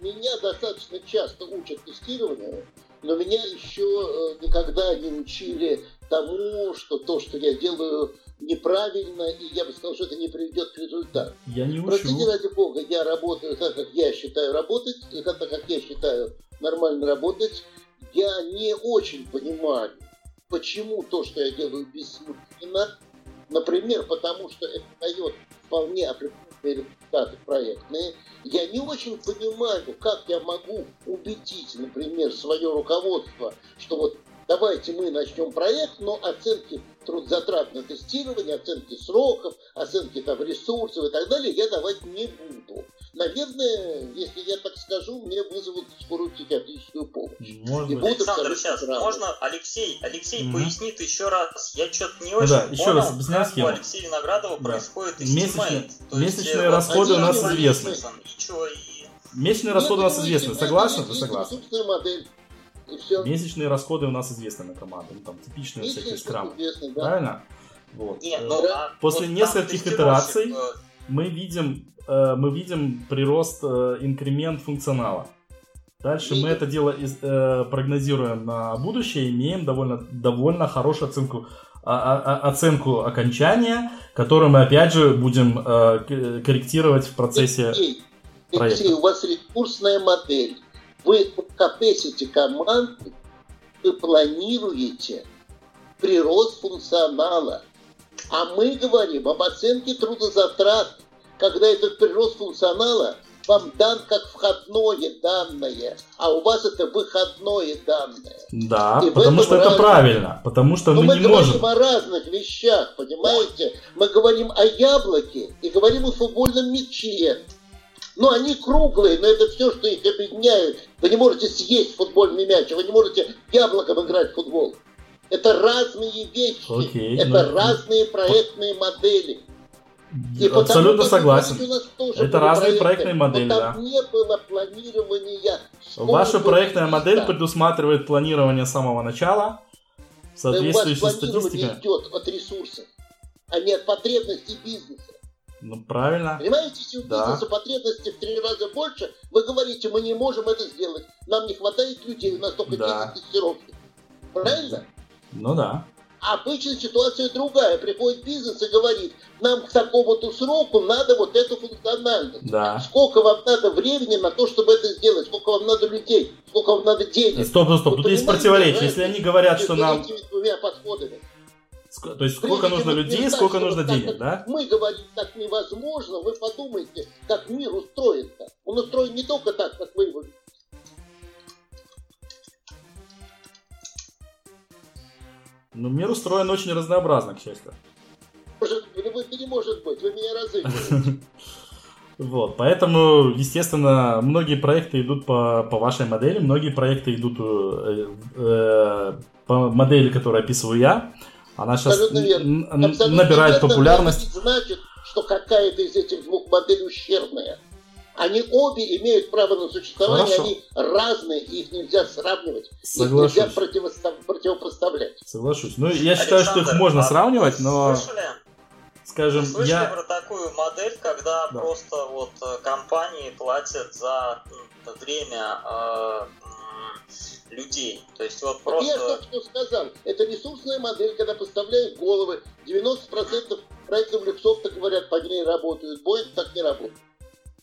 [SPEAKER 3] Меня достаточно часто учат тестированию, но меня еще э, никогда не учили тому, что то, что я делаю неправильно, и я бы сказал, что это не приведет к результату.
[SPEAKER 2] Я не учу.
[SPEAKER 3] Простите, ради бога, я работаю так, как я считаю работать, так, как я считаю нормально работать. Я не очень понимаю, почему то, что я делаю, бессмысленно. Например, потому что это дает вполне определенный результаты проектные, я не очень понимаю, как я могу убедить, например, свое руководство, что вот давайте мы начнем проект, но оценки трудозатрат на тестирование, оценки сроков, оценки там ресурсов и так далее я давать не буду. Наверное, если я так скажу, мне вызовут скорую психиатрическую помощь.
[SPEAKER 2] Может
[SPEAKER 3] И
[SPEAKER 2] быть.
[SPEAKER 3] будут
[SPEAKER 6] Александр, сейчас
[SPEAKER 3] правы.
[SPEAKER 6] можно Алексей, Алексей
[SPEAKER 2] Мгм.
[SPEAKER 6] пояснит еще раз. Я что-то не
[SPEAKER 2] Ну
[SPEAKER 6] очень
[SPEAKER 2] да, еще
[SPEAKER 6] понял,
[SPEAKER 2] раз объясняю
[SPEAKER 6] как
[SPEAKER 2] схему.
[SPEAKER 6] у Алексея Виноградова
[SPEAKER 2] Да.
[SPEAKER 6] происходит
[SPEAKER 2] Месячные-
[SPEAKER 6] estimate. То есть,
[SPEAKER 2] месячные
[SPEAKER 6] э,
[SPEAKER 2] расходы
[SPEAKER 3] у нас
[SPEAKER 2] известны.
[SPEAKER 6] И чё, и...
[SPEAKER 2] Месячные расходы у нас известны.
[SPEAKER 3] нет,
[SPEAKER 2] Ты согласен?
[SPEAKER 3] ресурсная модель. И все.
[SPEAKER 2] Месячные расходы у нас известны на команду. Ну, там типичные всякие скрамы.
[SPEAKER 3] Известно, да.
[SPEAKER 2] Правильно? Вот.
[SPEAKER 6] Не,
[SPEAKER 2] Э,
[SPEAKER 6] ну, а
[SPEAKER 2] После
[SPEAKER 6] вот
[SPEAKER 2] нескольких итераций
[SPEAKER 6] э,
[SPEAKER 2] мы видим, э, мы видим прирост, э, инкремент функционала. Дальше мы это дело из- э, прогнозируем на будущее, имеем довольно, довольно хорошую оценку, а- а- оценку окончания, которую мы опять же будем э, к- корректировать в процессе.
[SPEAKER 3] Алексей,
[SPEAKER 2] проекта.
[SPEAKER 3] Алексей, у вас ресурсная модель. Вы capacity команды, вы планируете прирост функционала. А мы говорим об оценке трудозатрат, когда этот прирост функционала вам дан как входное данное, а у вас это выходное данное.
[SPEAKER 2] Да,
[SPEAKER 3] И
[SPEAKER 2] потому что это
[SPEAKER 3] разница.
[SPEAKER 2] правильно, потому что
[SPEAKER 3] Но
[SPEAKER 2] мы
[SPEAKER 3] мы
[SPEAKER 2] не
[SPEAKER 3] говорим
[SPEAKER 2] можем.
[SPEAKER 3] о разных вещах, понимаете? Мы говорим о яблоке и говорим о футбольном мяче. Ну, они круглые, но это все, что их объединяет. Вы не можете съесть футбольный мяч, вы не можете яблоком играть в футбол. Это разные вещи.
[SPEAKER 2] Окей,
[SPEAKER 3] это
[SPEAKER 2] ну,
[SPEAKER 3] разные проектные модели. И
[SPEAKER 2] Абсолютно согласен. Это разные проектные
[SPEAKER 3] но
[SPEAKER 2] модели, да.
[SPEAKER 3] не было планирования.
[SPEAKER 2] Ваша проектная модель
[SPEAKER 3] места.
[SPEAKER 2] предусматривает планирование с самого начала, в
[SPEAKER 3] Да у вас
[SPEAKER 2] соответствии с
[SPEAKER 3] планирование
[SPEAKER 2] статистикой.
[SPEAKER 3] идет от ресурсов, а не от потребностей бизнеса.
[SPEAKER 2] Ну, правильно.
[SPEAKER 3] Понимаете, если
[SPEAKER 2] Да.
[SPEAKER 3] потребности в три раза больше, вы говорите, мы не можем это сделать, нам не хватает людей, у нас только
[SPEAKER 2] Да.
[SPEAKER 3] 10 тестировки. Правильно?
[SPEAKER 2] Ну да.
[SPEAKER 3] А обычно ситуация другая. Приходит бизнес и говорит, нам к такому-то сроку надо вот эту функциональность.
[SPEAKER 2] Да.
[SPEAKER 3] Сколько вам надо времени на то, чтобы это сделать? Сколько вам надо людей? Сколько вам надо денег?
[SPEAKER 2] Стоп, стоп, стоп.
[SPEAKER 3] Вы
[SPEAKER 2] Тут есть противоречие. Если они говорят, что нам...
[SPEAKER 3] двумя подходами.
[SPEAKER 2] То есть сколько
[SPEAKER 3] Прежде
[SPEAKER 2] нужно людей, сколько нужно
[SPEAKER 3] так,
[SPEAKER 2] денег, да?
[SPEAKER 3] Мы говорим, так невозможно, вы подумайте, как мир устроен-то. Он устроен не только так, как вы его видите.
[SPEAKER 2] Ну, мир устроен очень разнообразно, к счастью.
[SPEAKER 3] Может, вы- не может быть, вы меня разыгрываете.
[SPEAKER 2] Вот, поэтому, естественно, многие проекты идут по, по вашей модели, многие проекты идут э, э, по модели, которую описываю я. Она сейчас
[SPEAKER 3] Абсолютно верно. Абсолютно
[SPEAKER 2] набирает популярность.
[SPEAKER 3] это значит, что какая-то из этих двух моделей ущербная. Они обе имеют право на существование,
[SPEAKER 2] Хорошо.
[SPEAKER 3] они разные, и их нельзя сравнивать, их
[SPEAKER 2] Соглашусь.
[SPEAKER 3] нельзя противостав- противопоставлять.
[SPEAKER 2] Соглашусь. Ну, я считаю, что их можно
[SPEAKER 6] а
[SPEAKER 2] сравнивать, но,
[SPEAKER 6] Слышали?
[SPEAKER 2] скажем,
[SPEAKER 6] Вы слышали
[SPEAKER 2] я...
[SPEAKER 6] про такую модель, когда
[SPEAKER 2] Да.
[SPEAKER 6] просто вот э, компании платят за время э, людей? То есть вот
[SPEAKER 3] Так Я
[SPEAKER 6] просто...
[SPEAKER 3] только что сказал, это ресурсная модель, когда поставляют головы, 90% проектов Люксофта говорят, по ней работают, будет так не работает.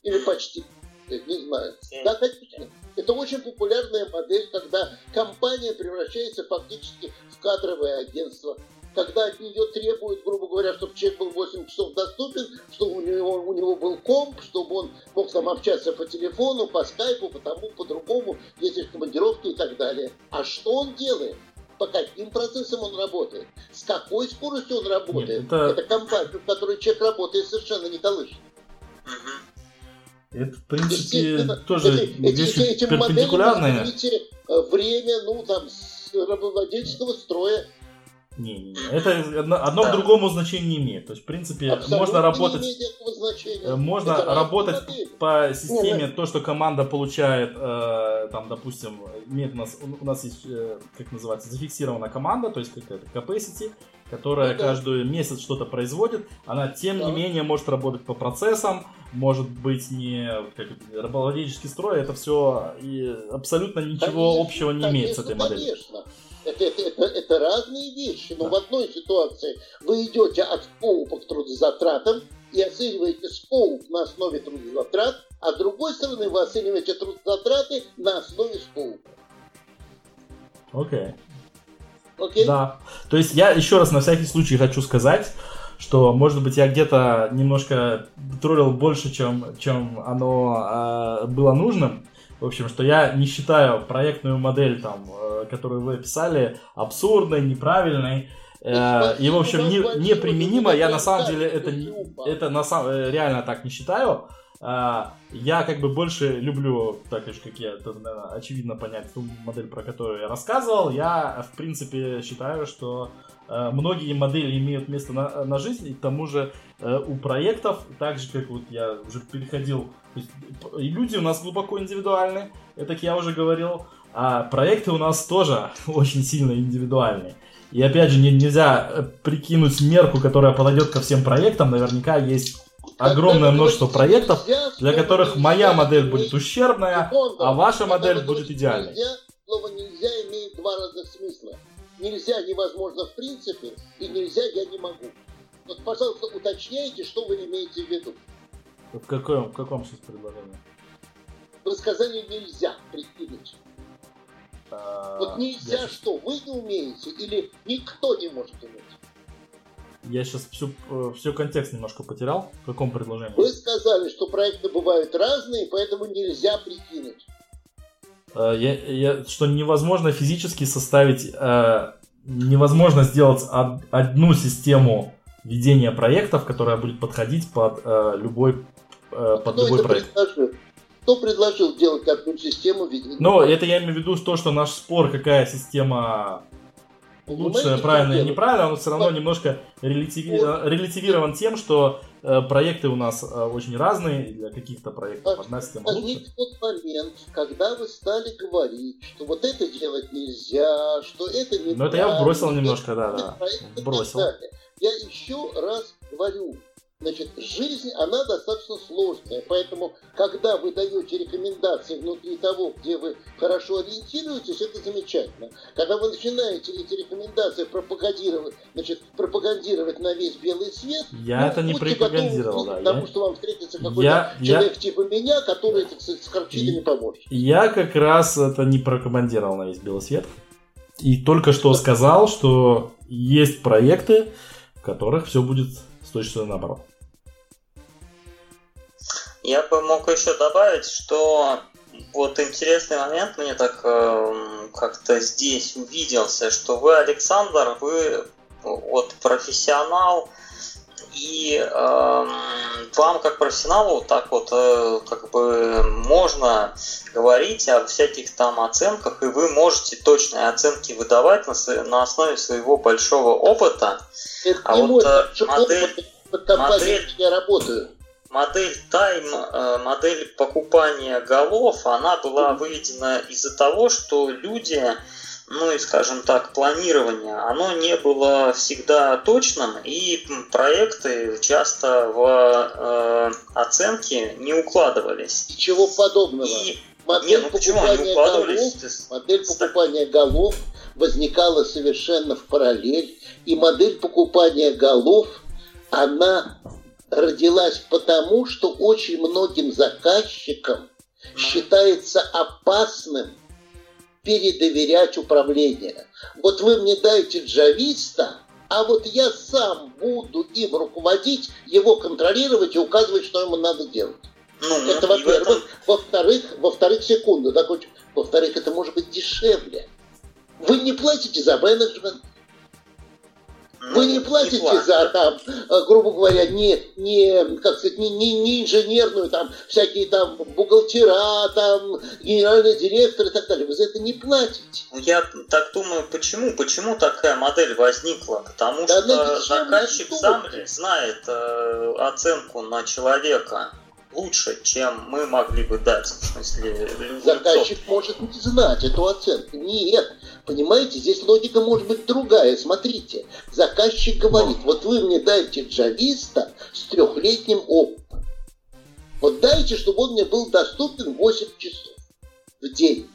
[SPEAKER 3] Или почти, не знаю. Да, конечно. Это очень популярная модель, когда компания превращается фактически в кадровое агентство. Когда от нее требуют, грубо говоря, чтобы человек был 8 часов доступен, чтобы у него, у него был комп, чтобы он мог там общаться по телефону, по скайпу, по тому, по другому, ездить в командировки и так далее. А что он делает? По каким процессам он работает? С какой скоростью он работает?
[SPEAKER 2] Нет, это-
[SPEAKER 3] это компания, в которой человек работает совершенно не колышет.
[SPEAKER 2] Это, в принципе, тоже
[SPEAKER 3] эти- эти-
[SPEAKER 2] вещи
[SPEAKER 3] эти- этим моделям
[SPEAKER 2] перпендикулярные.
[SPEAKER 3] назовите, э, время, ну, там, с рабовладельческого строя.
[SPEAKER 2] Не, не, не. Это одно, одно к
[SPEAKER 6] Да.
[SPEAKER 2] другому значения не имеет. То есть, в принципе,
[SPEAKER 3] Абсолютно
[SPEAKER 2] можно работать. Э, Можно
[SPEAKER 3] Это
[SPEAKER 2] работать по системе,
[SPEAKER 5] Не,
[SPEAKER 2] то, что команда получает, э, там, допустим, имеет у нас, у нас есть, э, как называется, зафиксирована команда, то есть какая-то capacity, которая
[SPEAKER 3] Ну да.
[SPEAKER 2] каждый месяц что-то производит, она тем
[SPEAKER 3] Да.
[SPEAKER 2] не менее может работать по процессам, может быть не как это, рабовладельческий строй, это все и абсолютно ничего
[SPEAKER 3] Конечно,
[SPEAKER 2] общего не имеет с этой
[SPEAKER 3] конечно,
[SPEAKER 2] моделью.
[SPEAKER 3] Конечно. Это, это, это, это разные вещи, но
[SPEAKER 2] Да.
[SPEAKER 3] в одной ситуации вы идете от скоупа к трудозатратам и оцениваете скоуп на основе трудозатрат, а с другой стороны вы оцениваете трудозатраты на основе скоупа.
[SPEAKER 2] Окей.
[SPEAKER 3] Окей?
[SPEAKER 2] Да. То есть я еще раз на всякий случай хочу сказать, что, может быть, я где-то немножко троллил больше, чем, чем оно э, было нужным. В общем, что я не считаю проектную модель, там, э, которую вы описали, абсурдной, неправильной. Э, и, в общем, не, неприменимо. Я на самом деле это, это на самом, э, реально так не считаю. Я как бы больше люблю, так же, как я, это, наверное, очевидно понять ту модель, про которую я рассказывал. Я, в принципе, считаю, что многие модели имеют место на, на жизнь, и к тому же у проектов, так же, как вот я уже переходил, и люди у нас глубоко индивидуальны, это я уже говорил, а проекты у нас тоже очень сильно индивидуальны. И опять же, не, нельзя э, прикинуть мерку, которая подойдет ко всем проектам. Наверняка есть огромное множество проектов, для которых моя модель будет ущербная, а ваша модель будет идеальной.
[SPEAKER 3] Слово нельзя имеет два разных смысла. Нельзя невозможно в принципе, и нельзя я не могу. Вот, пожалуйста, уточняйте, что вы имеете в виду.
[SPEAKER 2] В каком, в каком сейчас предложении?
[SPEAKER 3] Вы сказали нельзя прикинуть. А, вот нельзя я... что, вы не умеете или никто не может уметь?
[SPEAKER 2] Я сейчас всю, э, всю контекст немножко потерял. В каком предложении?
[SPEAKER 3] Вы сказали, что проекты бывают разные, поэтому нельзя прикинуть.
[SPEAKER 2] Э, я, я, что невозможно физически составить, э, невозможно сделать одну систему ведения проектов, которая будет подходить под любой, под Кто любой проект.
[SPEAKER 3] Предложил? Кто предложил делать одну систему ведения?
[SPEAKER 2] Ну, это я имею в виду то, что наш спор, какая система лучше, правильно или неправильно, он все равно немножко релятиви... релятивирован тем, что э, проекты у нас э, очень разные, для каких-то проектов одна система лучше.
[SPEAKER 3] тот момент, когда вы стали говорить, что вот это делать нельзя, что это не
[SPEAKER 2] Ну это я бросил немножко, да, да, бросил.
[SPEAKER 3] Я еще раз говорю, Значит, жизнь, она достаточно сложная, поэтому, когда вы даете рекомендации внутри того, где вы хорошо ориентируетесь, это замечательно. Когда вы начинаете эти рекомендации пропагандировать, значит, пропагандировать на весь белый свет,
[SPEAKER 2] я ну, это не пропагандировал,
[SPEAKER 3] да. Потому я... что вам встретится какой-то я, человек я... типа меня, который этих с харчидами поможет.
[SPEAKER 2] Я как раз это не пропагандировал на весь белый свет. И только что сказал, что есть проекты, в которых все будет с точностью наоборот.
[SPEAKER 6] Я бы мог еще добавить, что вот интересный момент мне так э, как-то здесь увиделся, что вы, Александр, вы вот профессионал, и э, вам как профессионалу так вот э, как бы можно говорить о всяких там оценках, и вы можете точные оценки выдавать на, на основе своего большого опыта.
[SPEAKER 3] Это а вот мой, э, модель, модель, я работаю
[SPEAKER 6] модель тайм, э, модель покупания голов, она была выведена из-за того, что люди, ну и скажем так, планирование, оно не было всегда точным, и проекты часто в э, оценки не укладывались.
[SPEAKER 3] Ничего подобного. И... Модель, не, ну покупания голов, модель покупания голов возникала совершенно в параллель, и модель покупания голов, она родилась потому, что очень многим заказчикам считается опасным передоверять управление. Вот вы мне дайте джависта, а вот я сам буду им руководить, его контролировать и указывать, что ему надо делать. Ну, это во-первых. Этом... Во-вторых, во-вторых, секунду, так, во-вторых, это может быть дешевле. Вы не платите за менеджмент, вы не платите не за там, э, грубо говоря, не, не, как сказать, не, не, не инженерную, там, всякие там бухгалтера, там, генеральный директор и так далее. Вы за это не платите.
[SPEAKER 6] Ну, я так думаю, почему? Почему такая модель возникла? Потому да, что заказчик сам знает э, оценку на человека лучше, чем мы могли бы дать. В смысле,
[SPEAKER 3] Заказчик может не знать эту оценку. Нет. Понимаете, здесь логика может быть другая. Смотрите, заказчик говорит, вот вы мне дайте джависта с трехлетним опытом. Вот дайте, чтобы он мне был доступен 8 часов в день.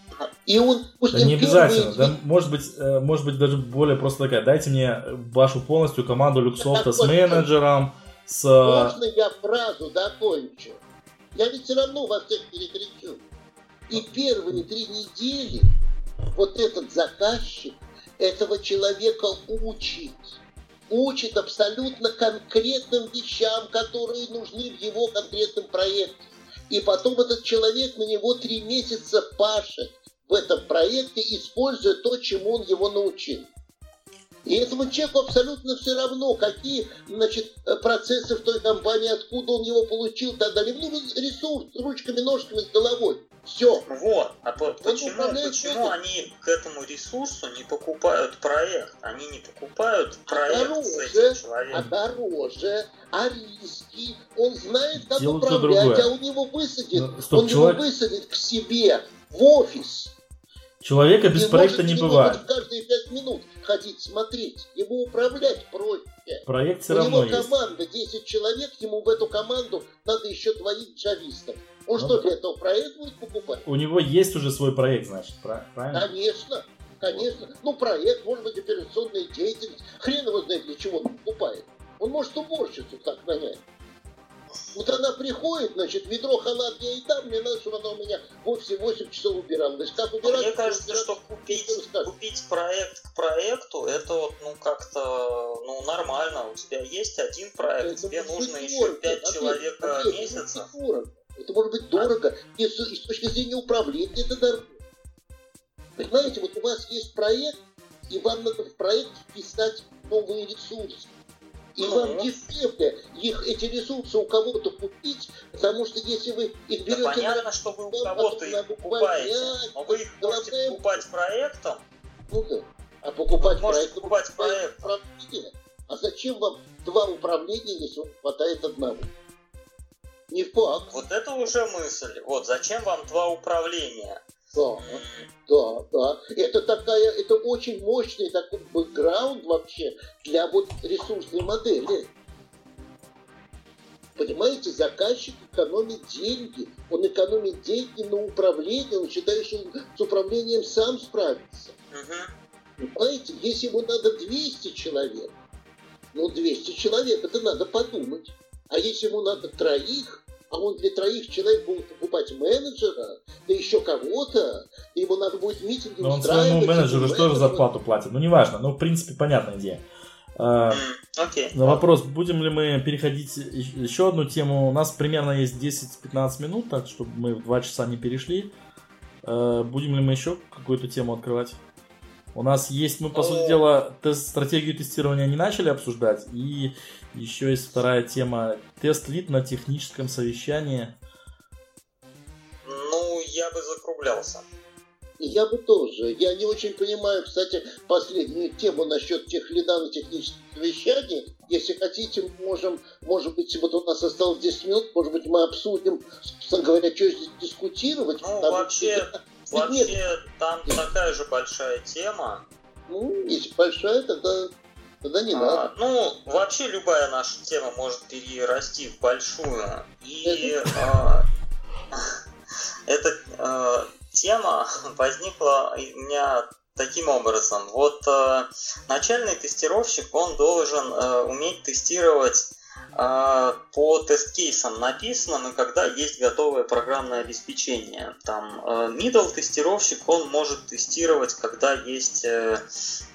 [SPEAKER 3] И он,
[SPEAKER 2] пусть да не обязательно, да, может быть, э, может быть даже более просто такая, дайте мне вашу полностью команду Люксофта с менеджером, с...
[SPEAKER 3] Можно я фразу закончу? Я ведь все равно вас всех перекричу. И первые три недели вот этот заказчик этого человека учит. учит абсолютно конкретным вещам, которые нужны в его конкретном проекте. И потом этот человек на него три месяца пашет в этом проекте, используя то, чему он его научил. И этому человеку абсолютно все равно, какие значит, процессы в той компании, откуда он его получил, так далее. Ну, ресурс ручками, ножками, с головой. Все.
[SPEAKER 6] Вот. А по, почему, почему они к этому ресурсу не покупают проект? Они не покупают а проект
[SPEAKER 3] дороже,
[SPEAKER 6] с этим человеком.
[SPEAKER 3] А дороже, а риски. Он знает, как Дело управлять, а у него высадит. Ну, стоп, он человек... его высадит к себе в офис.
[SPEAKER 2] Человека без и проекта не бывает.
[SPEAKER 3] каждые пять минут ходить смотреть, ему управлять проще.
[SPEAKER 2] Проект все У равно
[SPEAKER 3] него команда, 10 человек, ему в эту команду надо еще двоих джавистов. Он ну, что, для этого проект будет покупать?
[SPEAKER 2] У него есть уже свой проект, значит, правильно?
[SPEAKER 3] Конечно, конечно. Ну, проект, может быть, операционная деятельность. Хрен его знает, для чего он покупает. Он может уборщицу так нанять. Вот она приходит, значит, ведро халат я и там, мне надо, чтобы она у меня в офисе 8 часов убирала. Значит, как убирать?
[SPEAKER 6] Мне кажется, убирать, что купить, купить проект к проекту, это вот, ну, как-то, ну, нормально. У тебя есть один проект, это тебе нужно еще 5 человек в месяц.
[SPEAKER 3] Это может быть дорого. И с, и с точки зрения управления это дорого. Понимаете, вот у вас есть проект, и вам надо в проект вписать новые ресурсы. И ну, вам дешевле их, эти ресурсы у кого-то купить, потому что если вы их берете... Да
[SPEAKER 6] понятно, на, что вы у кого-то их покупаете, но вы их можете главное... покупать проектом.
[SPEAKER 3] Ну да. А покупать
[SPEAKER 6] проектом... покупать проект.
[SPEAKER 3] А зачем вам два управления, если вам хватает одного? Не факт.
[SPEAKER 6] Вот это уже мысль. Вот зачем вам два управления?
[SPEAKER 3] Да, да, да. Это такая, это очень мощный такой бэкграунд вообще для вот ресурсной модели. Понимаете, заказчик экономит деньги. Он экономит деньги на управление. Он считает, что он с управлением сам справится. Угу. Понимаете, если ему надо 200 человек, ну 200 человек, это надо подумать. А если ему надо троих, а он для троих человек будет покупать менеджера, да еще кого-то, ему надо будет митинги
[SPEAKER 2] Но он своему менеджеру же тоже зарплату платит. Ну, неважно. Ну, в принципе, понятная идея.
[SPEAKER 6] А, окей. Okay.
[SPEAKER 2] На вопрос, будем ли мы переходить еще одну тему. У нас примерно есть 10-15 минут, так чтобы мы в 2 часа не перешли. А, будем ли мы еще какую-то тему открывать? У нас есть, мы, по сути дела, тест, стратегию тестирования не начали обсуждать, и еще есть вторая тема. Тест-лид на техническом совещании.
[SPEAKER 6] Ну, я бы закруглялся.
[SPEAKER 3] Я бы тоже. Я не очень понимаю, кстати, последнюю тему насчет тех лида на техническом совещании. Если хотите, можем, может быть, вот у нас осталось 10 минут, может быть, мы обсудим, собственно говоря, что здесь дискутировать.
[SPEAKER 6] Ну, вообще, что... вообще нет. там такая же большая тема.
[SPEAKER 3] Ну, если большая, тогда Тогда не а, надо.
[SPEAKER 6] Ну, вообще любая наша тема может перерасти в большую. И а, эта а, тема возникла у меня таким образом. Вот а, начальный тестировщик, он должен уметь тестировать по тест-кейсам написано, и когда есть готовое программное обеспечение. Там а, middle тестировщик, он может тестировать, когда есть э,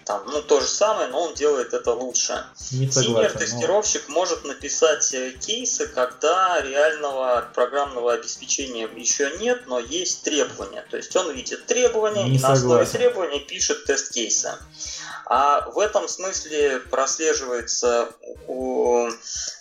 [SPEAKER 6] там, ну, то же самое, но он делает это лучше. Senior тестировщик но... может написать э, кейсы, когда реального программного обеспечения еще нет, но есть требования. То есть он видит требования
[SPEAKER 2] Не
[SPEAKER 6] и на основе требований пишет тест-кейсы. А в этом смысле прослеживается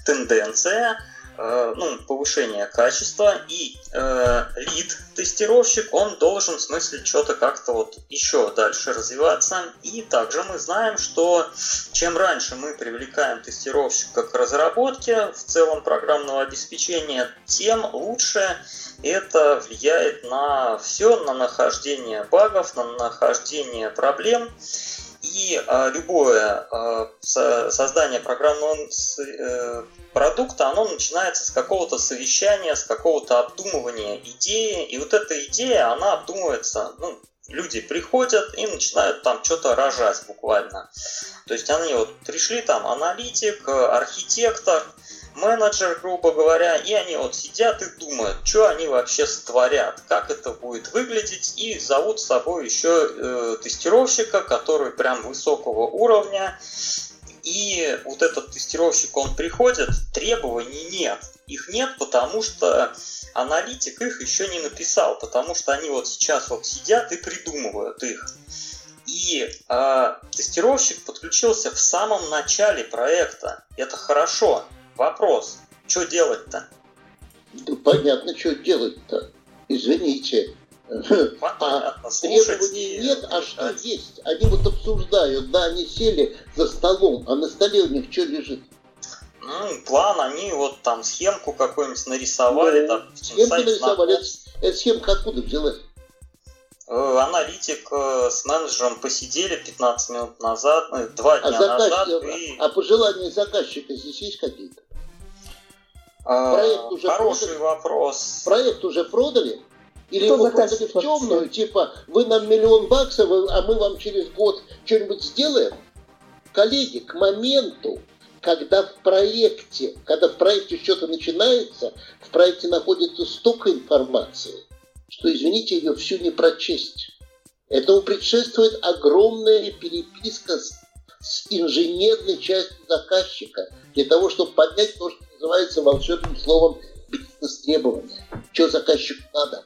[SPEAKER 6] тенденция э, ну, повышение качества, и э, лид тестировщик, он должен в смысле что-то как-то вот еще дальше развиваться. И также мы знаем, что чем раньше мы привлекаем тестировщика к разработке в целом программного обеспечения, тем лучше это влияет на все, на нахождение багов, на нахождение проблем. И а, любое а, создание программного э, продукта, оно начинается с какого-то совещания, с какого-то обдумывания идеи. И вот эта идея, она обдумывается, ну, люди приходят и начинают там что-то рожать буквально. То есть они вот пришли там аналитик, архитектор, менеджер, грубо говоря, и они вот сидят и думают, что они вообще створят, как это будет выглядеть, и зовут с собой еще э, тестировщика, который прям высокого уровня, и вот этот тестировщик, он приходит, требований нет. Их нет, потому что аналитик их еще не написал, потому что они вот сейчас вот сидят и придумывают их. И э, тестировщик подключился в самом начале проекта. Это хорошо. Вопрос, что делать-то?
[SPEAKER 3] Да понятно, что делать-то. Извините.
[SPEAKER 6] Понятно,
[SPEAKER 3] а требований нет, а что есть? Они вот обсуждают, да, они сели за столом, а на столе у них что лежит?
[SPEAKER 6] Ну, план, они вот там схемку какую-нибудь нарисовали. Ну,
[SPEAKER 3] там, схемку нарисовали. Эта схемка откуда взялась?
[SPEAKER 6] Э, аналитик э, с менеджером посидели 15 минут назад, ну, два а дня а назад. И...
[SPEAKER 3] А пожелания заказчика здесь есть какие-то?
[SPEAKER 6] А, Проект уже хороший продали? вопрос.
[SPEAKER 3] Проект уже продали? Или Кто его продали в темную, типа, вы нам миллион баксов, а мы вам через год что-нибудь сделаем? Коллеги, к моменту, когда в проекте, когда в проекте что-то начинается, в проекте находится столько информации, что, извините, ее всю не прочесть. Этому предшествует огромная переписка с, с инженерной частью заказчика для того, чтобы понять то, что называется волшебным словом бизнес-требования. Что заказчику надо.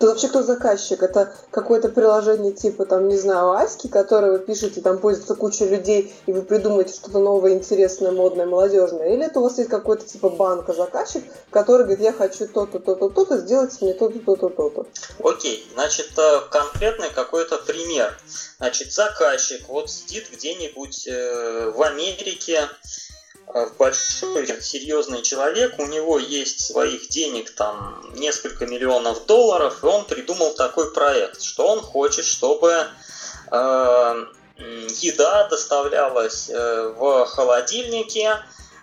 [SPEAKER 5] То вообще кто заказчик? Это какое-то приложение типа, там, не знаю, Аськи, которое вы пишете, там пользуется куча людей, и вы придумаете что-то новое, интересное, модное, молодежное? Или это у вас есть какой-то типа банка заказчик, который говорит, я хочу то-то, то-то, то-то, сделайте мне то-то, то-то, то-то?
[SPEAKER 6] Окей, значит, э, конкретный какой-то пример. Значит, заказчик вот сидит где-нибудь э, в Америке, большой серьезный человек, у него есть своих денег там несколько миллионов долларов, и он придумал такой проект, что он хочет, чтобы э, еда доставлялась э, в холодильнике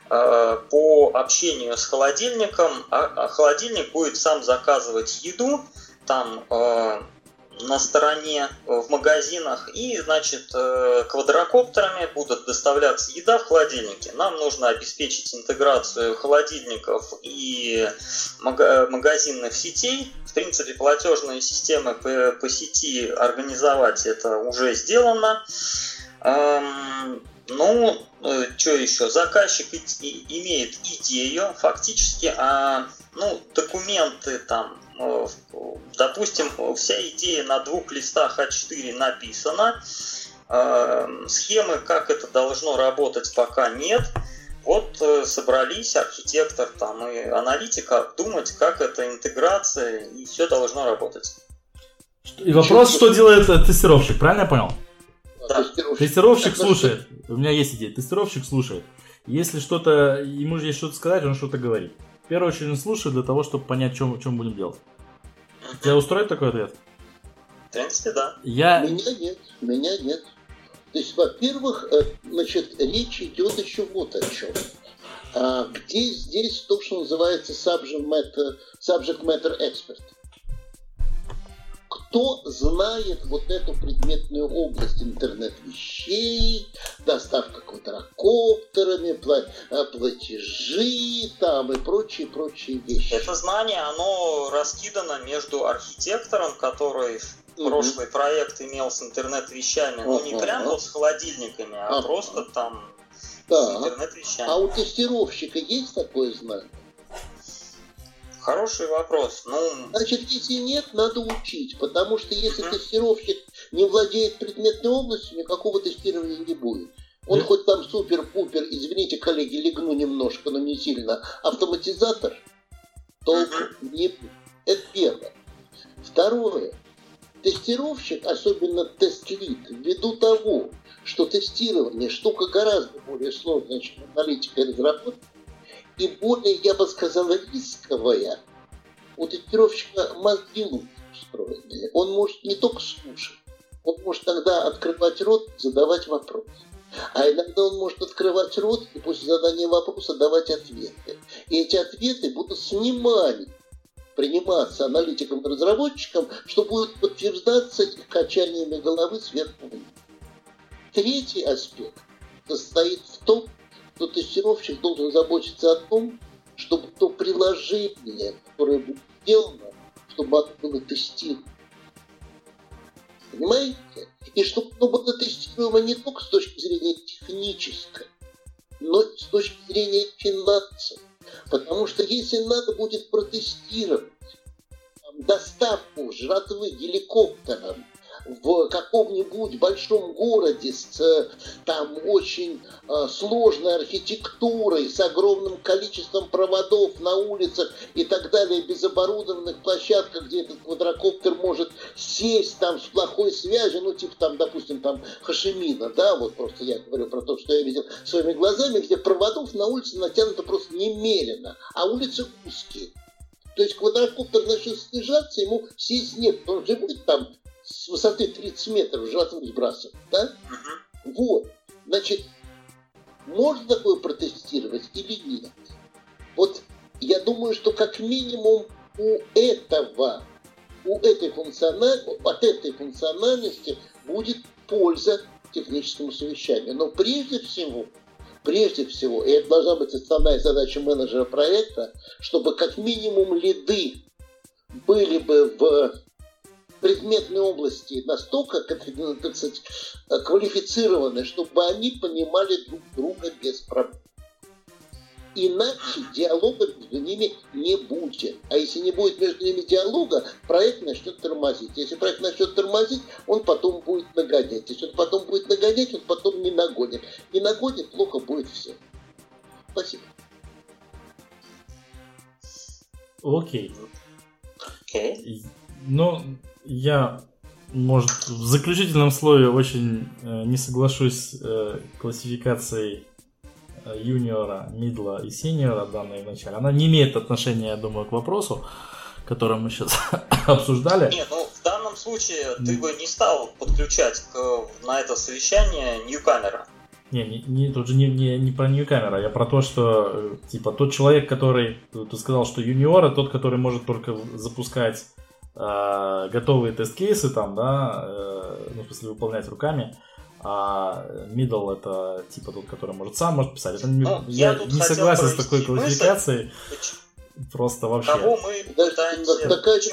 [SPEAKER 6] э, по общению с холодильником, а, а холодильник будет сам заказывать еду, там э, на стороне э, в магазинах и, значит, э, квадрокоптерами будут доставляться еда в холодильнике. Нам нужно обеспечить интеграцию холодильников и магазинных сетей. В принципе, платежные системы по, по сети организовать это уже сделано. Эм, ну, э, что еще? Заказчик имеет идею, фактически, а, ну, документы там Э, допустим, вся идея на двух листах А4 написана, э, схемы, как это должно работать, пока нет. Вот э, собрались архитектор там и аналитик обдумать, как эта интеграция, и все должно работать.
[SPEAKER 2] И вопрос, что делает тестировщик, правильно я понял?
[SPEAKER 6] Да.
[SPEAKER 2] Тестировщик слушает. У меня есть идея. Тестировщик слушает. Если что-то, ему же есть что-то сказать, он что-то говорит. В первую очередь он слушает для того, чтобы понять, чем, чем будем делать. Тебя устроит такой ответ?
[SPEAKER 6] В принципе, да.
[SPEAKER 2] Я...
[SPEAKER 3] Меня нет, меня нет. То есть, во-первых, э, значит, речь идет еще вот о чем. А где здесь то, что называется subject matter, subject matter expert? Кто знает вот эту предметную область интернет-вещей, доставка квадрокоптерами, э, платежи там и прочие, прочие вещи.
[SPEAKER 6] Это знание, оно раскидано между архитектором, который в прошлый проект имел с интернет-вещами, ну не прям вот с холодильниками, а просто там
[SPEAKER 3] с интернет-вещами. А у тестировщика есть такое знание?
[SPEAKER 6] Хороший вопрос. Ну...
[SPEAKER 3] Значит, если нет, надо учить, потому что если uh-huh. тестировщик не владеет предметной областью, никакого тестирования не будет. Он yeah. хоть там супер-пупер, извините, коллеги, легну немножко, но не сильно, автоматизатор, толку uh-huh. не будет. Это первое. Второе. Тестировщик, особенно тест-лид, ввиду того, что тестирование штука гораздо более сложная, чем аналитика и разработка, и более, я бы сказал, рисковая, у тестировщика мозги лучше устроены. Он может не только слушать, он может тогда открывать рот, задавать вопросы. А иногда он может открывать рот и после задания вопроса давать ответы. И эти ответы будут с вниманием приниматься аналитиком и разработчиком, что будет подтверждаться качаниями головы сверху вниз. Третий аспект состоит в том, то тестировщик должен заботиться о том, чтобы то приложение, которое будет сделано, чтобы оно было тестировано. Понимаете? И чтобы оно было тестируемо не только с точки зрения технической, но и с точки зрения финансов. Потому что если надо будет протестировать доставку жратвы геликоптером в каком-нибудь большом городе с э, там очень э, сложной архитектурой, с огромным количеством проводов на улицах и так далее, без оборудованных площадках, где этот квадрокоптер может сесть там с плохой связью, ну типа там, допустим, там Хашимина, да, вот просто я говорю про то, что я видел своими глазами, где проводов на улице натянуто просто немерено, а улицы узкие. То есть квадрокоптер начнет снижаться, ему сесть нет, он же будет там с высоты 30 метров животом сбрасывать, да? Вот. Значит, можно такое протестировать или нет? Вот я думаю, что как минимум у этого, у этой функциональности, от этой функциональности будет польза техническому совещанию. Но прежде всего, прежде всего, и это должна быть основная задача менеджера проекта, чтобы как минимум лиды были бы в предметной области настолько, как, так сказать, квалифицированы, чтобы они понимали друг друга без проблем. Иначе диалога между ними не будет. А если не будет между ними диалога, проект начнет тормозить. Если проект начнет тормозить, он потом будет нагонять. Если он потом будет нагонять, он потом не нагонит. Не нагонит, плохо будет всем. Спасибо.
[SPEAKER 2] Окей.
[SPEAKER 6] Окей.
[SPEAKER 2] Ну, я, может, в заключительном слове очень э, не соглашусь э, классификацией э, юниора, мидла и синьора данной в начале. Она не имеет отношения, я думаю, к вопросу, который мы сейчас обсуждали.
[SPEAKER 6] Нет, ну в данном случае ты бы не стал подключать к, на это совещание ньюкамера.
[SPEAKER 2] Не, не, не, тут же не, не, не про ньюкамера, я про то, что э, типа тот человек, который, ты сказал, что юниор, тот, который может только запускать э, готовые тест-кейсы там, да, э, ну, в смысле, выполнять руками, а middle это типа тот, который может сам может писать. Это не,
[SPEAKER 6] Ну,
[SPEAKER 2] я,
[SPEAKER 6] я тут
[SPEAKER 2] не согласен с такой
[SPEAKER 6] мысль.
[SPEAKER 2] классификацией. Просто вообще.
[SPEAKER 6] Кого мы пытаемся...
[SPEAKER 3] такая же.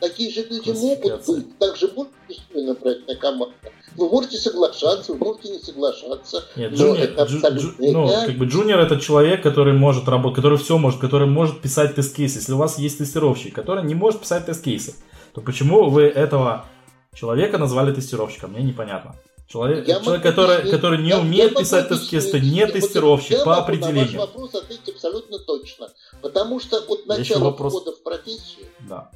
[SPEAKER 3] Такие же люди могут быть. Так же быть устроена проектная команда. Вы можете соглашаться, вы можете не соглашаться.
[SPEAKER 2] Нет,
[SPEAKER 3] Но
[SPEAKER 2] джуниор,
[SPEAKER 3] это
[SPEAKER 2] джу-
[SPEAKER 3] абсолютно
[SPEAKER 2] джу- ну,
[SPEAKER 3] реально.
[SPEAKER 2] как бы джуниор это человек, который может работать, который все может, который может писать тест-кейсы. Если у вас есть тестировщик, который не может писать тест-кейсы, то почему вы этого человека назвали тестировщиком? Мне непонятно. Человек,
[SPEAKER 3] Я
[SPEAKER 2] человек
[SPEAKER 3] могу
[SPEAKER 2] который, который не
[SPEAKER 3] Я- я
[SPEAKER 2] умеет
[SPEAKER 3] могу
[SPEAKER 2] писать тест-кейсы, это не
[SPEAKER 3] Вот
[SPEAKER 2] тестировщик
[SPEAKER 3] я
[SPEAKER 2] по
[SPEAKER 3] могу
[SPEAKER 2] определению.
[SPEAKER 3] На ваш вопрос ответить абсолютно точно. Потому что от
[SPEAKER 2] Я
[SPEAKER 3] начала входа в профессию
[SPEAKER 2] Да.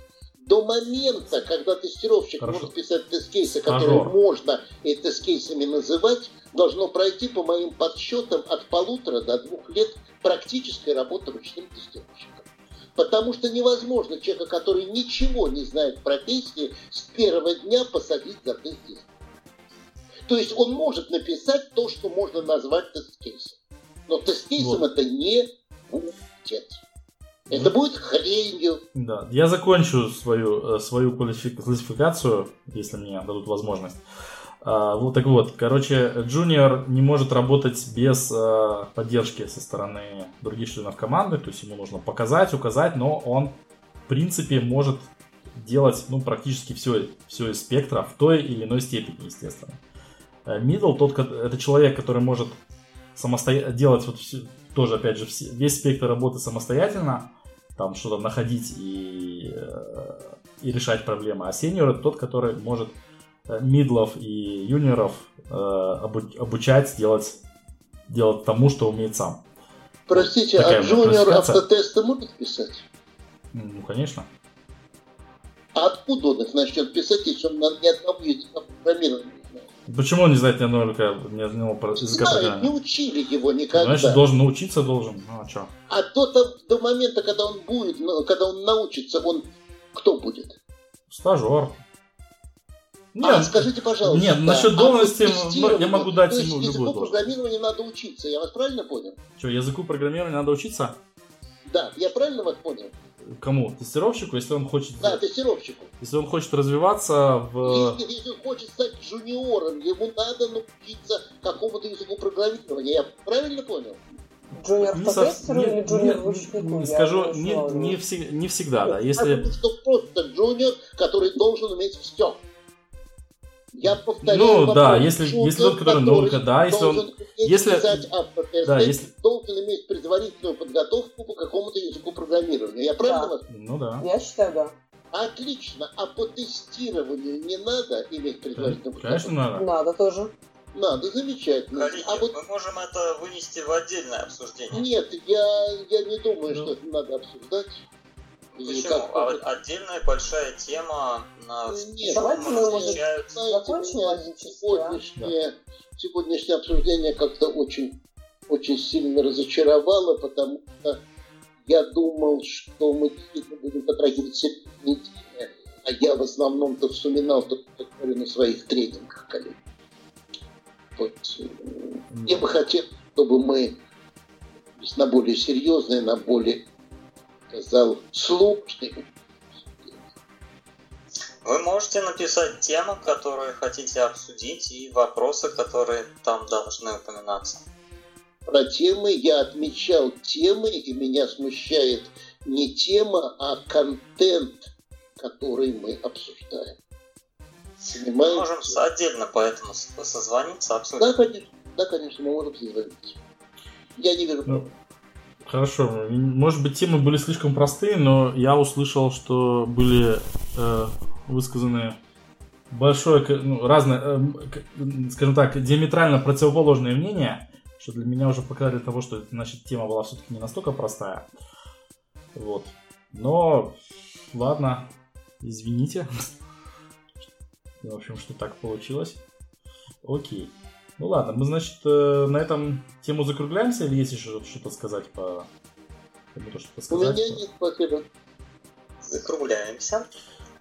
[SPEAKER 3] До момента, когда тестировщик
[SPEAKER 2] Хорошо.
[SPEAKER 3] может писать тест-кейсы, которые можно и тест-кейсами называть, должно пройти, по моим подсчетам, от полутора до двух лет практической работы ручным тестировщиком. Потому что невозможно человека, который ничего не знает в профессии, с первого дня посадить за тест-кейс. То есть он может написать то, что можно назвать тест-кейсом. Но тест-кейсом
[SPEAKER 2] Вот.
[SPEAKER 3] это не будет. Это будет хренью.
[SPEAKER 2] Да, я закончу свою, э, свою классификацию, если мне дадут возможность. А, вот так вот, короче, джуниор не может работать без э, поддержки со стороны других членов команды, то есть ему нужно показать, указать, но он, в принципе, может делать ну, практически все, все из спектра в той или иной степени, естественно. Э, Middle, тот, это человек, который может самостоятельно делать вот всё- тоже, опять же, все- весь спектр работы самостоятельно, там что-то находить и, э, и решать проблемы. А сеньор это тот, который может э, мидлов и юниоров э, обу- обучать делать, делать тому, что умеет сам.
[SPEAKER 3] Простите,
[SPEAKER 2] Такая
[SPEAKER 3] а
[SPEAKER 2] у меня
[SPEAKER 3] джуниор автотесты может писать?
[SPEAKER 2] Ну, конечно.
[SPEAKER 3] А откуда он их начнет писать, если он ни одного языка программирования?
[SPEAKER 2] Почему он не знает ни одного языка, ни одного языка
[SPEAKER 3] Знает, не учили его никогда.
[SPEAKER 2] Значит, должен научиться должен. Ну, а что?
[SPEAKER 3] А до, того- до момента, когда он будет, ну, когда он научится, он кто будет?
[SPEAKER 2] Стажер.
[SPEAKER 3] а,
[SPEAKER 2] Нет,
[SPEAKER 3] скажите, пожалуйста.
[SPEAKER 2] нет, насчет
[SPEAKER 3] а
[SPEAKER 2] должности,
[SPEAKER 3] тестирование,
[SPEAKER 2] я могу дать
[SPEAKER 3] то есть
[SPEAKER 2] ему
[SPEAKER 3] языку
[SPEAKER 2] любую должность.
[SPEAKER 3] программирования надо учиться, я вас правильно понял?
[SPEAKER 2] что, языку программирования надо учиться?
[SPEAKER 3] Да, я правильно вас понял?
[SPEAKER 2] Кому? Тестировщику, если он хочет,
[SPEAKER 3] Да, тестировщику.
[SPEAKER 2] если он хочет развиваться в...
[SPEAKER 3] Если, если он хочет стать джуниором, ему надо научиться какому-то языку программирования. Я правильно понял?
[SPEAKER 5] Джуниор
[SPEAKER 2] Не
[SPEAKER 5] автотестеру
[SPEAKER 2] сов-
[SPEAKER 5] или джуниор
[SPEAKER 2] не-
[SPEAKER 5] выпускнику?
[SPEAKER 2] не
[SPEAKER 5] Я
[SPEAKER 2] скажу,
[SPEAKER 5] не
[SPEAKER 2] не,
[SPEAKER 5] знала.
[SPEAKER 2] не, всег- не всегда, да. Если,
[SPEAKER 3] Потому что просто джуниор, который должен уметь все. Я повторяю
[SPEAKER 2] Ну,
[SPEAKER 3] вопрос.
[SPEAKER 2] да, если-
[SPEAKER 3] Шутер,
[SPEAKER 2] если тот, который наука, да, если он- если-
[SPEAKER 3] автотесты,
[SPEAKER 2] да, если-
[SPEAKER 3] должен иметь предварительную подготовку по какому-то языку программирования. Я правильно
[SPEAKER 5] Да.
[SPEAKER 3] вас
[SPEAKER 2] Ну да.
[SPEAKER 5] Я считаю, да.
[SPEAKER 3] Отлично. А по тестированию не надо иметь предварительную
[SPEAKER 2] Конечно,
[SPEAKER 3] подготовку?
[SPEAKER 2] надо.
[SPEAKER 5] Надо тоже.
[SPEAKER 3] Надо, замечательно.
[SPEAKER 6] Коллеги,
[SPEAKER 3] А вот
[SPEAKER 6] мы можем это вынести в отдельное обсуждение.
[SPEAKER 3] нет, я, я не думаю,
[SPEAKER 2] Ну.
[SPEAKER 3] что это надо обсуждать.
[SPEAKER 6] Почему?
[SPEAKER 3] как-то
[SPEAKER 6] А
[SPEAKER 3] вот-
[SPEAKER 6] отдельная большая тема на
[SPEAKER 3] Нет,
[SPEAKER 5] Давайте мы,
[SPEAKER 6] различаются.
[SPEAKER 5] Закончим а?
[SPEAKER 3] сегодняшнее, сегодняшнее обсуждение как-то очень, очень сильно разочаровало, потому что я думал, что мы действительно будем затрагивать серьезные темы, а я в основном-то вспоминал то, что говорю на своих тренингах, коллеги. Вот. э, Я бы хотел, чтобы мы на более серьезные, на более, сказал, сложные
[SPEAKER 6] Вы можете написать тему, которую хотите обсудить, и вопросы, которые там должны упоминаться.
[SPEAKER 3] про темы, я отмечал темы, и меня смущает не тема, а контент, который мы обсуждаем.
[SPEAKER 6] Мы
[SPEAKER 3] Понимаете?
[SPEAKER 6] можем с- отдельно поэтому созвониться,
[SPEAKER 3] Да,
[SPEAKER 6] обсудить.
[SPEAKER 3] конечно, да, конечно, мы можем созвониться. Я не вижу.
[SPEAKER 2] Ну, Хорошо, может быть, темы были слишком простые, но я услышал, что были э, высказаны большое, ну, разное, э, скажем так, диаметрально противоположные мнения, что для меня уже показали того, что значит тема была все-таки не настолько простая. Вот. Но, ладно, извините. В общем, что так получилось. Окей. Ну ладно, мы, значит, э, на этом тему закругляемся или есть еще что-то сказать по... Кому-то что-то
[SPEAKER 3] У
[SPEAKER 2] сказать?
[SPEAKER 3] меня нет, спасибо.
[SPEAKER 6] Закругляемся.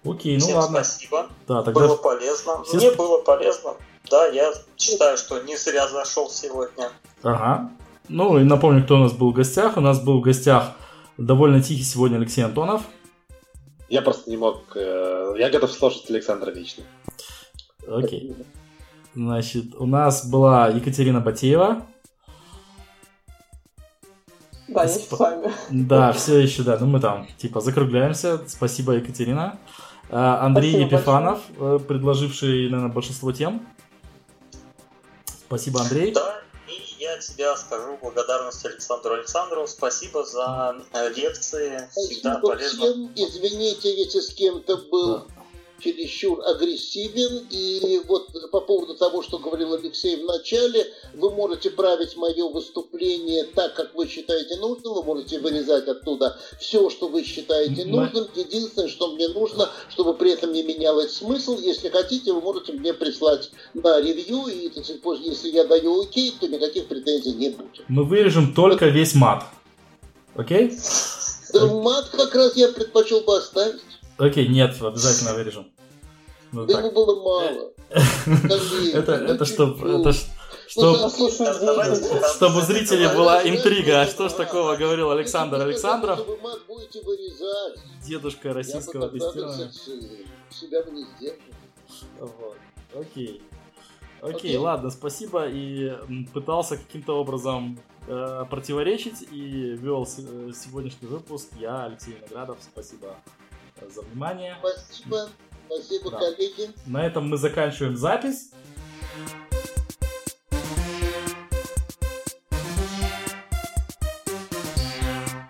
[SPEAKER 2] Окей, ну
[SPEAKER 6] Всем
[SPEAKER 2] ладно.
[SPEAKER 6] спасибо.
[SPEAKER 2] Да, тогда...
[SPEAKER 6] Было полезно.
[SPEAKER 2] Все
[SPEAKER 6] Мне было полезно. Да, я считаю, что не зря зашел сегодня.
[SPEAKER 2] Ага. Ну и напомню, кто у нас был в гостях. У нас был в гостях довольно тихий сегодня Алексей Антонов.
[SPEAKER 4] Я просто не мог... э, Я готов слушать Александра вечно.
[SPEAKER 2] Окей. Значит, у нас была Екатерина Батеева.
[SPEAKER 5] Да, я
[SPEAKER 2] Спа-
[SPEAKER 5] с вами.
[SPEAKER 2] Да, все еще, да. Ну мы там, типа, закругляемся. Спасибо, Екатерина. А, Андрей
[SPEAKER 5] Спасибо
[SPEAKER 2] Епифанов, э, предложивший, наверное, большинство тем. Спасибо, Андрей.
[SPEAKER 6] Да, и я тебя скажу благодарность Александру Александрову. Спасибо за э, лекции. Всегда
[SPEAKER 3] Спасибо
[SPEAKER 6] полезно.
[SPEAKER 3] всем. Извините, если с кем-то был
[SPEAKER 2] Да.
[SPEAKER 3] Чересчур агрессивен. И вот по поводу того, что говорил Алексей в начале, вы можете править мое выступление так, как вы считаете нужным. Вы можете вырезать оттуда все, что вы считаете
[SPEAKER 2] Мы-
[SPEAKER 3] нужным. Единственное, что мне нужно, чтобы при этом не менялось смысл. Если хотите, вы можете мне прислать на ревью. И так сказать, если я даю окей, то никаких претензий не будет.
[SPEAKER 2] Мы вырежем только весь мат. Окей?
[SPEAKER 3] Да, мат как раз я предпочел бы оставить.
[SPEAKER 2] Окей, нет, обязательно вырежем. Ну,
[SPEAKER 3] Да
[SPEAKER 2] так.
[SPEAKER 3] ему было мало.
[SPEAKER 2] Это,
[SPEAKER 3] ну
[SPEAKER 2] это чтоб,
[SPEAKER 3] чуть-чуть.
[SPEAKER 2] это ж-
[SPEAKER 3] Ну, да.
[SPEAKER 2] чтобы у зрителей была интрига, а что ж такого говорил Александр
[SPEAKER 3] вы
[SPEAKER 2] Александров, дедушка российского тестирования. Вот. Окей. Окей, ладно, спасибо. И пытался каким-то образом э, противоречить и вел э, сегодняшний выпуск. Я, Алексей Виноградов. Спасибо за внимание.
[SPEAKER 3] Спасибо. Спасибо,
[SPEAKER 2] да.
[SPEAKER 3] коллеги.
[SPEAKER 2] На этом мы заканчиваем запись.